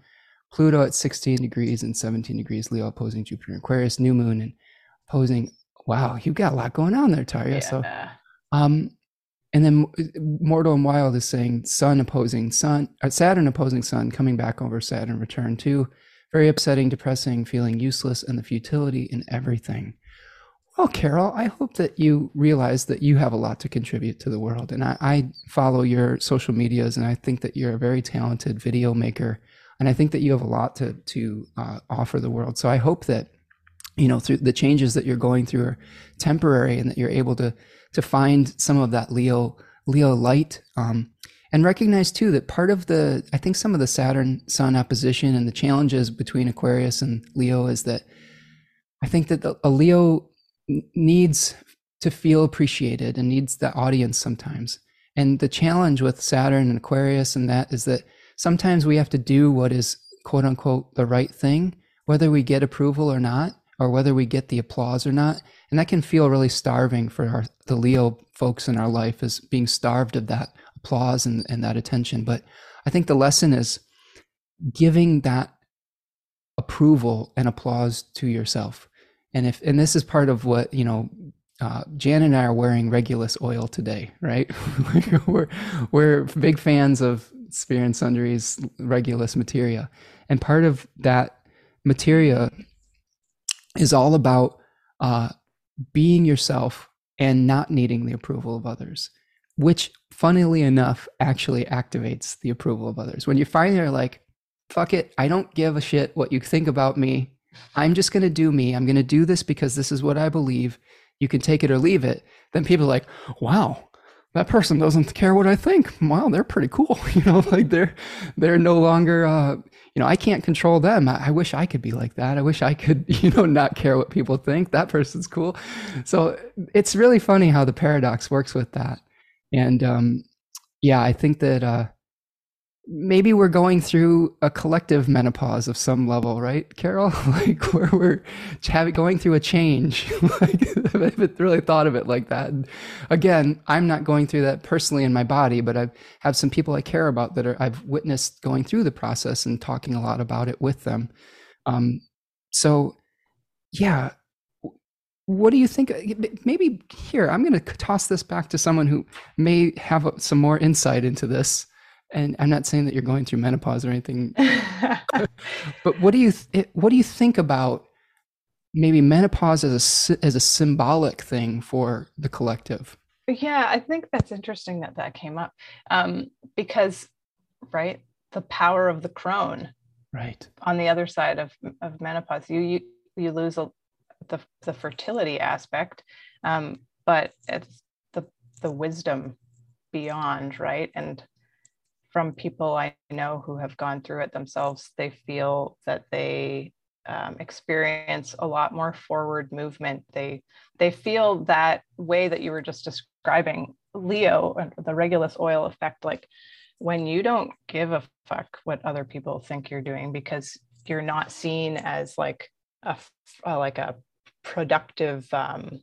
Pluto at 16 degrees and 17 degrees, Leo opposing Jupiter and Aquarius, new moon and opposing. Wow, you've got a lot going on there, Tarya. Yeah. So, um, and then Mortal and Wild is saying Sun opposing Sun, uh, Saturn opposing Sun, coming back over Saturn return too. Very upsetting, depressing, feeling useless, and the futility in everything. Well, Carol, I hope that you realize that you have a lot to contribute to the world. And I, I follow your social medias, and I think that you're a very talented video maker. And I think that you have a lot to, to uh, offer the world. So I hope that, you know, through the changes that you're going through are temporary and that you're able to to find some of that Leo Leo light. Um, and recognize too that part of the I think some of the Saturn Sun opposition and the challenges between Aquarius and Leo is that I think that the, a Leo needs to feel appreciated and needs the audience sometimes. And the challenge with Saturn and Aquarius and that is that sometimes we have to do what is quote unquote the right thing, whether we get approval or not, or whether we get the applause or not and that can feel really starving for our, the leo folks in our life as being starved of that applause and, and that attention. But i think the lesson is giving that approval and applause to yourself. And if and this is part of what you know uh, Jan and I are wearing Regulus oil today, right? we're we're big fans of Spear and Sundry's Regulus materia, and part of that materia is all about uh, being yourself and not needing the approval of others, which, funnily enough, actually activates the approval of others. When you finally are like, fuck it, I don't give a shit what you think about me. I'm just going to do me. I'm going to do this because this is what I believe. You can take it or leave it. Then people are like, wow, that person doesn't care what I think. Wow, they're pretty cool. You know, like they're they're no longer uh, you know, I can't control them. I, I, wish I could be like that. I wish I could, you know, not care what people think. That person's cool. So it's really funny how the paradox works with that. And um, yeah, I think that uh, maybe we're going through a collective menopause of some level, right, Carol? like where we're having, going through a change. like I haven't really thought of it like that. And again, I'm not going through that personally in my body, but I have some people I care about that are I've witnessed going through the process and talking a lot about it with them. Um, so, yeah. What do you think? Maybe here, I'm going to toss this back to someone who may have some more insight into this and I'm not saying that you're going through menopause or anything, but what do you th- what do you think about maybe menopause as a as a symbolic thing for the collective? Yeah, I think that's interesting that that came up um, because, right, the power of the crone, right, on the other side of of menopause, you you you lose a, the the fertility aspect, um, but it's the the wisdom beyond, right, and from people I know who have gone through it themselves, they feel that they um, experience a lot more forward movement. They they feel that way that you were just describing, Leo, the Regulus oil effect. Like when you don't give a fuck what other people think you're doing because you're not seen as like a, a like a productive um,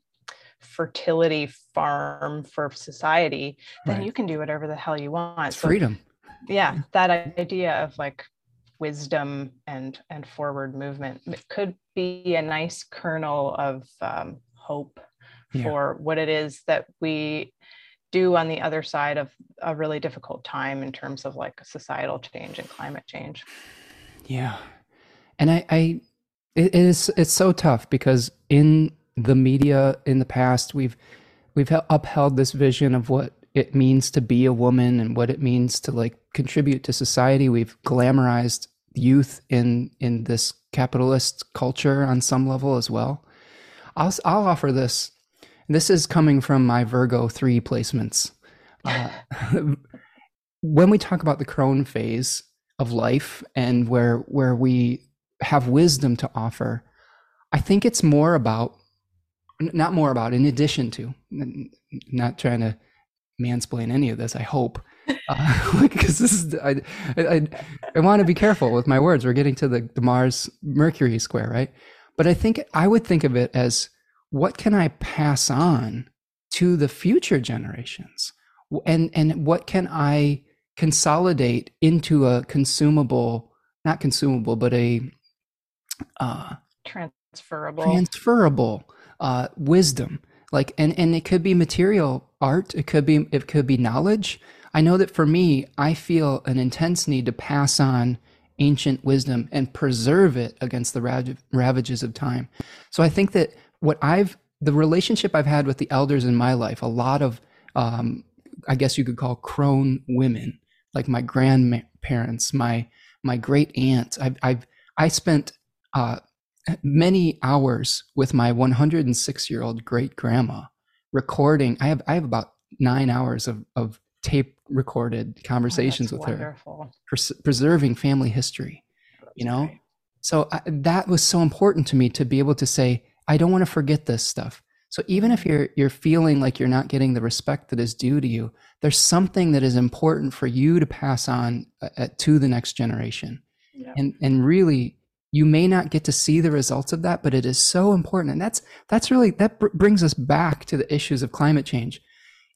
fertility farm for society, then right. you can do whatever the hell you want. So freedom yeah that idea of like wisdom and and forward movement it could be a nice kernel of um, hope yeah. for what it is that we do on the other side of a really difficult time in terms of like societal change and climate change yeah and i i it is it's so tough because in the media in the past we've we've upheld this vision of what it means to be a woman and what it means to like contribute to society. We've glamorized youth in in this capitalist culture on some level as well. I'll I'll offer this. This is coming from my Virgo three placements. Uh, when we talk about the crone phase of life and where where we have wisdom to offer, I think it's more about not more about in addition to not trying to mansplain any of this. I hope, because uh, this is I I, I want to be careful with my words. We're getting to the, the Mars Mercury square, right? But I think I would think of it as what can I pass on to the future generations, and and what can I consolidate into a consumable, not consumable, but a uh, transferable. transferable uh, wisdom. Like and and it could be material art it could be it could be knowledge. I know that for me i feel an intense need to pass on ancient wisdom and preserve it against the ravages of time. So i think that what i've the relationship i've had with the elders in my life a lot of um, i guess you could call crone women like my grandparents my my great aunt. I've, I've i spent uh, many hours with my 106 year old great grandma recording. I have I have about nine hours of, of tape recorded oh, conversations oh, with wonderful. her, pres- preserving family history. That's you know, great. so I, that was so important to me to be able to say, I don't want to forget this stuff. So even if you're you're feeling like you're not getting the respect that is due to you, there's something that is important for you to pass on uh, to the next generation, and and really you may not get to see the results of that but it is so important. And that's that's really that br- brings us back to the issues of climate change.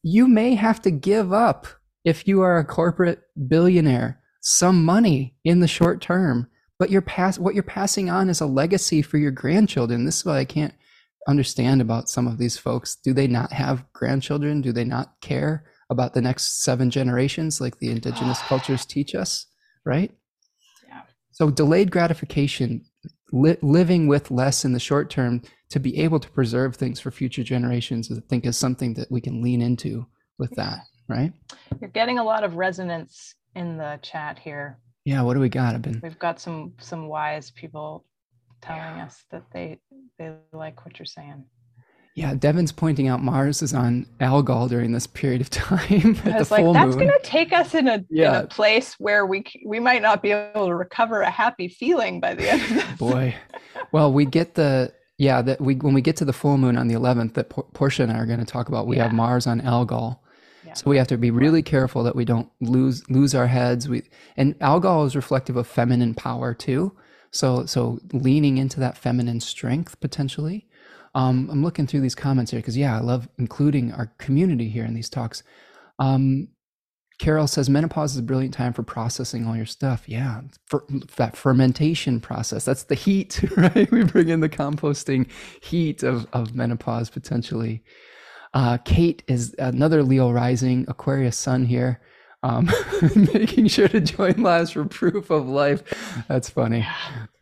You may have to give up if you are a corporate billionaire some money in the short term but you're pass what you're passing on is a legacy for your grandchildren. This is what i can't understand about some of these folks. Do they not have grandchildren? Do they not care about the next seven generations like the indigenous cultures teach us right so delayed gratification, li- living with less in the short term to be able to preserve things for future generations i think is something that we can lean into with that right? You're getting a lot of resonance in the chat here. Yeah what do we got i've been we've got some some wise people telling yeah. us that they they like what you're saying yeah, Devin's pointing out Mars is on Algol during this period of time. I was like, that's going to take us in a, yeah. in a place where we we might not be able to recover a happy feeling by the end of this. Boy, well, we get the yeah that we when we get to the full moon on the 11th that Portia and I are going to talk about. We yeah. have Mars on Algol. Yeah. So we have to be really careful that we don't lose lose our heads. We and Algol is reflective of feminine power too. So so leaning into that feminine strength potentially um, I'm looking through these comments here because, yeah, I love including our community here in these talks. Um, Carol says menopause is a brilliant time for processing all your stuff. Yeah, for, that fermentation process. That's the heat, right? We bring in the composting heat of, of menopause potentially. Uh, Kate is another Leo rising Aquarius sun here um, making sure to join lives for proof of life. That's funny.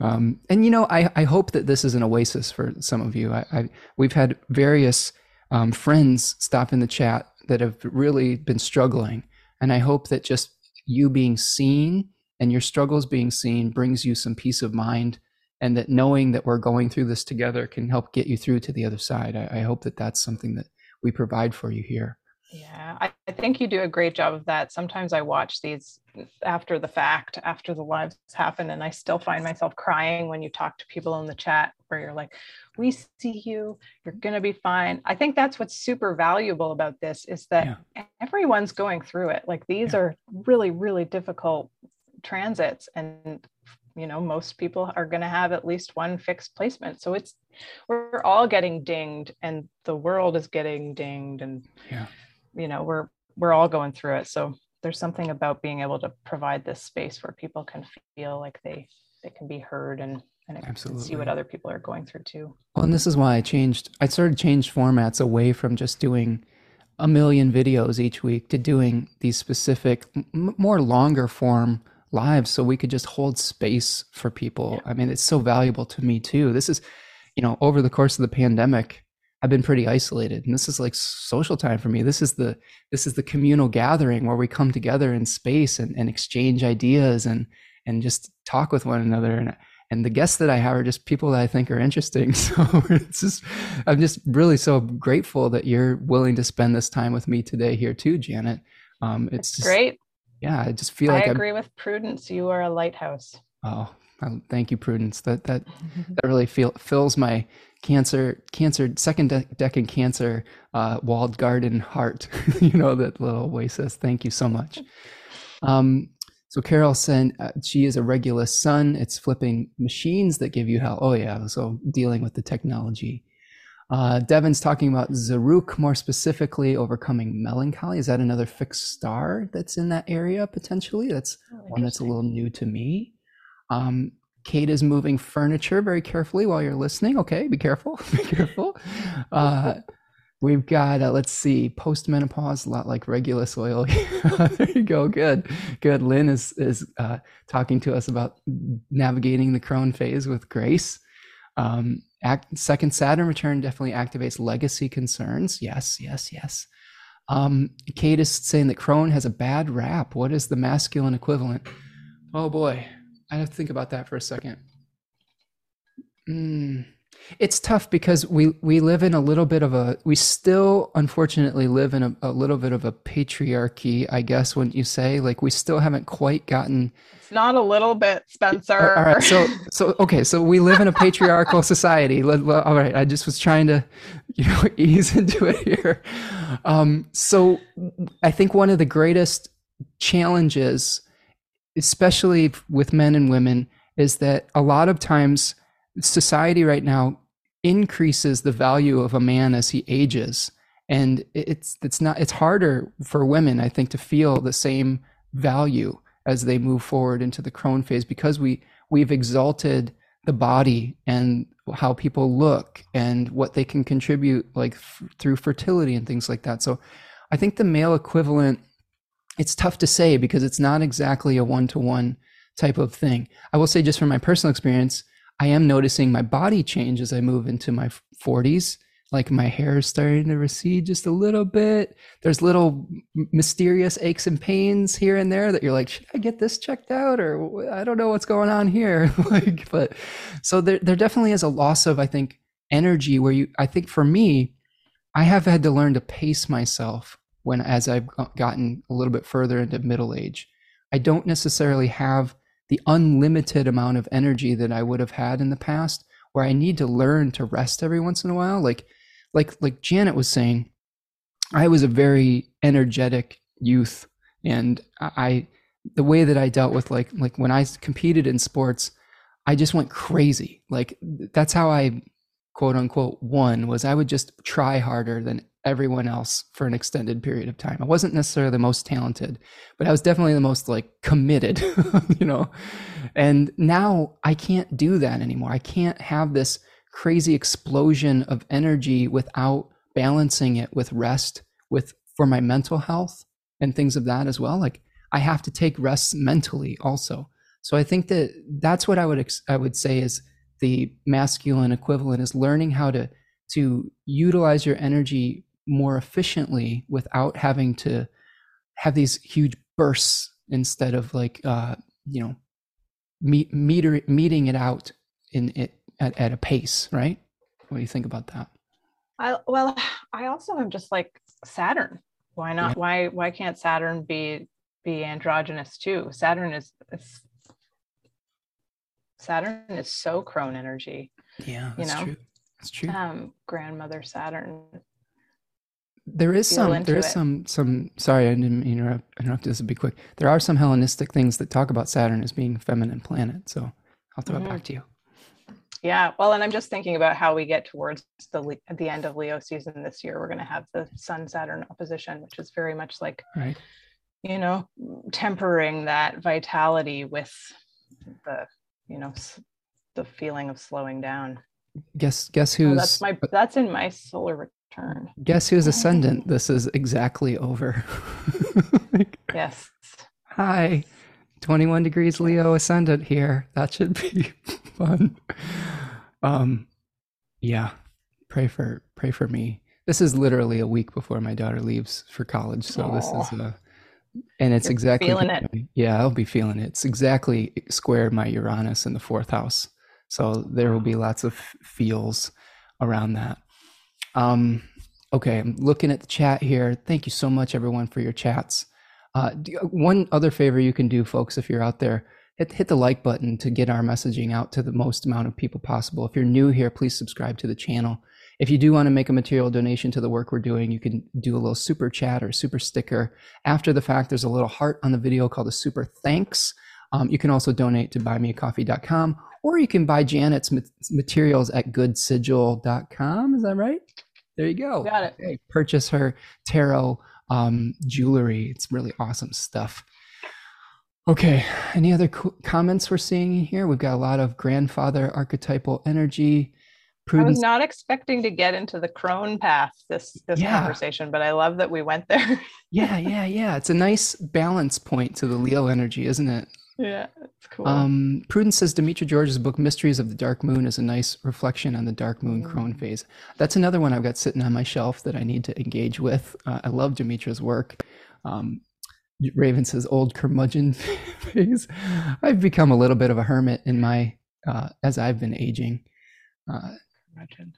Um, and you know, I, I hope that this is an oasis for some of you. I, I we've had various um, friends stop in the chat that have really been struggling, and I hope that just you being seen and your struggles being seen brings you some peace of mind, and that knowing that we're going through this together can help get you through to the other side. I, I hope that that's something that we provide for you here. Yeah, I, I, think you do a great job of that. Sometimes I watch these after the fact, after the lives happen, and I still find myself crying when you talk to people in the chat where you're like, we see you, you're going to be fine. I think that's what's super valuable about this is that yeah. everyone's going through it. Like these yeah. are really, really difficult transits. And you know most people are going to have at least one fixed placement so it's we're all getting dinged and the world is getting dinged and yeah you know we're we're all going through it so there's something about being able to provide this space where people can feel like they they can be heard and and Absolutely. see what other people are going through too. Well, and this is why I changed. I started change formats away from just doing a million videos each week to doing these specific, m- more longer form lives, so we could just hold space for people. Yeah. I mean, it's so valuable to me too. This is, you know, over the course of the pandemic, I've been pretty isolated and this is like social time for me. This is the this is the communal gathering where we come together in space and, and exchange ideas and and just talk with one another and and the guests that I have are just people that I think are interesting. So it's just I'm just really so grateful that you're willing to spend this time with me today here too, Janet. Um, it's just, great. Yeah, I just feel I like I agree I'm, with Prudence. You are a lighthouse. Oh, thank you, Prudence. That that that really feel, fills my cancer cancer second de- decade cancer uh, walled garden heart you know that little says thank you so much um, so carol said uh, she is a Regulus sun it's flipping machines that give you hell oh yeah so dealing with the technology uh, Devin's talking about Zaruk more specifically overcoming melancholy. Is that another fixed star that's in that area potentially? That's oh, one that's a little new to me. Um, Kate is moving furniture very carefully while you're listening. Okay, be careful. be careful. Uh, we've got, uh, let's see, postmenopause, a lot like Regulus oil. there you go. Good. Good. Lynn is, is uh, talking to us about navigating the crone phase with grace. Um, act, second Saturn return definitely activates legacy concerns. Yes, yes, yes. Um, Kate is saying that crone has a bad rap. What is the masculine equivalent? Oh boy. I have to think about that for a second. Mm. It's tough because we we live in a little bit of a we still unfortunately live in a, a little bit of a patriarchy, I guess, wouldn't you say like we still haven't quite gotten It's not a little bit, Spencer. All right. So so okay, so we live in a patriarchal society. All right, I just was trying to you know ease into it here. Um so I think one of the greatest challenges especially with men and women, is that a lot of times society right now increases the value of a man as he ages. And it's it's not it's harder for women i think to feel the same value as they move forward into the crone phase because we we've exalted the body and how people look and what they can contribute like f- through fertility and things like that. So i think the male equivalent it's tough to say because it's not exactly a one to one type of thing. I will say, just from my personal experience, I am noticing my body change as I move into my 40s. Like my hair is starting to recede just a little bit. There's little mysterious aches and pains here and there that you're like, should I get this checked out? Or I don't know what's going on here. like, but so there, there definitely is a loss of, I think, energy where you, I think for me, I have had to learn to pace myself when, as I've gotten a little bit further into middle age. I don't necessarily have the unlimited amount of energy that I would have had in the past where I need to learn to rest every once in a while. Like, like, like Janet was saying, I was a very energetic youth and I, the way that I dealt with like, like when I competed in sports, I just went crazy. Like that's how I quote unquote won was I would just try harder than everyone else for an extended period of time. I wasn't necessarily the most talented, but I was definitely the most like committed, you know. And now I can't do that anymore. I can't have this crazy explosion of energy without balancing it with rest with for my mental health and things of that as well. Like I have to take rest mentally also. So I think that that's what I would ex- I would say is the masculine equivalent is learning how to to utilize your energy more efficiently without having to have these huge bursts instead of like uh, you know meet, meter meeting it out in it at, at a pace right? What do you think about that? I, well i also am just like saturn. Why not? Yeah. why why can't saturn be be androgynous too? Saturn is, saturn is so crone energy yeah that's you know? true. That's true. Um grandmother saturn there is some there is it. some some sorry i didn't interrupt interrupt this would be quick. There are some hellenistic things that talk about saturn as being a feminine planet so i'll throw mm-hmm. it back to you. Yeah well and i'm just thinking about how we get towards the the end of leo season this year. We're going to have the sun saturn opposition which is very much like right. you know tempering that vitality with the you know the feeling of slowing down. Guess guess who's oh, that's my that's in my solar turn. Guess who's ascendant? This is exactly over. like, yes. Hi. 21 degrees Leo ascendant here. That should be fun. Um yeah. Pray for pray for me. This is literally a week before my daughter leaves for college, so Aww. this is a and it's You're exactly feeling it. Yeah, I'll be feeling it. It's exactly square my Uranus in the fourth house. So there will be lots of feels around that. Um, okay, I'm looking at the chat here. Thank you so much, everyone, for your chats. Uh, one other favor you can do, folks, if you're out there, hit, hit the like button to get our messaging out to the most amount of people possible. If you're new here, please subscribe to the channel. If you do want to make a material donation to the work we're doing, you can do a little super chat or super sticker. After the fact, there's a little heart on the video called a super thanks. Um, you can also donate to buymeacoffee.com or you can buy Janet's materials at goodsigil.com. Is that right? There you go. Got it. Okay. Purchase her tarot um, jewelry. It's really awesome stuff. Okay. Any other co- comments we're seeing here? We've got a lot of grandfather archetypal energy. Prudence. I was not expecting to get into the crone path this this yeah. conversation, but I love that we went there. yeah, yeah, yeah. It's a nice balance point to the Leo energy, isn't it? Yeah, it's cool. Um, Prudence says Demetra George's book Mysteries of the Dark Moon is a nice reflection on the dark moon mm. crone phase. That's another one I've got sitting on my shelf that I need to engage with. Uh, I love Demetra's work. Um, Raven says old curmudgeon phase. I've become a little bit of a hermit in my uh, as I've been aging. Uh, curmudgeon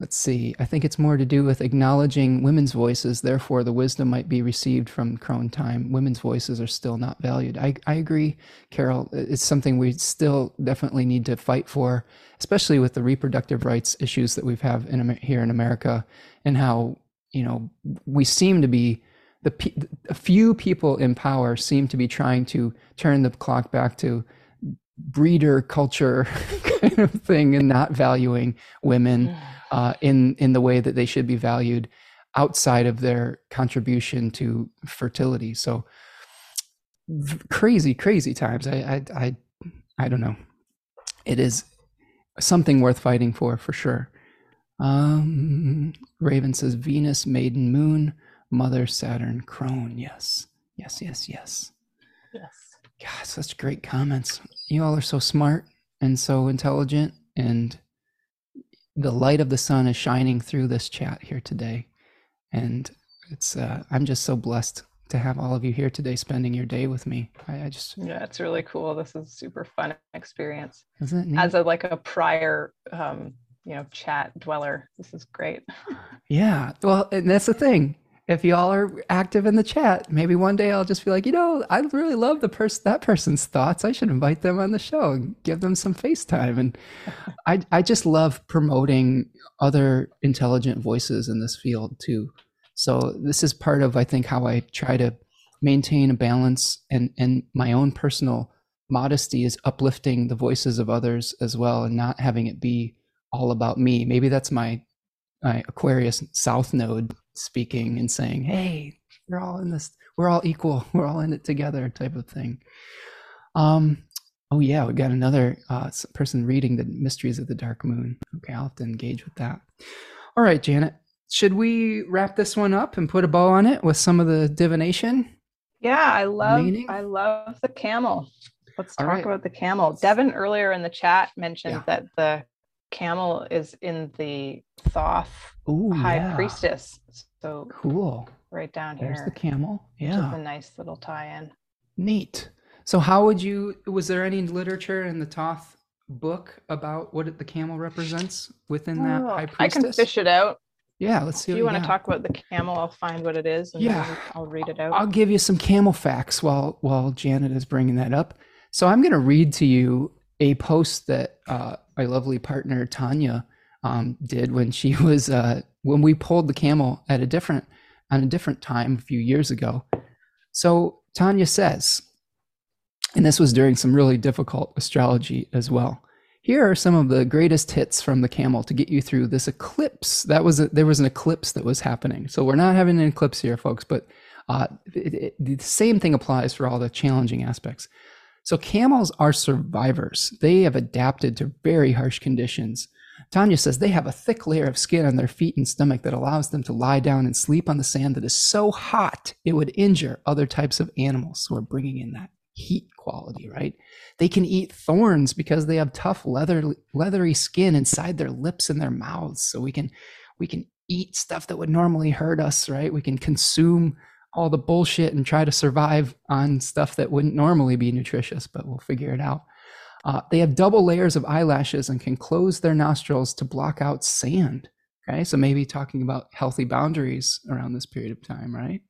let's see, I think it's more to do with acknowledging women's voices. Therefore, the wisdom might be received from crone time. Women's voices are still not valued. I, I agree, Carol. It's something we still definitely need to fight for, especially with the reproductive rights issues that we've have in here in America and how, you know, we seem to be the a few people in power seem to be trying to turn the clock back to breeder culture kind of thing and not valuing women. Mm uh, in in the way that they should be valued outside of their contribution to fertility. So crazy, crazy times. I, I, I, I don't know. It is something worth fighting for, for sure. Um, Raven says Venus, Maiden Moon, Mother, Saturn, Crone. Yes, yes, yes, yes. Yes. God, such great comments. You all are so smart and so intelligent and the light of the sun is shining through this chat here today. And it's uh, I'm just so blessed to have all of you here today spending your day with me. I, I just yeah, it's really cool. This is a super fun experience. Isn't it neat? As a like a prior um, you know, chat dweller. This is great. yeah. Well, and that's the thing. If y'all are active in the chat, maybe one day I'll just be like, you know, I really love the person that person's thoughts. I should invite them on the show and give them some FaceTime. And I I just love promoting other intelligent voices in this field too. So this is part of I think how I try to maintain a balance and and my own personal modesty is uplifting the voices of others as well and not having it be all about me. Maybe that's my, my Aquarius South node speaking and saying, "Hey, we're all in this. We're all equal. We're all in it together," type of thing. Um. Oh yeah, we got another uh, person reading the mysteries of the dark moon. Okay, I'll have to engage with that. All right, Janet, should we wrap this one up and put a bow on it with some of the divination? Yeah, I love meaning? I love the camel. Let's talk right. about the camel. Devin earlier in the chat mentioned yeah. that the camel is in the Thoth Ooh, High yeah. Priestess. So cool. Right down here. There's the camel. Yeah. It's a nice little tie-in. Neat. So how would you was there any literature in the Thoth book about what the camel represents within that oh, high priestess? I can fish it out. Yeah, let's see. If you want to talk about the camel, I'll find what it is and yeah. I'll read it out. I'll give you some camel facts while while Janet is bringing that up. So I'm going to read to you a post that uh, my lovely partner Tanya um, did when she was uh, when we pulled the camel at a different on a different time a few years ago. So Tanya says, and this was during some really difficult astrology as well. Here are some of the greatest hits from the camel to get you through this eclipse. That was a, there was an eclipse that was happening. So we're not having an eclipse here, folks, but uh, it, it, the same thing applies for all the challenging aspects. So camels are survivors. They have adapted to very harsh conditions. Tanya says they have a thick layer of skin on their feet and stomach that allows them to lie down and sleep on the sand that is so hot it would injure other types of animals. So we're bringing in that heat quality, right? They can eat thorns because they have tough leather leathery skin inside their lips and their mouths. So we can we can eat stuff that would normally hurt us, right? We can consume all the bullshit and try to survive on stuff that wouldn't normally be nutritious, but we'll figure it out. Uh, they have double layers of eyelashes and can close their nostrils to block out sand. Okay, so maybe talking about healthy boundaries around this period of time, right?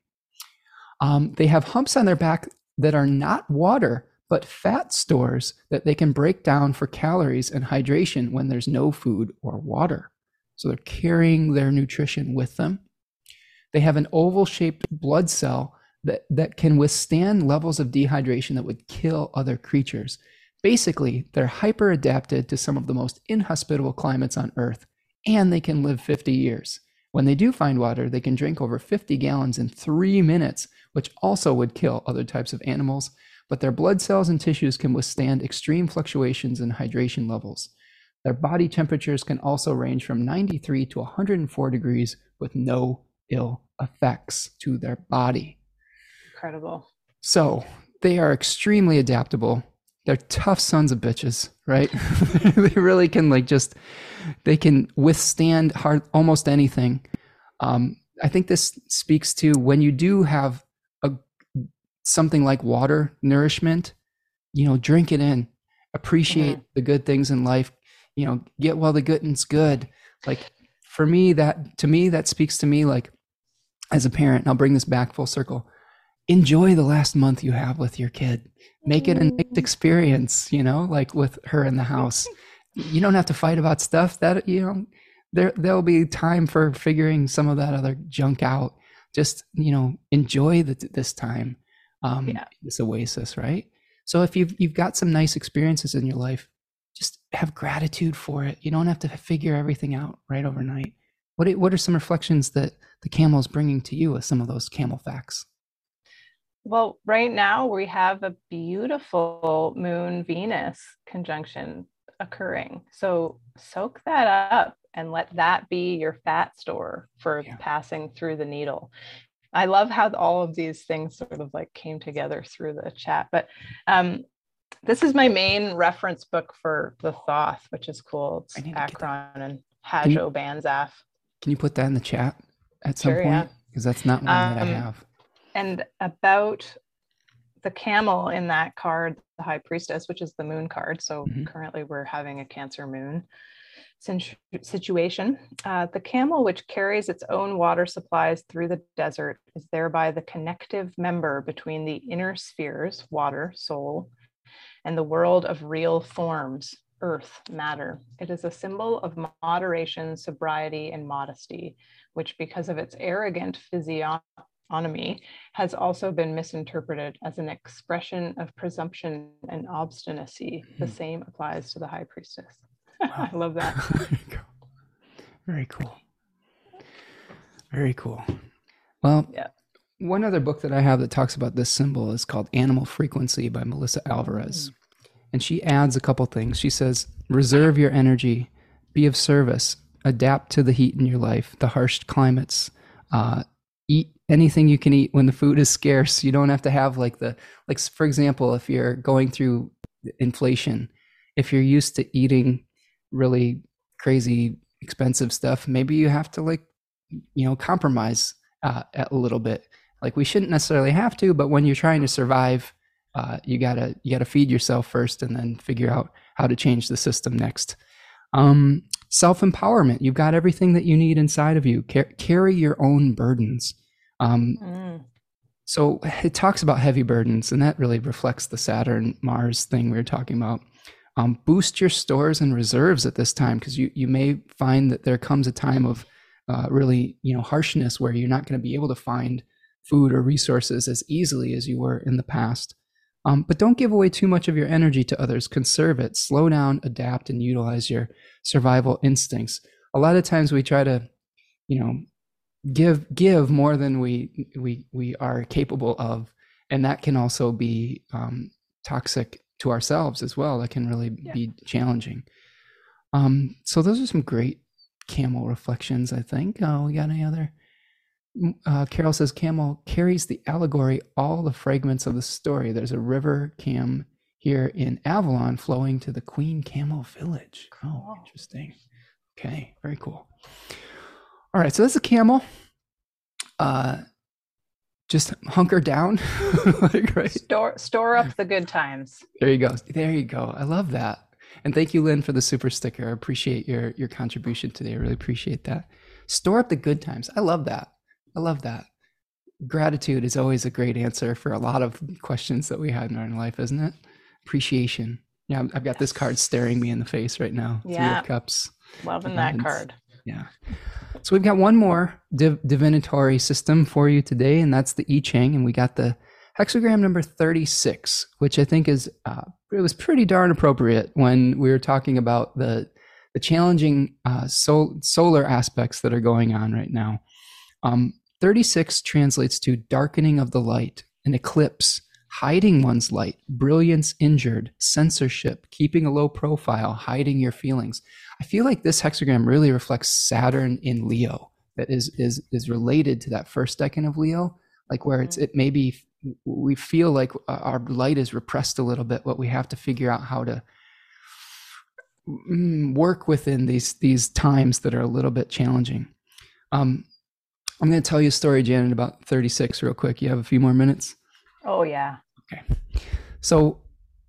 Um, they have humps on their back that are not water, but fat stores that they can break down for calories and hydration when there's no food or water. So they're carrying their nutrition with them. They have an oval shaped blood cell that, that can withstand levels of dehydration that would kill other creatures. Basically, they're hyper adapted to some of the most inhospitable climates on Earth, and they can live 50 years. When they do find water, they can drink over 50 gallons in three minutes, which also would kill other types of animals, but their blood cells and tissues can withstand extreme fluctuations in hydration levels. Their body temperatures can also range from 93 to 104 degrees with no ill effects to their body. Incredible. So they are extremely adaptable. They're tough sons of bitches, right? they really can like just they can withstand hard almost anything. Um, I think this speaks to when you do have a something like water nourishment, you know, drink it in, appreciate mm-hmm. the good things in life, you know, get while the good and's good. Like for me, that to me, that speaks to me like as a parent, I'll bring this back full circle. Enjoy the last month you have with your kid. Make it a nice mm. experience, you know, like with her in the house. You don't have to fight about stuff that, you know, there there'll be time for figuring some of that other junk out. Just, you know, enjoy the, this time. Um yeah. this oasis, right? So if you've you've got some nice experiences in your life, just have gratitude for it. You don't have to figure everything out right overnight. What are, what are some reflections that the camel is bringing to you with some of those camel facts? Well, right now we have a beautiful moon Venus conjunction occurring. So soak that up and let that be your fat store for yeah. passing through the needle. I love how all of these things sort of like came together through the chat. But um, this is my main reference book for the Thoth, which is cool. It's Akron and Hajo Banzhaf. Can you put that in the chat at some sure, point? Because yeah. that's not one um, that I um, have. And about the camel in that card, the High Priestess, which is the moon card. So mm-hmm. currently we're having a Cancer moon situation. Uh, the camel, which carries its own water supplies through the desert, is thereby the connective member between the inner spheres, water, soul, and the world of real forms, earth, matter. It is a symbol of moderation, sobriety, and modesty, which, because of its arrogant physiognomy, has also been misinterpreted as an expression of presumption and obstinacy. The hmm. same applies to the high priestess. Wow. I love that. Very cool. Very cool. Well, yeah. One other book that I have that talks about this symbol is called Animal Frequency by Melissa Alvarez. Mm. And she adds a couple things. She says, reserve your energy, be of service, adapt to the heat in your life, the harsh climates, uh, eat anything you can eat when the food is scarce. You don't have to have like the, like, for example, if you're going through inflation, if you're used to eating really crazy expensive stuff, maybe you have to like, you know, compromise uh, a little bit like we shouldn't necessarily have to but when you're trying to survive uh, you gotta you gotta feed yourself first and then figure out how to change the system next. Um, self-empowerment. You've got everything that you need inside of you. Car- carry your own burdens. Um, mm. so it talks about heavy burdens and that really reflects the saturn mars thing we were talking about. Um, boost your stores and reserves at this time because you, you may find that there comes a time of uh, really you know harshness where you're not going to be able to find food or resources as easily as you were in the past. Um, but don't give away too much of your energy to others. Conserve it. Slow down, adapt, and utilize your survival instincts. A lot of times we try to, you know, give give more than we we we are capable of, and that can also be um, toxic to ourselves as well. That can really yeah. be challenging. Um, so those are some great camel reflections. I think. Oh, we got any other? Uh, Carol says Camel carries the allegory all the fragments of the story. There's a river cam here in Avalon flowing to the Queen Camel Village. Oh, interesting. Okay, very cool. All right, so that's a camel. Uh, just hunker down, like, right? Store store up the good times. There you go. There you go. I love that. And thank you, Lynn, for the super sticker. I appreciate your your contribution today. I really appreciate that. Store up the good times. I love that. I love that. Gratitude is always a great answer for a lot of questions that we had in our life, isn't it? Appreciation. Yeah, I've got this card staring me in the face right now. Yeah. Three of Cups. Loving that card. Yeah. So we've got one more div- divinatory system for you today, and that's the I Ching. And we got the hexagram number 36, which I think is, uh, it was pretty darn appropriate when we were talking about the, the challenging uh, sol- solar aspects that are going on right now. Um, 36 translates to darkening of the light, an eclipse, hiding one's light, brilliance injured, censorship, keeping a low profile, hiding your feelings. I feel like this hexagram really reflects Saturn in Leo that is is is related to that first decan of Leo, like where it's mm-hmm. it maybe we feel like our light is repressed a little bit, but we have to figure out how to mm, work within these these times that are a little bit challenging. Um, I'm going to tell you a story, Janet, about 36 real quick. You have a few more minutes? Oh, yeah. Okay. So,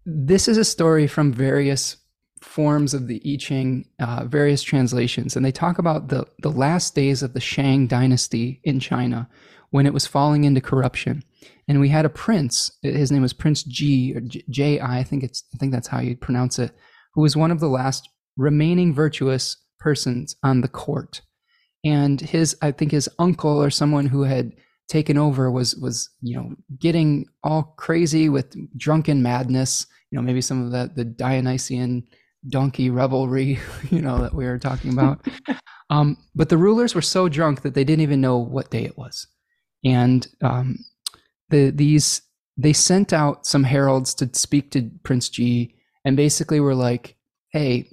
this is a story from various forms of the I Ching, uh, various translations, and they talk about the, the last days of the Shang dynasty in China when it was falling into corruption. And we had a prince, his name was Prince Ji, or J I, I think, it's, I think that's how you pronounce it, who was one of the last remaining virtuous persons on the court and his i think his uncle or someone who had taken over was was you know getting all crazy with drunken madness you know maybe some of that the dionysian donkey revelry you know that we were talking about. Um, but the rulers were so drunk that they didn't even know what day it was. And um, the these they sent out some heralds to speak to prince Ji and basically were like hey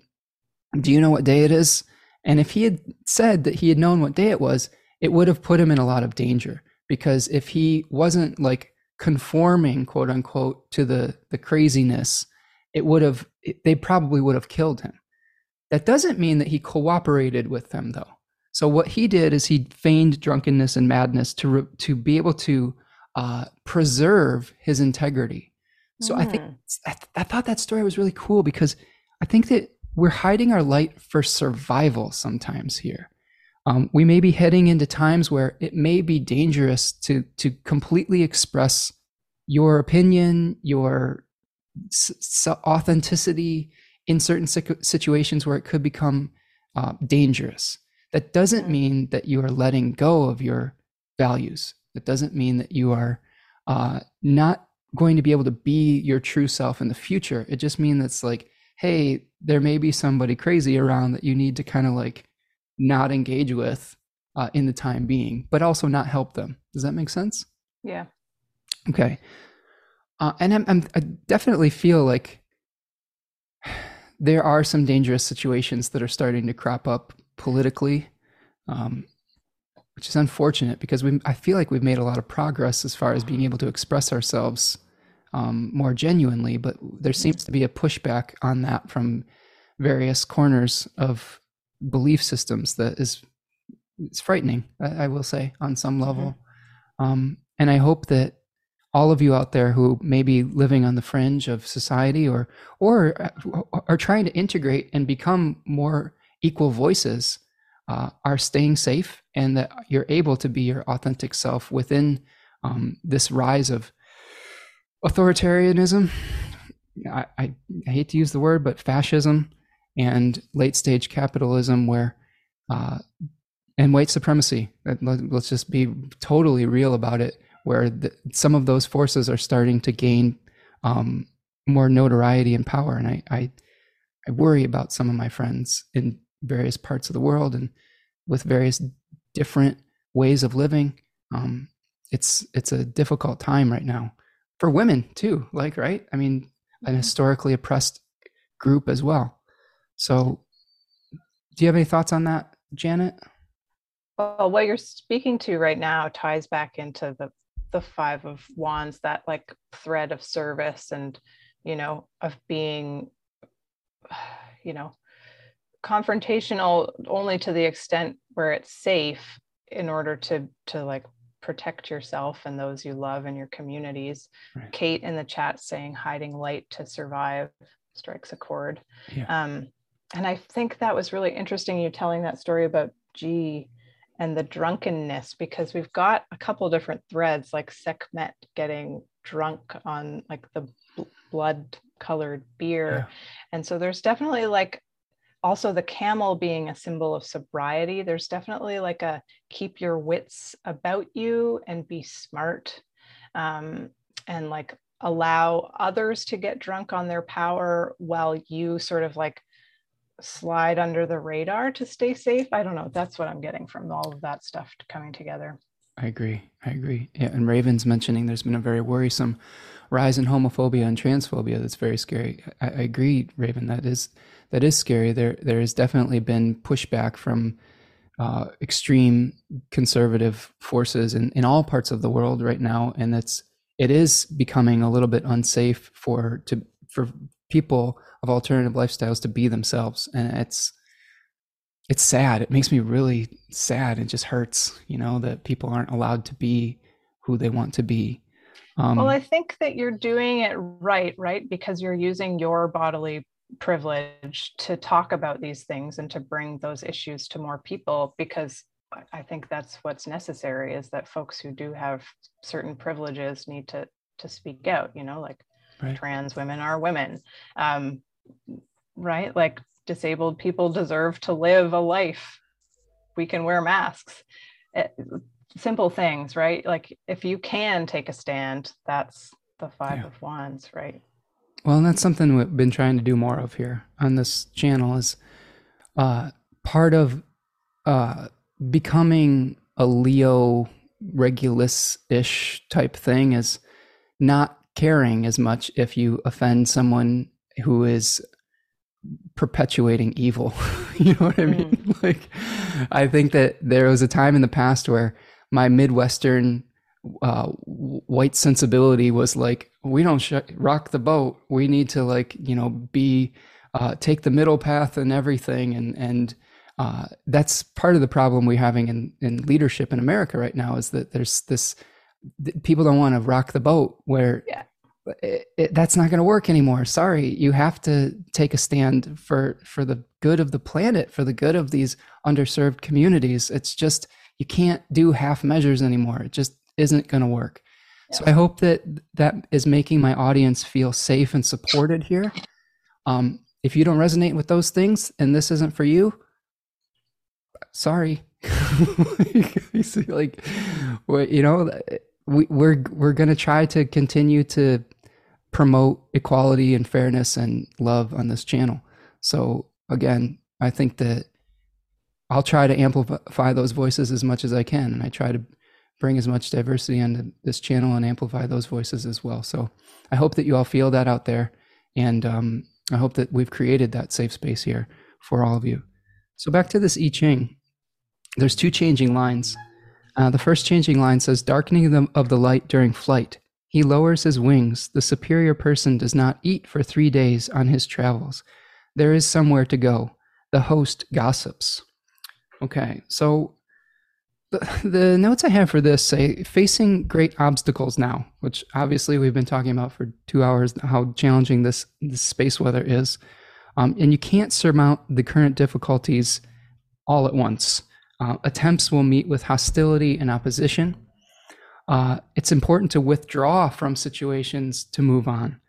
do you know what day it is and if he had said that he had known what day it was, it would have put him in a lot of danger because if he wasn't like conforming, quote unquote, to the the craziness it would have they probably would have killed him. That doesn't mean that he cooperated with them though. So what he did is he feigned drunkenness and madness to re, to be able to uh, preserve his integrity. So mm. I think. I, I thought that story was really cool because I think that we're hiding our light for survival sometimes here. Um, we may be heading into times where it may be dangerous to to completely express your opinion, your s- authenticity in certain situations where it could become uh, dangerous. That doesn't mm. mean that you are letting go of your values. It doesn't mean that you are uh, not going to be able to be your true self in the future. It just means it's like, hey, there may be somebody crazy around that you need to kind of like not engage with uh, in the time being, but also not help them. Does that make sense? Yeah. Okay. Uh, and I'm, I'm, I definitely feel like there are some dangerous situations that are starting to crop up politically, um, which is unfortunate because we I feel like we've made a lot of progress as far as being able to express ourselves um, more genuinely, but there seems to be a pushback on that from various corners of belief systems that is it's frightening. I, I will say on some level, mm-hmm. um, and I hope that all of you out there who may be living on the fringe of society or or uh, are trying to integrate and become more equal voices uh, are staying safe and that you're able to be your authentic self within um, this rise of authoritarianism. I, I, hate to use the word, but fascism and late stage capitalism, where uh, and white supremacy. Let's just be totally real about it, where the, some of those forces are starting to gain um, more notoriety and power. And I, I, I worry about some of my friends in various parts of the world and with various different ways of living. Um, it's it's a difficult time right now for women too. Like right, I mean, an mm-hmm. historically oppressed group as well. So, do you have any thoughts on that, Janet? Well, what you're speaking to right now ties back into the the five of wands, that like thread of service and you know of being, you know, confrontational only to the extent where it's safe in order to to like protect yourself and those you love in your communities right. kate in the chat saying hiding light to survive strikes a chord yeah. um, and i think that was really interesting you telling that story about Ji and the drunkenness because we've got a couple different threads like sekhmet getting drunk on like the blood colored beer yeah. and so there's definitely like also the camel being a symbol of sobriety there's definitely like a keep your wits about you and be smart um, and like allow others to get drunk on their power while you sort of like slide under the radar to stay safe. I don't know. That's what i'm getting from all of that stuff coming together. I agree. I agree. Yeah and raven's mentioning there's been a very worrisome rise in homophobia and transphobia that's very scary. I, I agree raven that is that is scary. There there has definitely been pushback from uh, extreme conservative forces in, in all parts of the world right now, and it's it is becoming a little bit unsafe for to for people of alternative lifestyles to be themselves, and it's it's sad. It makes me really sad. It just hurts, you know, that people aren't allowed to be who they want to be. Um, well, I think that you're doing it right, right? Because you're using your bodily privilege to talk about these things and to bring those issues to more people because I think that's what's necessary is that folks who do have certain privileges need to to speak out, you know, like right. trans women are women. Um, right? Like disabled people deserve to live a life. We can wear masks. It, eh, simple things, right? Like if you can take a stand, that's the five yeah. of wands, right? Well, and that's something we've been trying to do more of here on this channel is uh, part of uh, becoming a Leo Regulus-ish type thing is not caring as much if you offend someone who is perpetuating evil. you know what I mean? Mm. Like, I think that there was a time in the past where my Midwestern uh, white sensibility was like, we don't sh- rock the boat. We need to like, you know, be uh, take the middle path and everything, and and uh, that's part of the problem we're having in in leadership in America right now is that there's this people don't want to rock the boat where yeah. it, it, that's not going to work anymore. Sorry, you have to take a stand for for the good of the planet, for the good of these underserved communities. It's just you can't do half measures anymore. It just isn't going to work. So I hope that that is making my audience feel safe and supported here. Um, if you don't resonate with those things and this isn't for you, sorry. like, you know, we, we're we're going to try to continue to promote equality and fairness and love on this channel. So again, I think that I'll try to amplify those voices as much as I can, and I try to bring as much diversity onto this channel and amplify those voices as well. So I hope that you all feel that out there, and um, I hope that we've created that safe space here for all of you. So back to this I Ching. There's two changing lines. Uh, the first changing line says, "Darkening of the light during flight." He lowers his wings. The superior person does not eat for three days on his travels. There is somewhere to go. The host gossips. Okay, so the, notes I have for this say facing great obstacles now, which obviously we've been talking about for two hours, how challenging this, this space weather is. Um, and you can't surmount the current difficulties all at once. Uh, attempts will meet with hostility and opposition. Uh, it's important to withdraw from situations to move on.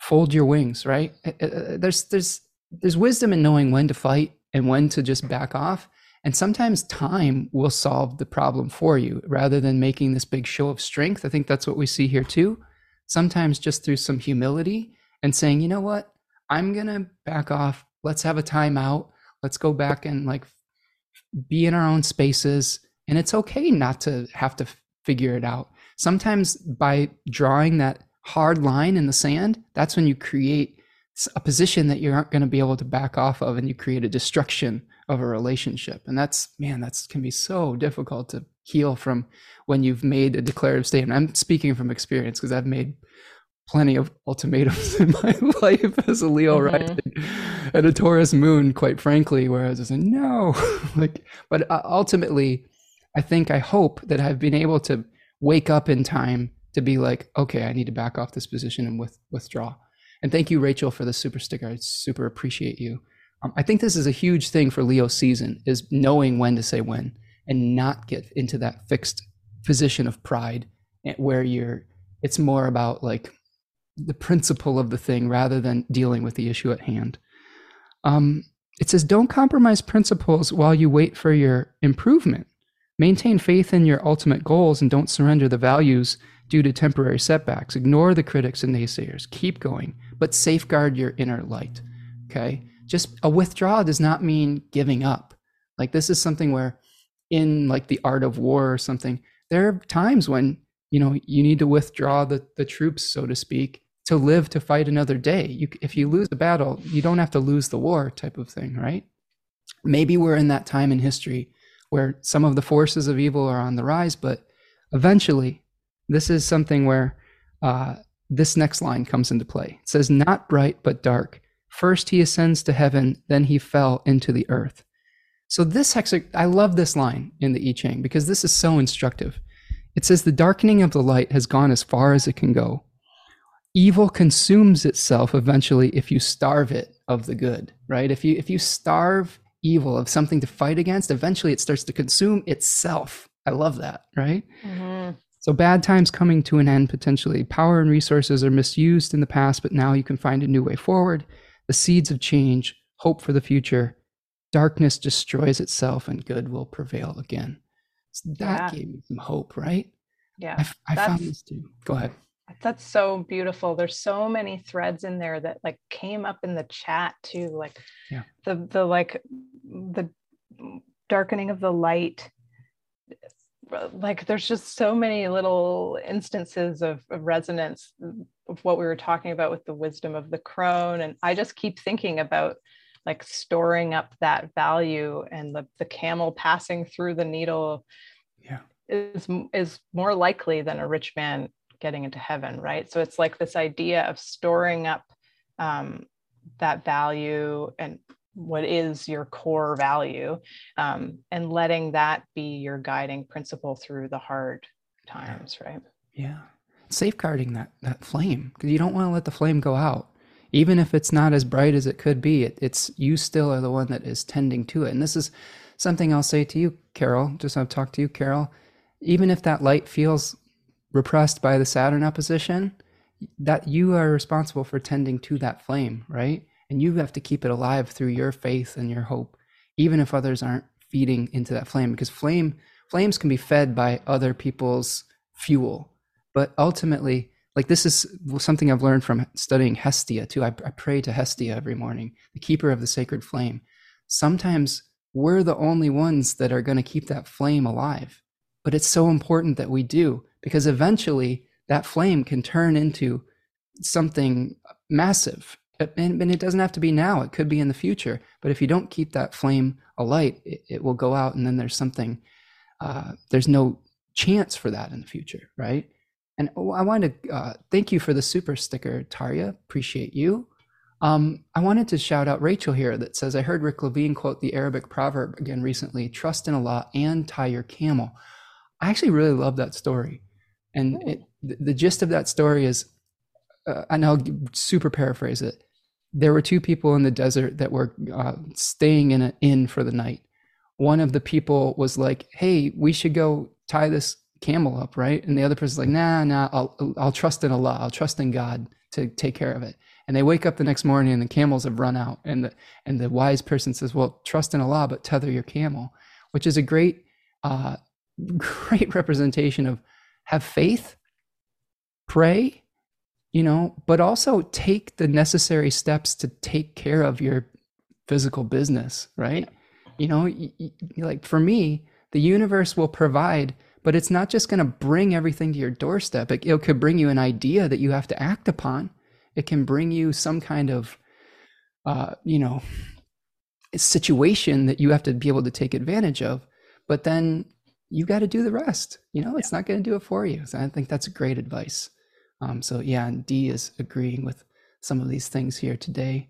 Fold your wings, right? Uh, uh, there's there's there's wisdom in knowing when to fight and when to just back off and sometimes time will solve the problem for you rather than making this big show of strength. I think that's what we see here too. Sometimes just through some humility and saying, you know what, I'm going to back off. Let's have a timeout. Let's go back and like be in our own spaces. And it's okay not to have to figure it out. Sometimes by drawing that hard line in the sand, that's when you create a position that you aren't going to be able to back off of and you create a destruction of a relationship. And that's man that's can be so difficult to heal from when you've made a declarative statement. I'm speaking from experience because i've made plenty of ultimatums in my life as a leo mm-hmm. rising and a taurus moon quite frankly where i was just like no. Like but uh, ultimately i think i hope that i've been able to wake up in time to be like okay i need to back off this position and with, withdraw. And thank you rachel for the super sticker. I super appreciate you um, I think this is a huge thing for Leo season is knowing when to say when and not get into that fixed position of pride eh, where you're it's more about like the principle of the thing rather than dealing with the issue at hand. Um, it says, don't compromise principles while you wait for your improvement. Maintain faith in your ultimate goals and don't surrender the values due to temporary setbacks. Ignore the critics and naysayers. Keep going, but safeguard your inner light. Okay just a withdrawal does not mean giving up. Like this is something where in like the art of war or something, there are times when, you know, you need to withdraw the, the troops, so to speak, to live to fight another day. You, if you lose the battle, you don't have to lose the war type of thing, right? Maybe we're in that time in history where some of the forces of evil are on the rise, but eventually this is something where uh, this next line comes into play. It says, Not bright, but dark. First he ascends to heaven, then he fell into the earth. So this hexa, I love this line in the I Ching because this is so instructive. It says the darkening of the light has gone as far as it can go. Evil consumes itself eventually if you starve it of the good, right? If you if you starve evil of something to fight against, eventually it starts to consume itself. I love that, right? Mm-hmm. So bad times coming to an end potentially. Power and resources are misused in the past, but now you can find a new way forward the seeds of change, hope for the future. Darkness destroys itself and good will prevail again. So that yeah. gave me some hope, right? Yeah. I, I found this too. Go ahead. That's so beautiful. There's so many threads in there that like came up in the chat too. Like yeah. the the like the darkening of the light like there's just so many little instances of, of, resonance of what we were talking about with the wisdom of the crone and i just keep thinking about like storing up that value and the, the camel passing through the needle yeah. is is more likely than a rich man getting into heaven right? So it's like this idea of storing up um, that value and what is your core value um, and letting that be your guiding principle through the hard times right? Yeah safeguarding that that flame because you don't want to let the flame go out. Even if it's not as bright as it could be it, it's you still are the one that is tending to it. And this is something i'll say to you carol just i've talked to you carol. Even if that light feels repressed by the saturn opposition that you are responsible for tending to that flame right? And you have to keep it alive through your faith and your hope even if others aren't feeding into that flame because flame flames can be fed by other people's fuel but ultimately like this is something i've learned from studying hestia too. I, I pray to hestia every morning the keeper of the sacred flame. Sometimes we're the only ones that are going to keep that flame alive but it's so important that we do because eventually that flame can turn into something massive. And, it doesn't have to be now it could be in the future but if you don't keep that flame alight it, it will go out and then there's something uh, there's no chance for that in the future right and i want to uh, thank you for the super sticker tarya. Appreciate you. Um, i wanted to shout out rachel here that says i heard rick levine quote the arabic proverb again recently trust in allah and tie your camel i actually really love that story. And it, the, the gist of that story is uh, and I'll super paraphrase it. There were two people in the desert that were uh, staying in an inn for the night. One of the people was like, "Hey, we should go tie this camel up, right?" And the other person's like, "Nah, nah, I'll I'll trust in Allah. I'll trust in God to take care of it." And they wake up the next morning and the camels have run out. And the and the wise person says, "Well, trust in Allah, but tether your camel," which is a great, uh, great representation of have faith, pray, you know, but also take the necessary steps to take care of your physical business, right? You know, like for me, the universe will provide, but it's not just going to bring everything to your doorstep. It, it could bring you an idea that you have to act upon. It can bring you some kind of, uh, you know, situation that you have to be able to take advantage of. But then you got to do the rest. You know, it's not going to do it for you. So I think that's great advice. Um, so yeah, and D is agreeing with some of these things here today.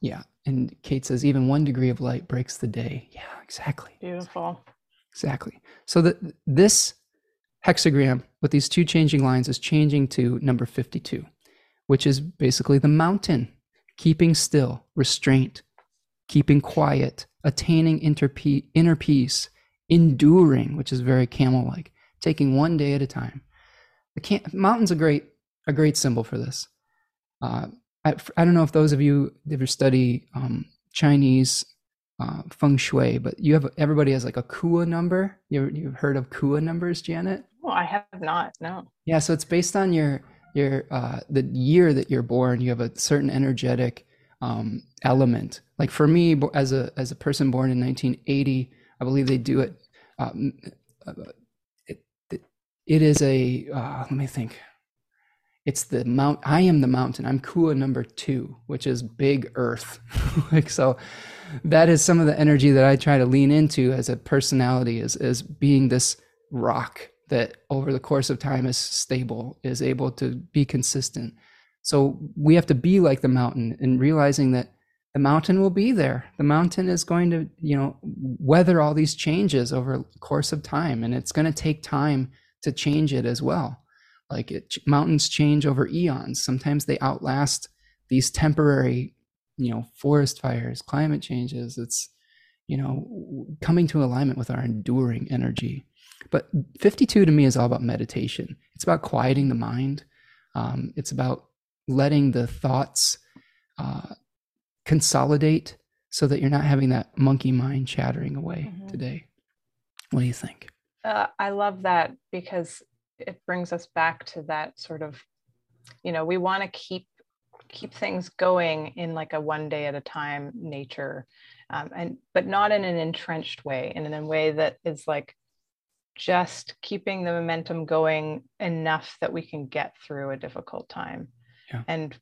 Yeah, and Kate says even one degree of light breaks the day. Yeah, exactly. Beautiful. Exactly. So that this hexagram with these two changing lines is changing to number 52, which is basically the mountain, keeping still, restraint, keeping quiet, attaining inner peace, enduring, which is very camel like, taking one day at a time. The can- mountain's a great a great symbol for this. Uh, I, I don't know if those of you ever study um, Chinese uh, feng shui, but you have everybody has like a Kua number. You you've heard of Kua numbers, Janet? Oh, I have not. No. Yeah, so it's based on your your uh, the year that you're born. You have a certain energetic um, element. Like for me, as a as a person born in 1980, I believe they do it. Um, uh, it is a uh, let me think it's the mount i am the mountain i'm kua number two which is big earth like so that is some of the energy that i try to lean into as a personality is is being this rock that over the course of time is stable is able to be consistent so we have to be like the mountain and realizing that the mountain will be there the mountain is going to you know weather all these changes over the course of time and it's going to take time to change it as well. Like it, mountains change over eons. Sometimes they outlast these temporary, you know, forest fires, climate changes. It's, you know, coming to alignment with our enduring energy. But 52 to me is all about meditation. It's about quieting the mind. Um, it's about letting the thoughts uh, consolidate so that you're not having that monkey mind chattering away mm-hmm. today. What do you think? Uh, I love that because it brings us back to that sort of, you know, we want to keep keep things going in like a one day at a time nature, um, and but not in an entrenched way, and in a way that is like just keeping the momentum going enough that we can get through a difficult time. Yeah. And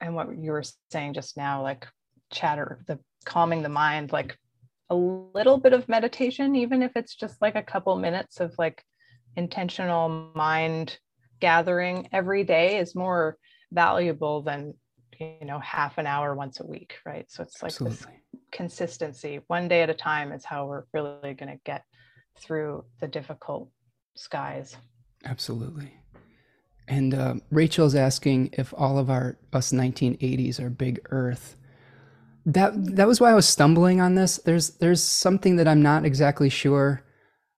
and what you were saying just now, like chatter, the calming the mind, like a little bit of meditation, even if it's just like a couple minutes of like intentional mind gathering every day, is more valuable than you know half an hour once a week, right? So it's like Absolutely. this consistency, one day at a time, is how we're really going to get through the difficult skies. Absolutely. And uh, Rachel's asking if all of our us 1980s are big Earth. That that was why I was stumbling on this. There's there's something that I'm not exactly sure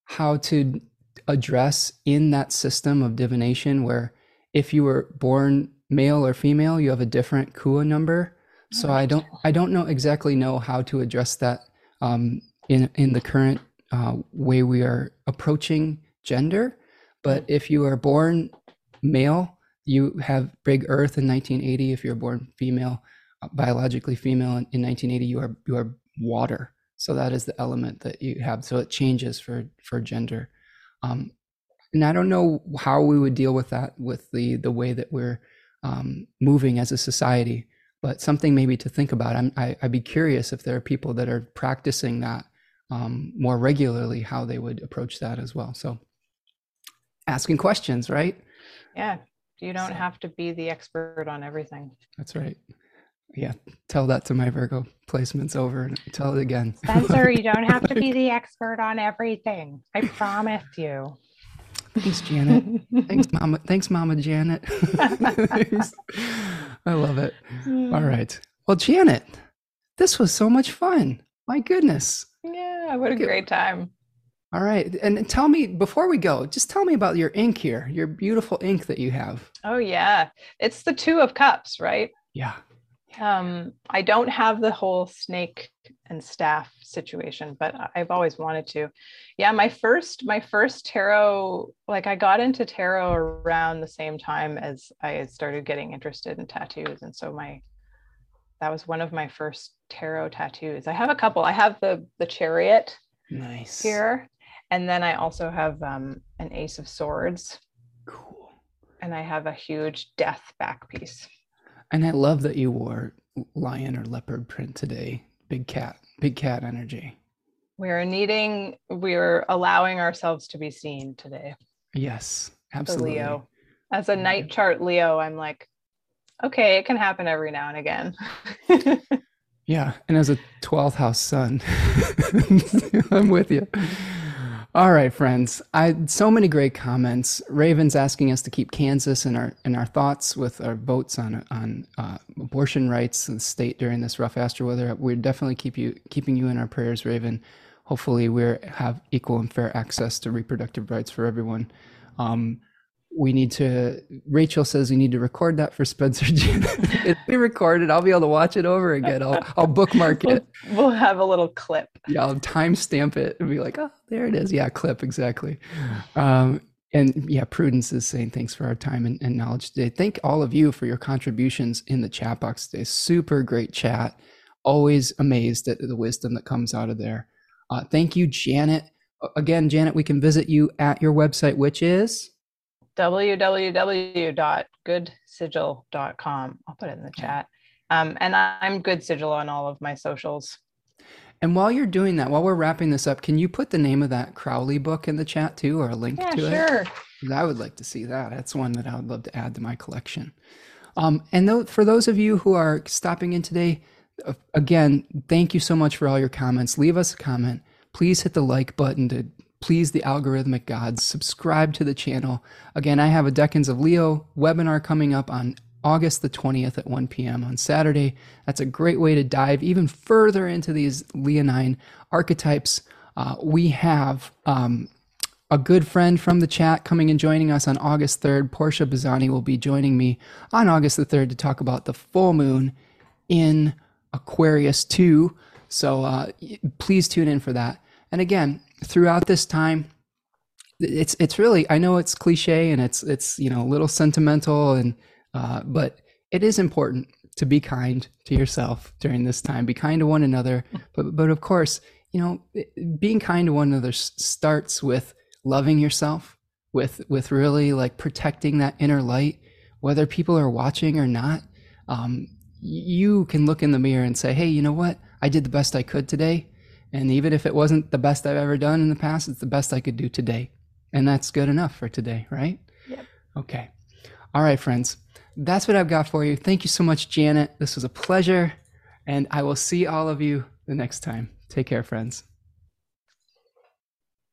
how to address in that system of divination, where if you were born male or female, you have a different Kua number. So I don't I don't know exactly know how to address that um, in in the current uh, way we are approaching gender. But if you are born male, you have big Earth in 1980. If you're born female, uh, biologically female in, in 1980, you are you are water. So that is the element that you have. So it changes for for gender. Um, and I don't know how we would deal with that with the the way that we're um, moving as a society, but something maybe to think about. I'm, I, I'd be curious if there are people that are practicing that um, more regularly, how they would approach that as well. So asking questions, right? Yeah. You don't so, have to be the expert on everything. That's right. Yeah. Tell that to my Virgo placements over and tell it again. Spencer, you don't have to be the expert on everything. I promise you. Thanks, Janet. Thanks, Mama. Thanks, Mama Janet. I love it. All right. Well, Janet, this was so much fun. My goodness. Yeah, what a great time. All right. And tell me before we go, just tell me about your ink here, your beautiful ink that you have. Oh yeah. It's the 2 of cups, right? Yeah. Um I don't have the whole snake and staff situation, but I've always wanted to. Yeah, my first my first tarot like I got into tarot around the same time as I started getting interested in tattoos and so my that was one of my first tarot tattoos. I have a couple. I have the the chariot nice here and then I also have um, an Ace of Swords. Cool. And I have a huge death back piece. And I love that you wore lion or leopard print today. Big cat, big cat energy. We're needing, we're allowing ourselves to be seen today. Yes, absolutely. Leo. As a night chart Leo, I'm like, okay, it can happen every now and again. yeah. And as a 12th house sun, I'm with you. All right, friends. I so many great comments. Raven's asking us to keep Kansas in our in our thoughts with our votes on on uh, abortion rights in the state during this rough astro weather. We're definitely keep you keeping you in our prayers, Raven. Hopefully, we have equal and fair access to reproductive rights for everyone. Um, we need to rachel says we need to record that for spencer it'll be recorded i'll be able to watch it over again. I'll, I'll bookmark it. we'll, we'll have a little clip. Yeah i'll timestamp it and be like oh there it is. Yeah clip exactly. Um, and yeah prudence is saying thanks for our time and, and, knowledge today. Thank all of you for your contributions in the chat box today. Super great chat. Always amazed at the wisdom that comes out of there. Uh, thank you janet. Again janet we can visit you at your website which is www.goodsigil.com. I'll put it in the chat. Um, and I'm Good Sigil on all of my socials. And while you're doing that, while we're wrapping this up, can you put the name of that Crowley book in the chat too, or a link yeah, to sure. it? Sure. I would like to see that. That's one that I would love to add to my collection. Um, and for those of you who are stopping in today, uh, again, thank you so much for all your comments. Leave us a comment. Please hit the like button to please the algorithmic gods, subscribe to the channel. Again, I have a Decans of Leo webinar coming up on August the 20th at 1 p.m. on Saturday. That's a great way to dive even further into these Leonine archetypes. Uh, we have um, a good friend from the chat coming and joining us on August 3rd. Portia Bazzani will be joining me on August the 3rd to talk about the full moon in Aquarius 2. So uh, please tune in for that. And again, throughout this time, it's it's really I know it's cliche and it's it's you know a little sentimental and uh, but it is important to be kind to yourself during this time. Be kind to one another, but but of course you know being kind to one another starts with loving yourself, with with really like protecting that inner light, whether people are watching or not. Um, you can look in the mirror and say, hey, you know what? I did the best I could today And even if it wasn't the best I've ever done in the past, it's the best I could do today. And that's good enough for today, right? Yep. Okay. All right, friends. That's what I've got for you. Thank you so much, Janet. This was a pleasure. And I will see all of you the next time. Take care, friends.